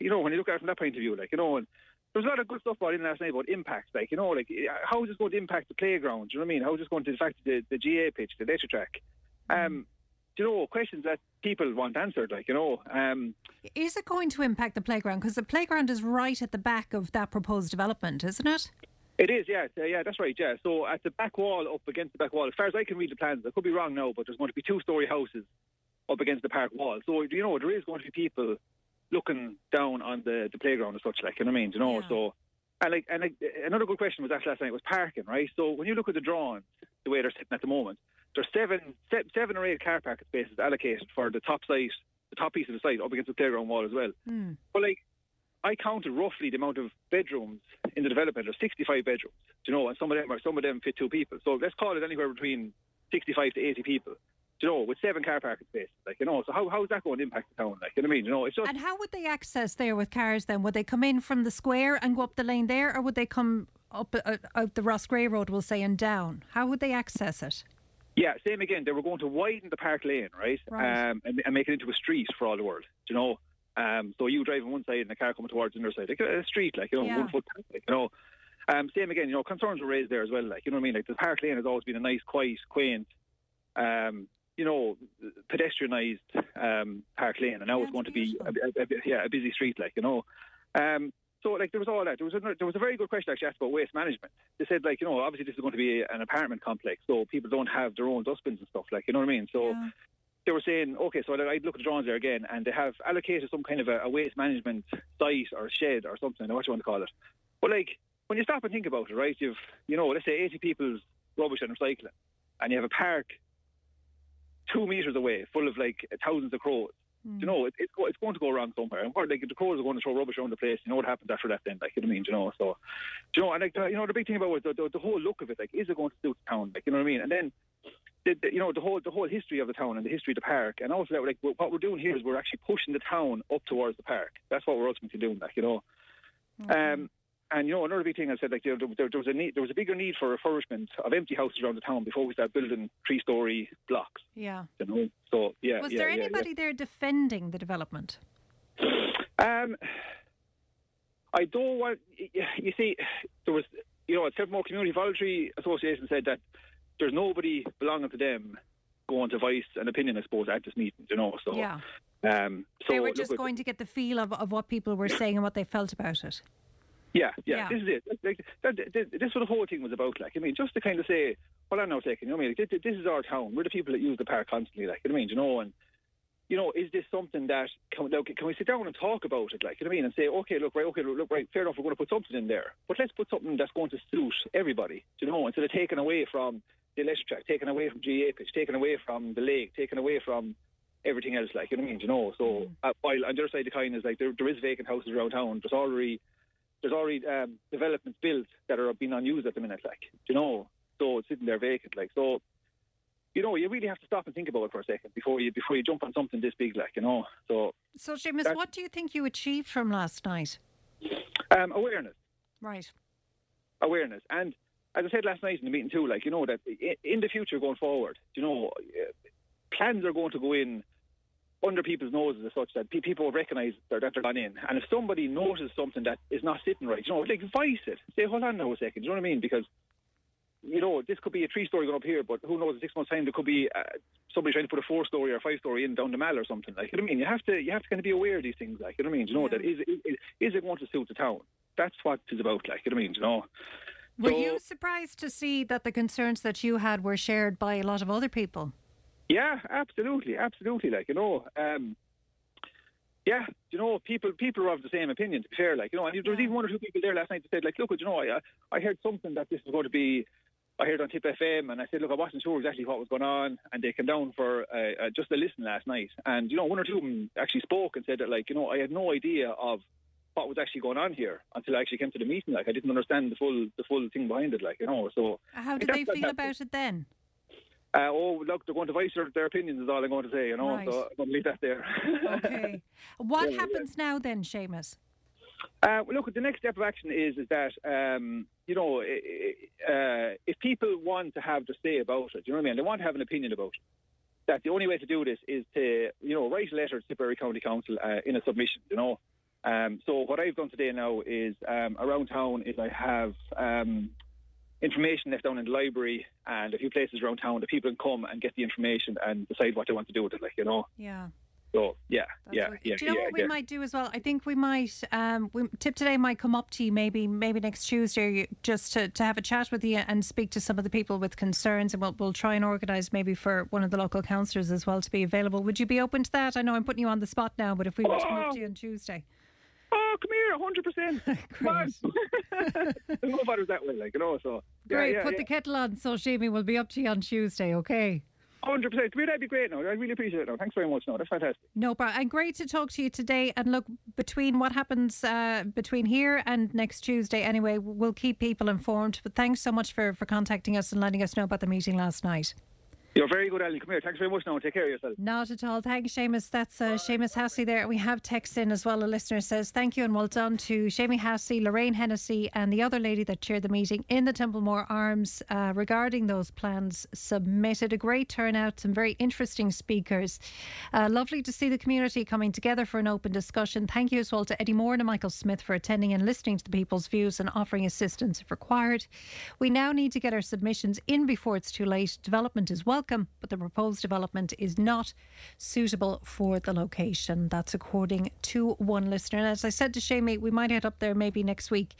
you know, when you look at it from that point of view, like, you know, and there's a lot of good stuff brought in last night about impacts, like, you know, like, how is this going to impact the playground? Do you know what I mean? How is this going to affect the, the GAA pitch, the leisure track? Um, you know, questions that people want answered, like, you know. Um, Is it going to impact the playground? Because the playground is right at the back of that proposed development, isn't it? It is, yeah, uh, yeah, that's right, yeah. So at the back wall, up against the back wall, as far as I can read the plans, I could be wrong now, but there's going to be two-story houses up against the park wall. So you know, there is going to be people looking down on the, the playground and such, like you know what I mean, you know. So and like and like, another good question was asked last night was parking, right? So when you look at the drawings, the way they're sitting at the moment, there's seven se- seven or eight car parking spaces allocated for the top site, the top piece of the site up against the playground wall as well. Hmm. But like, I counted roughly the amount of bedrooms in the development. There's 65 bedrooms, you know, and some of them are some of them fit two people. So let's call it anywhere between 65 to 80 people. You know, with seven car parking spaces, like you know, so how how is that going to impact the town? Like you know what I mean? You know, it's just And how would they access there with cars then? Would they come in from the square and go up the lane there, or would they come up uh, out the Roscrea Road, we'll say, and down? How would they access it? Yeah, same again. They were going to widen the park lane, right, Right. Um, and, and make it into a street for all the world. You know, um, so you driving one side and the car coming towards the other side, like a street, like you know, Yeah. one foot, like you know. Um, same again, you know, concerns were raised there as well. Like you know what I mean? Like the park lane has always been a nice, quiet, quaint, um, you know, pedestrianised um, park lane, and now it's going to be a, a, a, yeah a busy street, like you know. Um, so like there was all that. There was a, there was a very good question actually asked about waste management. They said like you know obviously this is going to be an apartment complex, so people don't have their own dustbins and stuff like you know what I mean. So they were saying okay, so I'd look at the drawings there again, and they have allocated some kind of a, a waste management site or shed or something, or what you want to call it. But like when you stop and think about it, right? You've you know let's say 80 people's rubbish and recycling, and you have a park two meters away full of like thousands of crows. You know, it, it's, go- it's going to go wrong somewhere. And what, like, the crows are going to throw rubbish around the place. You know what happens after that then, like, you know what I mean? You know, so, you know, and like, the, you know, the big thing about it, the, the, the whole look of it, like, is it going to suit the town? Like, you know what I mean? And then, the, the, you know, the whole the whole history of the town and the history of the park, and also that, like, what we're doing here is we're actually pushing the town up towards the park. That's what we're ultimately doing, like, you know. Um, and you know, another big thing I said, like you know, there, there was a need, there was a bigger need for refurbishment of empty houses around the town before we start building three-story blocks. Yeah. You know, so yeah. Was yeah, there yeah, yeah. anybody there defending the development? Um, I don't want. You see, there was, you know, a several More Community Voluntary Association said that there's nobody belonging to them going to voice an opinion, I suppose, at this meeting. You know, so Yeah. Um, so they were just going to get the feel of, of what people were saying and what they felt about it. Yeah, yeah, Yeah. this is it. Like, that, that, this is what the whole thing was about. Like, I mean, just to kind of say, well, I'm now taking, you know, what I mean, like, this, this is our town. We're the people that use the park constantly. Like, you know what I mean, you know, and you know, is this something that can, now, can we sit down and talk about it? Like, you know what I mean, and say, okay, look, right, okay, look, right, fair enough, we're going to put something in there, but let's put something that's going to suit everybody. You know, instead of taking away from the electric track, taking away from GAA pitch, taking away from the lake, taking away from everything else. Like, you know what I mean, you know. So, uh, while on the other side of the coin is like there, there is vacant houses around town. There's already there's already um, developments built that are being unused at the minute, like, you know, so it's sitting there vacant, like, so, you know, you really have to stop and think about it for a second before you before you jump on something this big, like, you know, so. So, Seamus, what do you think you achieved from last night? Um, awareness, Right. awareness, and as I said last night in the meeting too, like, you know, that in the future going forward, you know, uh, plans are going to go in under people's noses as such that pe- people recognise that they're gone in. And if somebody notices something that is not sitting right, you know, like voice it. Say, hold on now a second. Do you know what I mean? Because you know, this could be a three story going up here, but who knows? In six months' time, there could be uh, somebody trying to put a four story or five story in down the mall or something. Like, you know what I mean? You have to, you have to kind of be aware of these things. Like, you know what I mean? You know that is, is, is it going to suit the town? That's what it's about. Like, you know what I mean? You know. Were So- you surprised to see that the concerns that you had were shared by a lot of other people? Yeah, absolutely, absolutely. Like you know, um, yeah, you know, people people are of the same opinion. To be fair, like you know, and there was even one or two people there last night that said, like, look, you know, I I heard something that this was going to be. I heard on Tipp FM, and I said, look, I wasn't sure exactly what was going on, and they came down for uh, uh, just a listen last night, and you know, one or two of them actually spoke and said that, like, you know, I had no idea of what was actually going on here until I actually came to the meeting. Like, I didn't understand the full the full thing behind it. Like, you know, so How did they feel about it then? Uh, oh, look, they're going to voice their, their opinions, is all I'm going to say, you know, Right. so I'm going to leave that there. Okay. What Yeah, yeah. happens now then, Seamus? Uh, well, look, the next step of action is is that um, you know uh, if people want to have their say about it, you know what I mean? They want to have an opinion about it. That the only way to do this is to you know write a letter to Tipperary County Council uh, in a submission. You know, um, so what I've done today now is um, around town is I have um, information left down in the library and a few places around town that people can come and get the information and decide what they want to do with it. Like you know, Yeah. so yeah, yeah, yeah. Do you know yeah, what we yeah. might do as well? I think we might. Um, we, Tipp today might come up to you maybe maybe next Tuesday just to, to have a chat with you and speak to some of the people with concerns, and we'll we'll try and organise maybe for one of the local councillors as well to be available. Would you be open to that? I know I'm putting you on the spot now, but if we were to come up to you on Tuesday, Oh, come here, hundred percent. Come on. There's no matters that way, like you know. So yeah, great. yeah, Put yeah. the kettle on, so Jamie will be up to you on Tuesday. Okay. Hundred percent. That'd be great. Now, I really appreciate it. Now, thanks very much. Now, that's fantastic. No, but and great to talk to you today. And look, between what happens uh, between here and next Tuesday, anyway, we'll keep people informed. But thanks so much for for contacting us and letting us know about the meeting last night. You're very good, Alan. Come here. Thanks very much. Now, take care of yourself. Not at all. Thanks, Seamus. That's uh, Seamus Hassey there. We have text in as well. A listener says, Thank you and well done to Seamus Hassey, Lorraine Hennessy, and the other lady that chaired the meeting in the Templemore Arms uh, regarding those plans submitted. A great turnout, some very interesting speakers. Uh, lovely to see the community coming together for an open discussion. Thank you as well to Eddie Moore and Michael Smith for attending and listening to the people's views and offering assistance if required. We now need to get our submissions in before it's too late. Development is welcome, but the proposed development is not suitable for the location. That's according to one listener. And as I said to Shamey, we might head up there maybe next week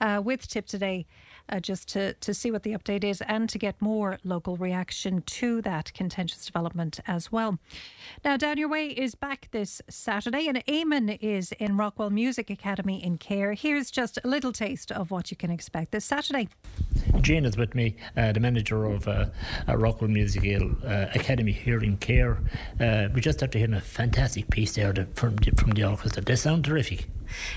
uh, with Tipp Today. Uh, just to, to see what the update is and to get more local reaction to that contentious development as well. Now, Down Your Way is back this Saturday, and Eamon is in Rockwell Music Academy in Cahir. Here's just a little taste of what you can expect this Saturday. Jane is with me, uh, the manager of uh, Rockwell Music uh, Academy here in Cahir. Uh, we just have to hear a fantastic piece there from, from the orchestra. They sound terrific.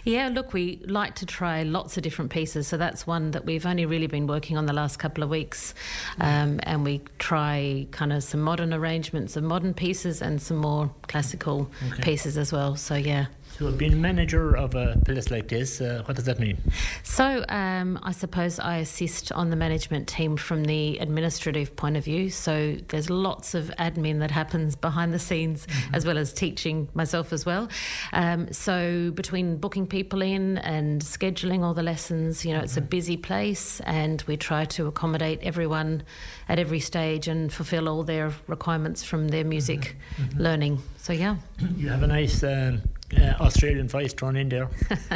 Yeah, look, we like to try lots of different pieces. So that's one that we've only really been working on the last couple of weeks. Um, and we try kind of some modern arrangements of modern pieces and some more classical okay. pieces as well. So, yeah. So, being manager of a place like this, uh, what does that mean? So, um, I suppose I assist on the management team from the administrative point of view. So, there's lots of admin that happens behind the scenes, mm-hmm. as well as teaching myself as well. Um, so, between booking people in and scheduling all the lessons, you know, mm-hmm. it's a mm-hmm. busy place, and we try to accommodate everyone at every stage and fulfill all their requirements from their music mm-hmm. mm-hmm. learning. So, yeah. You have a nice. Um uh, Australian voice thrown in there.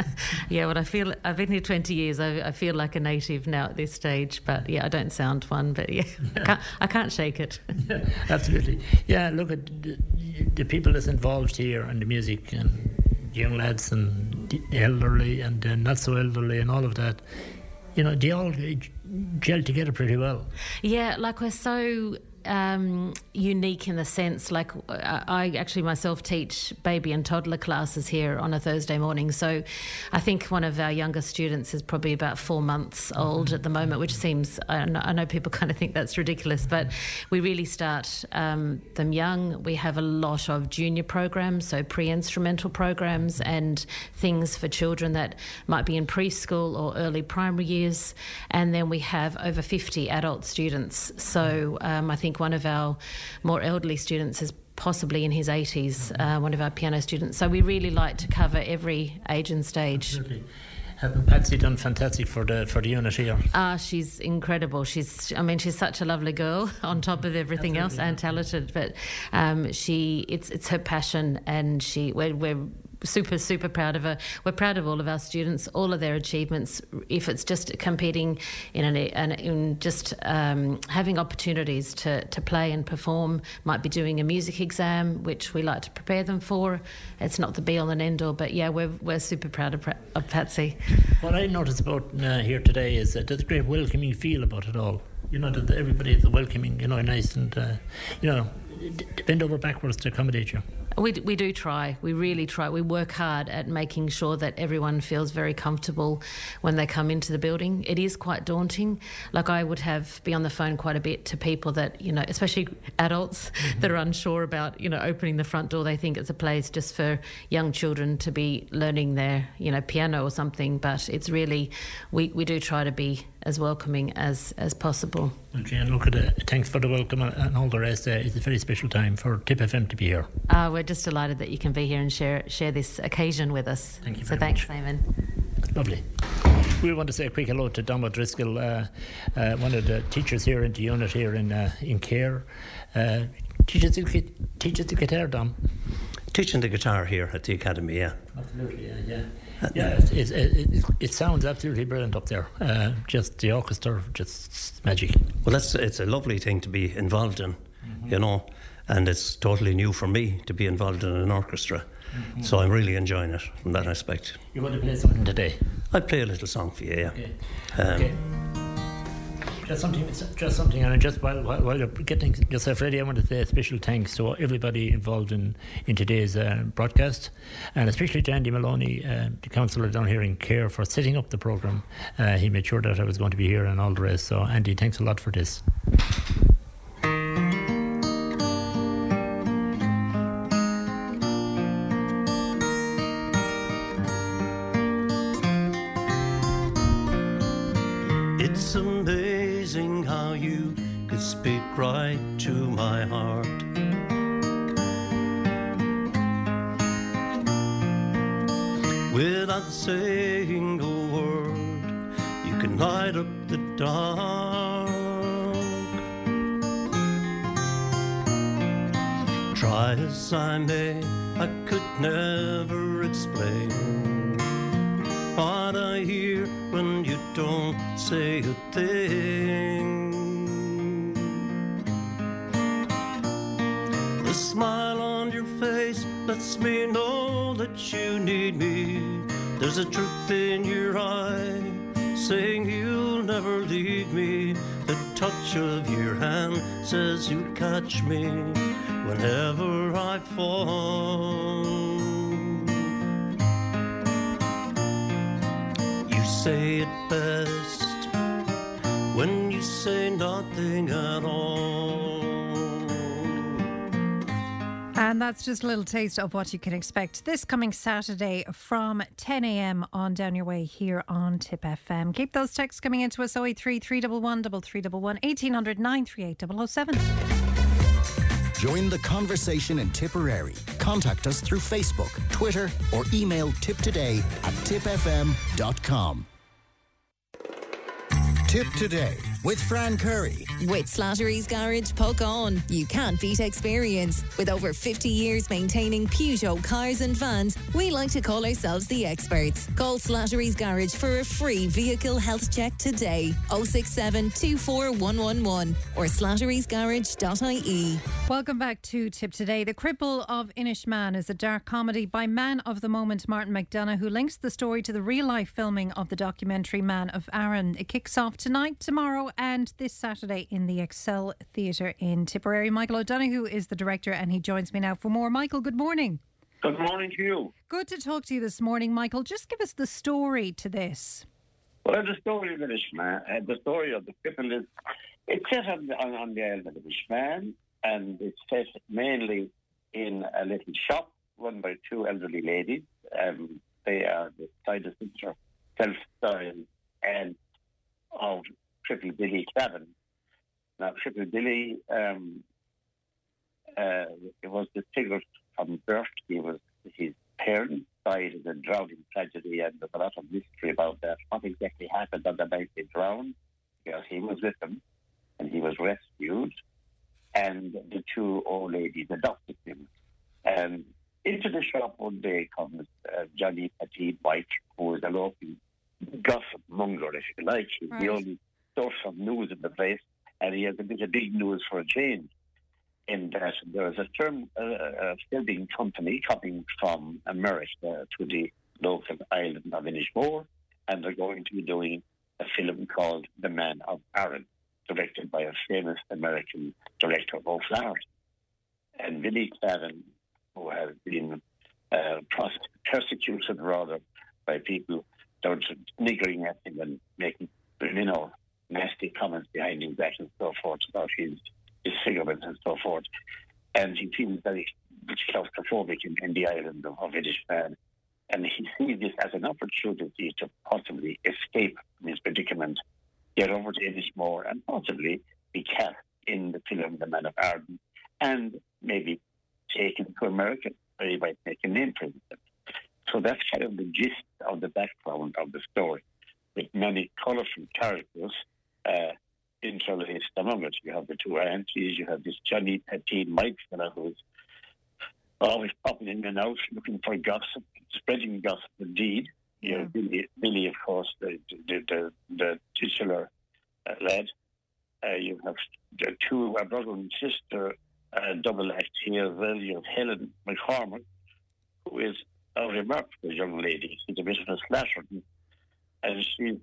yeah, well, I feel I've been here 20 years. I, I, feel like a native now at this stage, but yeah, I don't sound one, but yeah, yeah. I, can't, I, can't, shake it. yeah, absolutely. Yeah, look at the, the, people that's involved here and the music and young lads and the elderly and uh, not so elderly and all of that. You know, they all gel together pretty well. Yeah, like we're so um, unique in the sense, like I actually myself teach baby and toddler classes here on a Thursday morning. So I think one of our younger students is probably about four months old at the moment, which seems, I know, I know people kind of think that's ridiculous, but we really start um, them young. We have a lot of junior programs, so pre instrumental programs and things for children that might be in preschool or early primary years. And then we have over 50 adult students. So um, I think think one of our more elderly students is possibly in his 80s, uh, one of our piano students. So we really like to cover every age and stage. Absolutely. Hasn't Patsy done fantastic for the for the unit here? Ah, she's incredible. She's, I mean, she's such a lovely girl on top of everything Absolutely. else and talented. But um, she, it's it's her passion, and she we're, we're super, super proud of her. We're proud of all of our students, all of their achievements. If it's just competing in, an, in just um, having opportunities to, to play and perform, might be doing a music exam, which we like to prepare them for. It's not the be all and end all, but yeah, we're, we're super proud of, of Patsy. What I noticed about uh, here today is that there's a great welcoming feel about it all. You know, that everybody is welcoming, you know, nice and, uh, you know, bend over backwards to accommodate you. We, we do try. We really try. We work hard at making sure that everyone feels very comfortable when they come into the building. It is quite daunting. Like I would have be on the phone quite a bit to people that you know, especially adults mm-hmm. that are unsure about you know opening the front door. They think it's a place just for young children to be learning their you know piano or something. But it's really we, we do try to be as welcoming as as possible. Well, Jane, look at it. Thanks for the welcome and all the rest. Uh, it's a very special time for Tipp FM to be here. Uh, we're just delighted that you can be here and share share this occasion with us. Thank you. so thanks, Simon. Lovely. We want to say a quick hello to Dom Driscoll, uh, uh, one of the teachers here in the unit here in uh, in Cahir. Uh, teaches the, teaches the guitar, Dom. Teaching the guitar here at the academy, yeah. Absolutely, yeah, yeah. Yeah, it, it, it, it, sounds absolutely brilliant up there. Uh, just the orchestra, just magic. Well, that's it's a lovely thing to be involved in, mm-hmm. you know and it's totally new for me to be involved in an orchestra. Mm-hmm. So I'm really enjoying it from that aspect. You want to play something today? I'll play a little song for you, yeah. Okay. Um, okay. Just something, just something, and just while, while, you're getting yourself ready, I want to say a special thanks to everybody involved in, in today's uh, broadcast, and especially to Andy Maloney, uh, the councillor down here in Cahir, for setting up the programme. Uh, he made sure that I was going to be here and all the rest. So, Andy, thanks a lot for this. It's amazing right to my heart. Without saying a word, you can light up the dark. Try as I may, I could never explain what I hear when you don't say a thing. Smile on your face lets me know that you need me. There's a truth in your eye saying you'll never leave me. The touch of your hand says you'll catch me whenever I fall. You say it best when you say nothing at all. And that's just a little taste of what you can expect this coming Saturday from 10 a.m. on Down Your Way here on Tipp FM. Keep those texts coming into us 083 311 3311 1800 938 007. Join the conversation in Tipperary. Contact us through Facebook, Twitter, or email tiptoday at tipfm.com. Tipp Today with Fran Curry. With Slattery's Garage, Puckane. You can't beat experience. With over 50 years maintaining Peugeot cars and vans, we like to call ourselves the experts. Call Slattery's Garage for a free vehicle health check today. 067 24111 or slatterysgarage.ie. Welcome back to Tipp Today. The Cripple of Inishmaan is a dark comedy by man of the moment Martin McDonagh, who links the story to the real life filming of the documentary Man of Aran. It kicks off tonight, tomorrow, and this Saturday in the Excel Theatre in Tipperary. Michael O'Donoghue is the director, and he joins me now for more. Michael, good morning. Good morning to you. Good to talk to you this morning, Michael. Just give us the story to this. Well, the story of Inishmaan, uh, the story of the cripple is, it's set on, on, on the island of Inishmaan, and it's set mainly in a little shop run by two elderly ladies. Um, they are the side sister, self-styled, and of Cripple Billy Claven. Now, Cripple Billy, um, uh, it was disfigured from birth. He was his parents died in a drowning tragedy, and there's a lot of mystery about that. What exactly happened on the night they drowned? Because he was with them, and he was rescued, and the two old ladies adopted him. And into the shop one day comes uh, Johnnypateenmike, who is a local gossip monger, if you like. He's the only source of news in the place, and he has a bit of big news for a change. In that there is a term, uh, a filming company coming from America to the local island of Inishmore, and they're going to be doing a film called The Man of Aran, directed by a famous American director, Flowers. And Billy Claven, who has been uh, persecuted rather by people that were niggering at him and making, you know, nasty comments behind his back and so forth about his disfigurement and so forth. And he feels very claustrophobic in, in the island of, of Inishmaan. And he sees this as an opportunity to possibly escape from his predicament, get over to Inishmore, and possibly be cast in the film The Man of Aran, and maybe taken to America, where he might make a name for himself. So that's kind of the gist of the background of the story, with many colourful characters uh, interlaced it. You have the two aunties, you have this Johnnypateenmike fellow who's always popping in and out looking for gossip, spreading gossip indeed. You have Billy, Billy, of course, the the the, the titular uh, lad. Uh, you have the two, a brother and sister, uh, double act here as well. You have Helen McCormick, who is a remarkable young lady. She's a bit of a slasher, and she's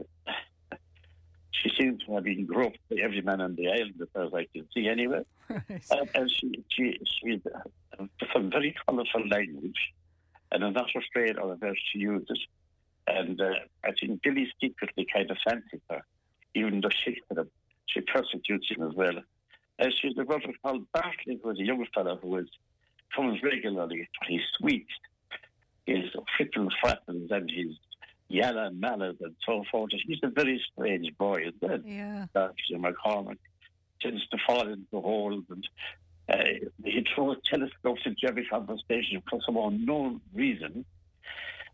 she seems to have been groped by every man on the island, as far as I can see, anyway. And, and she, she, she's uh, some very colourful language, and I'm not afraid or averse to use it. And uh, I think Billy secretly kind of fancies her, even though she kind of, she persecutes him as well. And she's a brother called Bartley, who is a young fellow who is comes regularly. He's sweet. He's flipping frappins and he's yellow and mallet and so forth. He's a very strange boy as well. Yeah. Dr. McCormick tends to fall into holes and uh, he throws telescopes into every conversation for some unknown reason.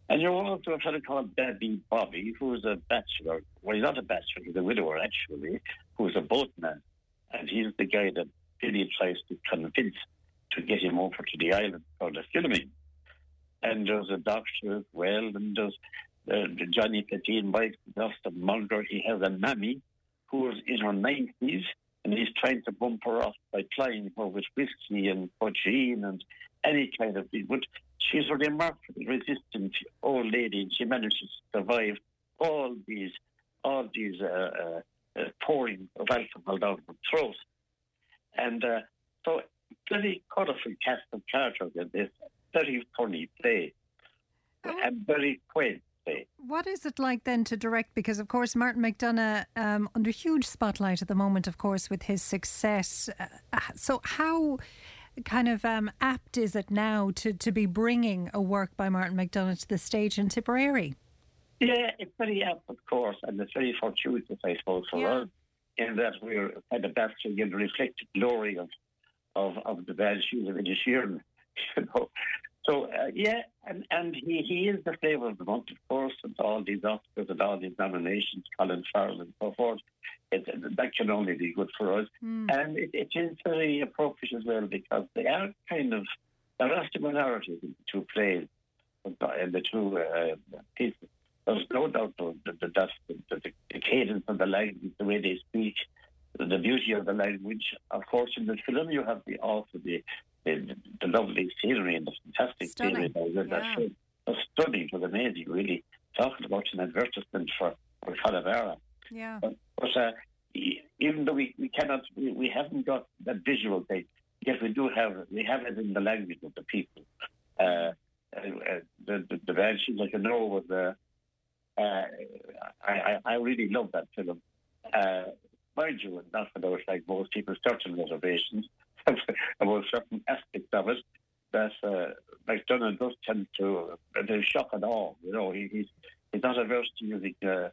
And you're also a fellow called Daddy Bobby, who's a bachelor. Well, he's not a bachelor, he's a widower, actually, who's a boatman. And he's the guy that Billy tries to convince to get him over to the island for the filming. And there's a doctor as well, and there's Johnny Petin wife, Dustin Mulder. He has a mammy who's in her 90s, and he's trying to bump her off by plying her with whiskey and poteen and any kind of thing. But she's a remarkably resistant old lady, and she manages to survive all these, all these uh, uh, uh, pouring of alcohol down her throat. And uh, so, very colourful cast of characters in this, very funny play, and very quaint play. What is it like then to direct? Because, of course, Martin McDonagh, um, under huge spotlight at the moment, of course, with his success. Uh, so, how kind of um, apt is it now to, to be bringing a work by Martin McDonagh to the stage in Tipperary? Yeah, it's very apt, of course, and it's very fortuitous, I suppose, for Yeah. us, in that we're kind of basking in the reflected glory of of, of the bad shoes of Inishirin, you know. So, uh, yeah, and, and he, he is the flavour of the month, of course, and all these Oscars and all these nominations, Colin Farrell and so forth. It, that can only be good for us. And it, it is very appropriate as well because they are kind of, there are similarities in the two plays, in the two uh, pieces. There's no doubt though, that that the, the, the cadence of the language, the way they speak, the beauty of the language. Of course, in the film, you have the also the the, the lovely scenery and the fantastic Stunning, scenery that that yeah. show. It was stunning. It was amazing, really. Talking about an advertisement for, for Calavera. Yeah. But, but uh, even though we, we cannot, we, we haven't got that visual thing, yet we do have, we have it in the language of the people. Uh, uh, the, the, the Banshees, like you know, was, uh, uh, I, I, really love that film. Uh, mind you, not about like most people, certain reservations about certain aspects of it that uh, McDonagh does tend to, uh, shock and awe. You know, he, he's, he's not averse to using uh,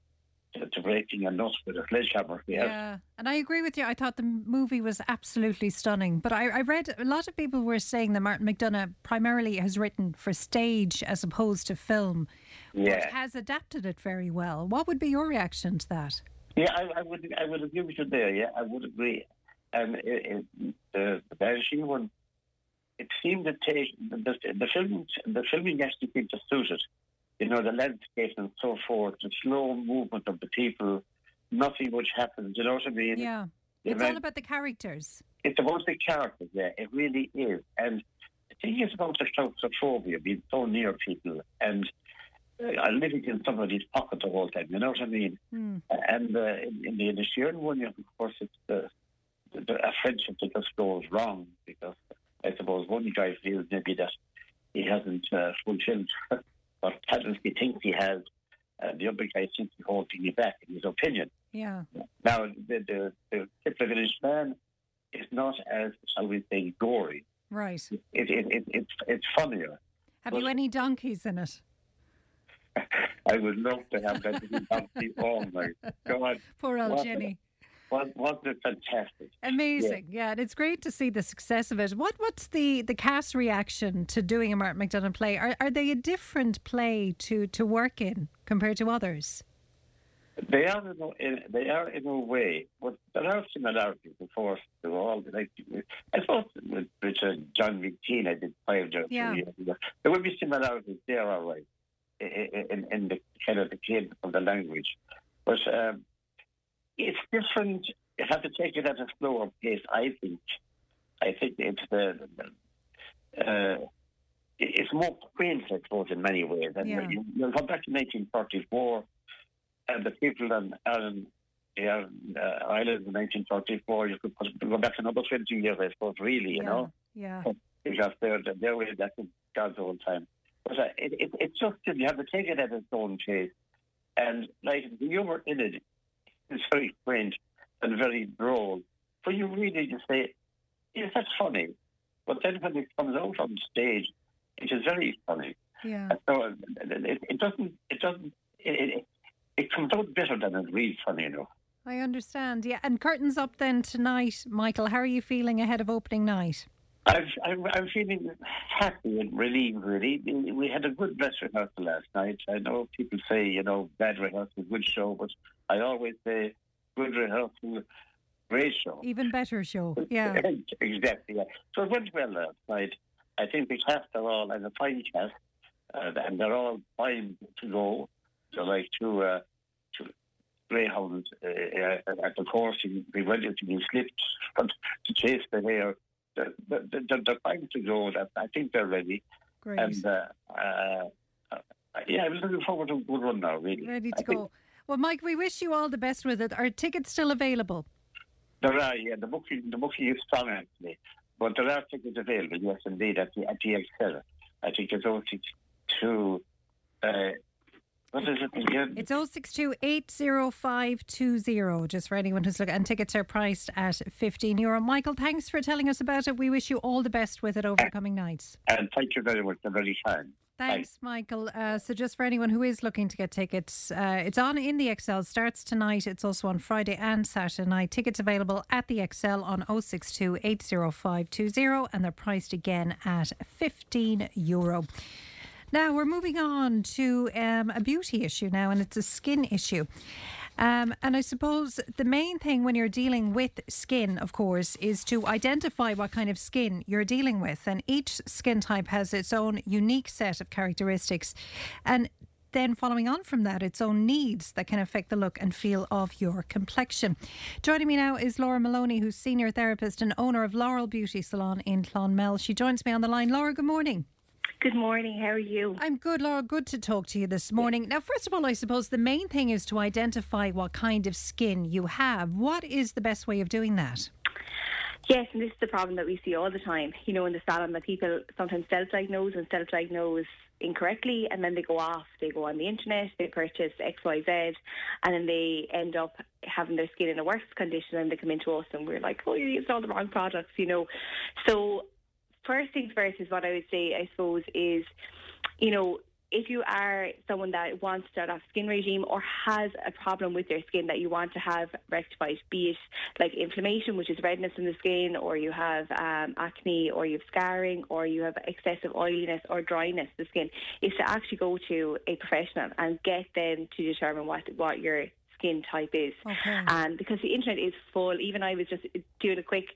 to, to breaking a nut with a sledgehammer. Has Yeah, and I agree with you. I thought the movie was absolutely stunning. But I, I read a lot of people were saying that Martin McDonagh primarily has written for stage as opposed to film, but Yeah. has adapted it very well. What would be your reaction to that? Yeah, I, I would I would agree with you there. Yeah, I would agree. And it, it, the the Banshee one, it seemed to take the, the film. The filming actually seemed to suit it. You know, the landscape and so forth, the slow movement of the people. Nothing much happens. You know what I mean? Yeah, The it's all about the characters. it's about the characters, yeah, it really is. And the thing is about the claustrophobia, being so near people and uh, living in somebody's pocket the whole time, you know what I mean? Hmm. And uh, in, in the Inisherin one, of course, it's the, the, a friendship that just goes wrong because I suppose one guy feels maybe that he hasn't uh, fulfilled what talents he thinks he has. Uh, the other guy seems to be holding me back in his opinion. Yeah. Now, the, the, the Tipper Village man is not as, shall we say, gory. Right. It, it, it, it's, it's funnier. Have you any donkeys in it? I would love to have that donkey. Oh, my God. Poor old What Jenny. What, wasn't it fantastic? Amazing, yeah. and it's great to see the success of it. What What's the the cast reaction to doing a Martin McDonagh play? Are are they a different play to to work in compared to others? They are in a, in, they are in a way, but there are similarities, of course, to all. Like, I thought with, with uh, John McKean, I did five a Yeah. years ago. There will be similarities there, all right, in, in the kind of the cadence of the language. But um, it's different. You have to take it at a slower pace, I think. I think it's the, uh, it's more quaint, I suppose, in many ways. And Yeah. you, you'll go back to 1934, and the people on, on here, uh, Ireland in 1934. You could go back another 20 years, I suppose, really, you yeah. know, Yeah. because they're, they're back in God's own time. But uh, it, it, it's just, you have to take it at its own pace. And, like, the humour in it is very strange and very droll. But you really just say, is that funny? But then when it comes out on stage, it is very funny. Yeah. So uh, it, it doesn't, it doesn't, it, it, it comes out better than it reads funny enough. I understand. Yeah. And curtains up then tonight, Michael. How are you feeling ahead of opening night? I've, I'm, I'm feeling happy and relieved, really. We had a good dress rehearsal last night. I know people say, you know, bad rehearsal, good show, but I always say good rehearsal, great show. Even better show. Yeah. exactly, yeah. So it went well last night. I think the cast are all, and a fine cast, uh, and they're all fine to go. They're like two, uh, two greyhounds uh, uh, at the course. They went into the slipped but to chase the hare. They're, they're, they're to go. That I think they're ready. Great. And uh, uh, yeah, I'm looking forward to a good run now, really. Ready to I think go. Well, Mike, we wish you all the best with it. Are tickets still available? There are, yeah, the booking, the booking is strong actually. But there are tickets available, yes, indeed, at the, at the Excel. I think it's only two. uh, what is it again? It's 062 just for anyone who's looking. And tickets are priced at 15 euro. Michael, thanks for telling us about it. We wish you all the best with it over the coming nights. And thank you very much. They're very. Thanks, Michael. Uh, so, just for anyone who is looking to get tickets, uh, it's on in the Excel. Starts tonight. It's also on Friday and Saturday night. Tickets available at the Excel on 062 80520, and they're priced again at 15 euro. Now we're moving on to um, a beauty issue now, and it's a skin issue. Um, and I suppose the main thing when you're dealing with skin, of course, is to identify what kind of skin you're dealing with. And each skin type has its own unique set of characteristics. And then following on from that, its own needs that can affect the look and feel of your complexion. Joining me now is Laura Maloney, who's senior therapist and owner of Laurel Beauty Salon in Clonmel. She joins me on the line. Laura, good morning. Good morning. How are you? I'm good, Laura. Good to talk to you this morning. Now, first of all, I suppose the main thing is to identify what kind of skin you have. What is the best way of doing that? Yes, and this is the problem that we see all the time, you know, in the salon that people sometimes self diagnose and self diagnose incorrectly and then they go off, they go on the internet, they purchase XYZ and then they end up having their skin in a worse condition and they come into us and we're like, Oh, you used all the wrong products, you know. So first things first is what I would say, I suppose, is, you know, if you are someone that wants to start off skin regime or has a problem with their skin that you want to have rectified, be it like inflammation, which is redness in the skin, or you have um, acne, or you have scarring, or you have excessive oiliness or dryness of the skin, is to actually go to a professional and get them to determine what what your skin type is. Okay. And because the internet is full, even I was just doing a quick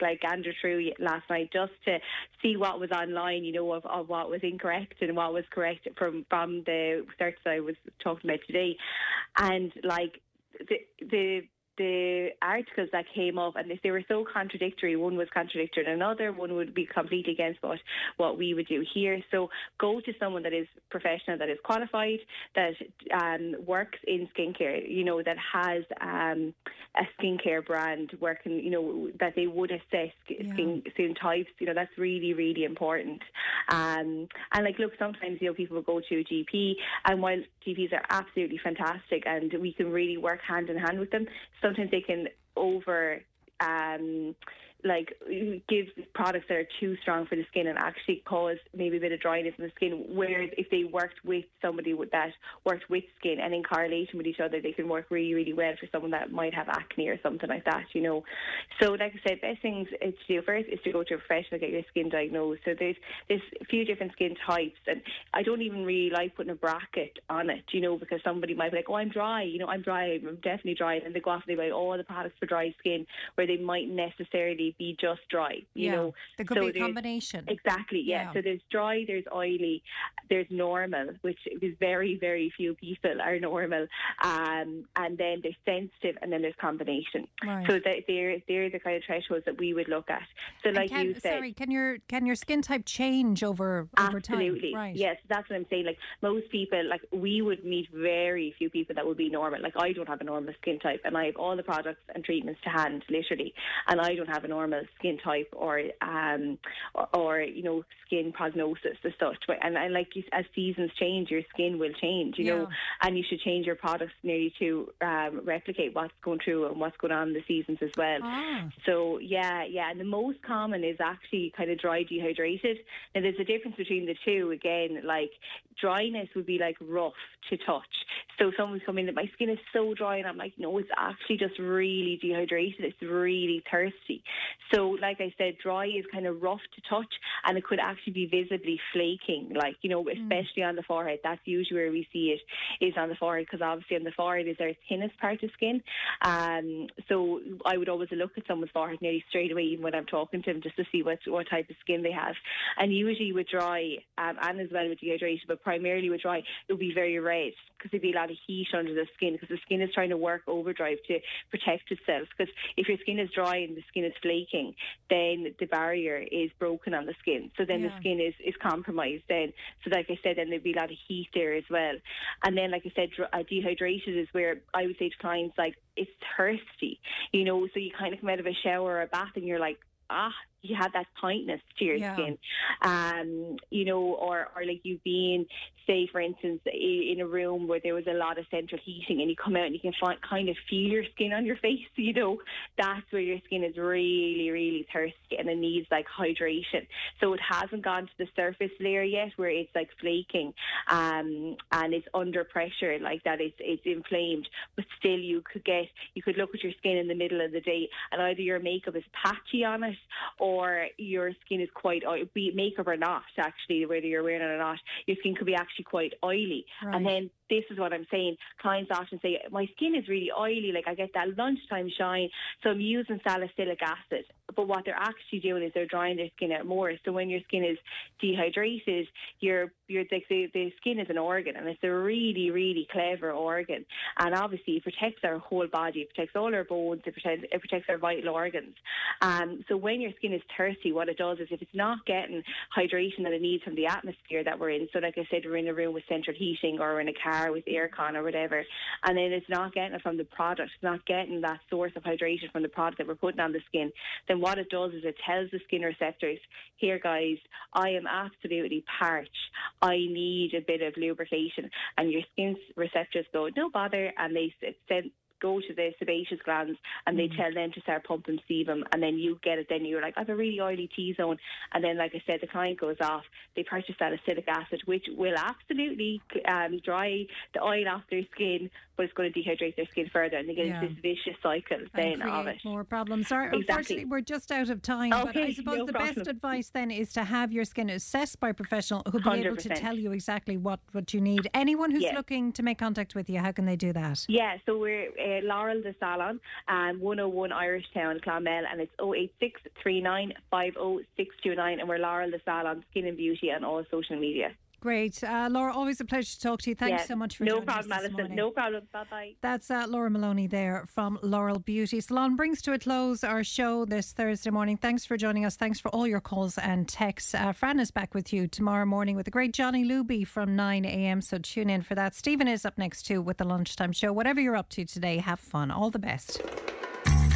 like gander through last night just to see what was online, you know, of, of what was incorrect and what was correct from from the search that I was talking about today. And like the the the articles that came up and if they were so contradictory, one was contradictory and another, one would be completely against what, what we would do here. So go to someone that is professional, that is qualified, that um, works in skincare, you know, that has um, a skincare brand working, you know, that they would assess skin, skin types, you know, that's really, really important. Um, and like, look, sometimes, you know, people will go to a GP and while GPs are absolutely fantastic and we can really work hand in hand with them, sometimes they can over um, like give products that are too strong for the skin and actually cause maybe a bit of dryness in the skin. Whereas if they worked with somebody with that worked with skin and in correlation with each other, they can work really, really well for someone that might have acne or something like that. You know, so like I said, best things to do first is to go to a professional get your skin diagnosed. So there's there's a few different skin types, and I don't even really like putting a bracket on it. You know, because somebody might be like, oh, I'm dry. You know, I'm dry. I'm definitely dry, and they go off and they buy all the products for dry skin, where they might necessarily might be just dry. You Yeah, know, there could So be a combination. Exactly. Yeah. Yeah. So there's dry, there's oily, there's normal, which is very very few people are normal, um, and then there's sensitive, and then there's combination. Right. So that they're they're the kind of thresholds that we would look at. So like can, you said, sorry, can your can your skin type change over over time? Absolutely. Right. Yes, that's what I'm saying. Like most people, like we would meet very few people that would be normal. Like I don't have a normal skin type, and I have all the products and treatments to hand, literally, and I don't have a normal skin type or um or, or you know skin prognosis as such. But and, and like you, as seasons change, your skin will change. You know, and you should change your products nearly to um, replicate what's going through and what's going on in the seasons as well. Ah. So yeah, yeah, and the most common is actually kind of dry dehydrated. Now there's a difference between the two. Again, like dryness would be like rough to touch. So someone's coming in, my skin is so dry, and I'm like, no, it's actually just really dehydrated. It's really thirsty. So like I said, dry is kind of rough to touch, and it could actually be visibly flaking. Like you know, especially on the forehead. That's usually where we see it is on the forehead because obviously on the forehead is our thinnest part of skin. Um, so I would always look at someone's forehead nearly straight away, even when I'm talking to them, just to see what what type of skin they have. And usually with dry, um, and as well with dehydration, but primarily with dry, it'll be very red because there'll be a lot of heat under the skin because the skin is trying to work overdrive to protect itself. Because if your skin is dry and the skin is flaking, then the barrier is broken on the skin. So then Yeah. the skin is, is compromised then. So like I said, then there'll be a lot of heat there as well. And then, like I said, uh, dehydrated is where I would say to clients, like, it's thirsty, you know, so you kind of come out of a shower or a bath and you're like, ah, you have that tightness to your Yeah. skin, um, you know, or, or like you've been, say, for instance, in a room where there was a lot of central heating and you come out and you can find, kind of feel your skin on your face, you know, that's where your skin is really, really thirsty and it needs like hydration. So it hasn't gone to the surface layer yet where it's like flaking um, and it's under pressure like that, it's, it's inflamed, but still you could get, you could look at your skin in the middle of the day and either your makeup is patchy on it or your skin is quite, oil- be it makeup or not actually, whether you're wearing it or not, your skin could be actually quite oily. Right. And then this is what I'm saying. Clients often say, my skin is really oily, like I get that lunchtime shine, so I'm using salicylic acid. But what they're actually doing is they're drying their skin out more. So when your skin is dehydrated, your your like the, the skin is an organ, and it's a really really clever organ. And obviously, it protects our whole body. It protects all our bones. It protects it protects our vital organs. Um, so when your skin is thirsty, what it does is if it's not getting hydration that it needs from the atmosphere that we're in. So like I said, we're in a room with central heating or in a car with aircon or whatever, and then it's not getting it from the product, it's not getting that source of hydration from the product that we're putting on the skin, then what it does is it tells the skin receptors, here guys, I am absolutely parched. I need a bit of lubrication. And your skin receptors go, no bother, and they send go to the sebaceous glands and they tell them to start pumping sebum and then you get it then you're like I have a really oily T-zone and then like I said the client goes off they purchase salicylic acid which will absolutely um, dry the oil off their skin but it's going to dehydrate their skin further and they get Yeah. into this vicious cycle and then of it more problems. Sorry, Exactly. unfortunately, we're just out of time. but I Okay, suppose no the best advice then is to have your skin assessed by a professional who'll be able to tell you exactly what, what you need. Anyone who's Yeah. looking to make contact with you, how can they do that? Yeah, so we're uh, Laurel the Salon, um, 101 Irish Town, Clonmel, and it's 086 and we're Laurel the Salon, Skin and Beauty, on all social media. Great. Uh, Laura, always a pleasure to talk to you. Thanks Yeah, so much for no joining problem, us this Alison. morning. No problem. Bye bye. That's uh, Laura Maloney there from Laurel Beauty Salon. Brings to a close our show this Thursday morning. Thanks for joining us. Thanks for all your calls and texts. Uh, Fran is back with you tomorrow morning with the great Johnny Luby from 9 a.m. So tune in for that. Stephen is up next too with the lunchtime show. Whatever you're up to today, have fun. All the best.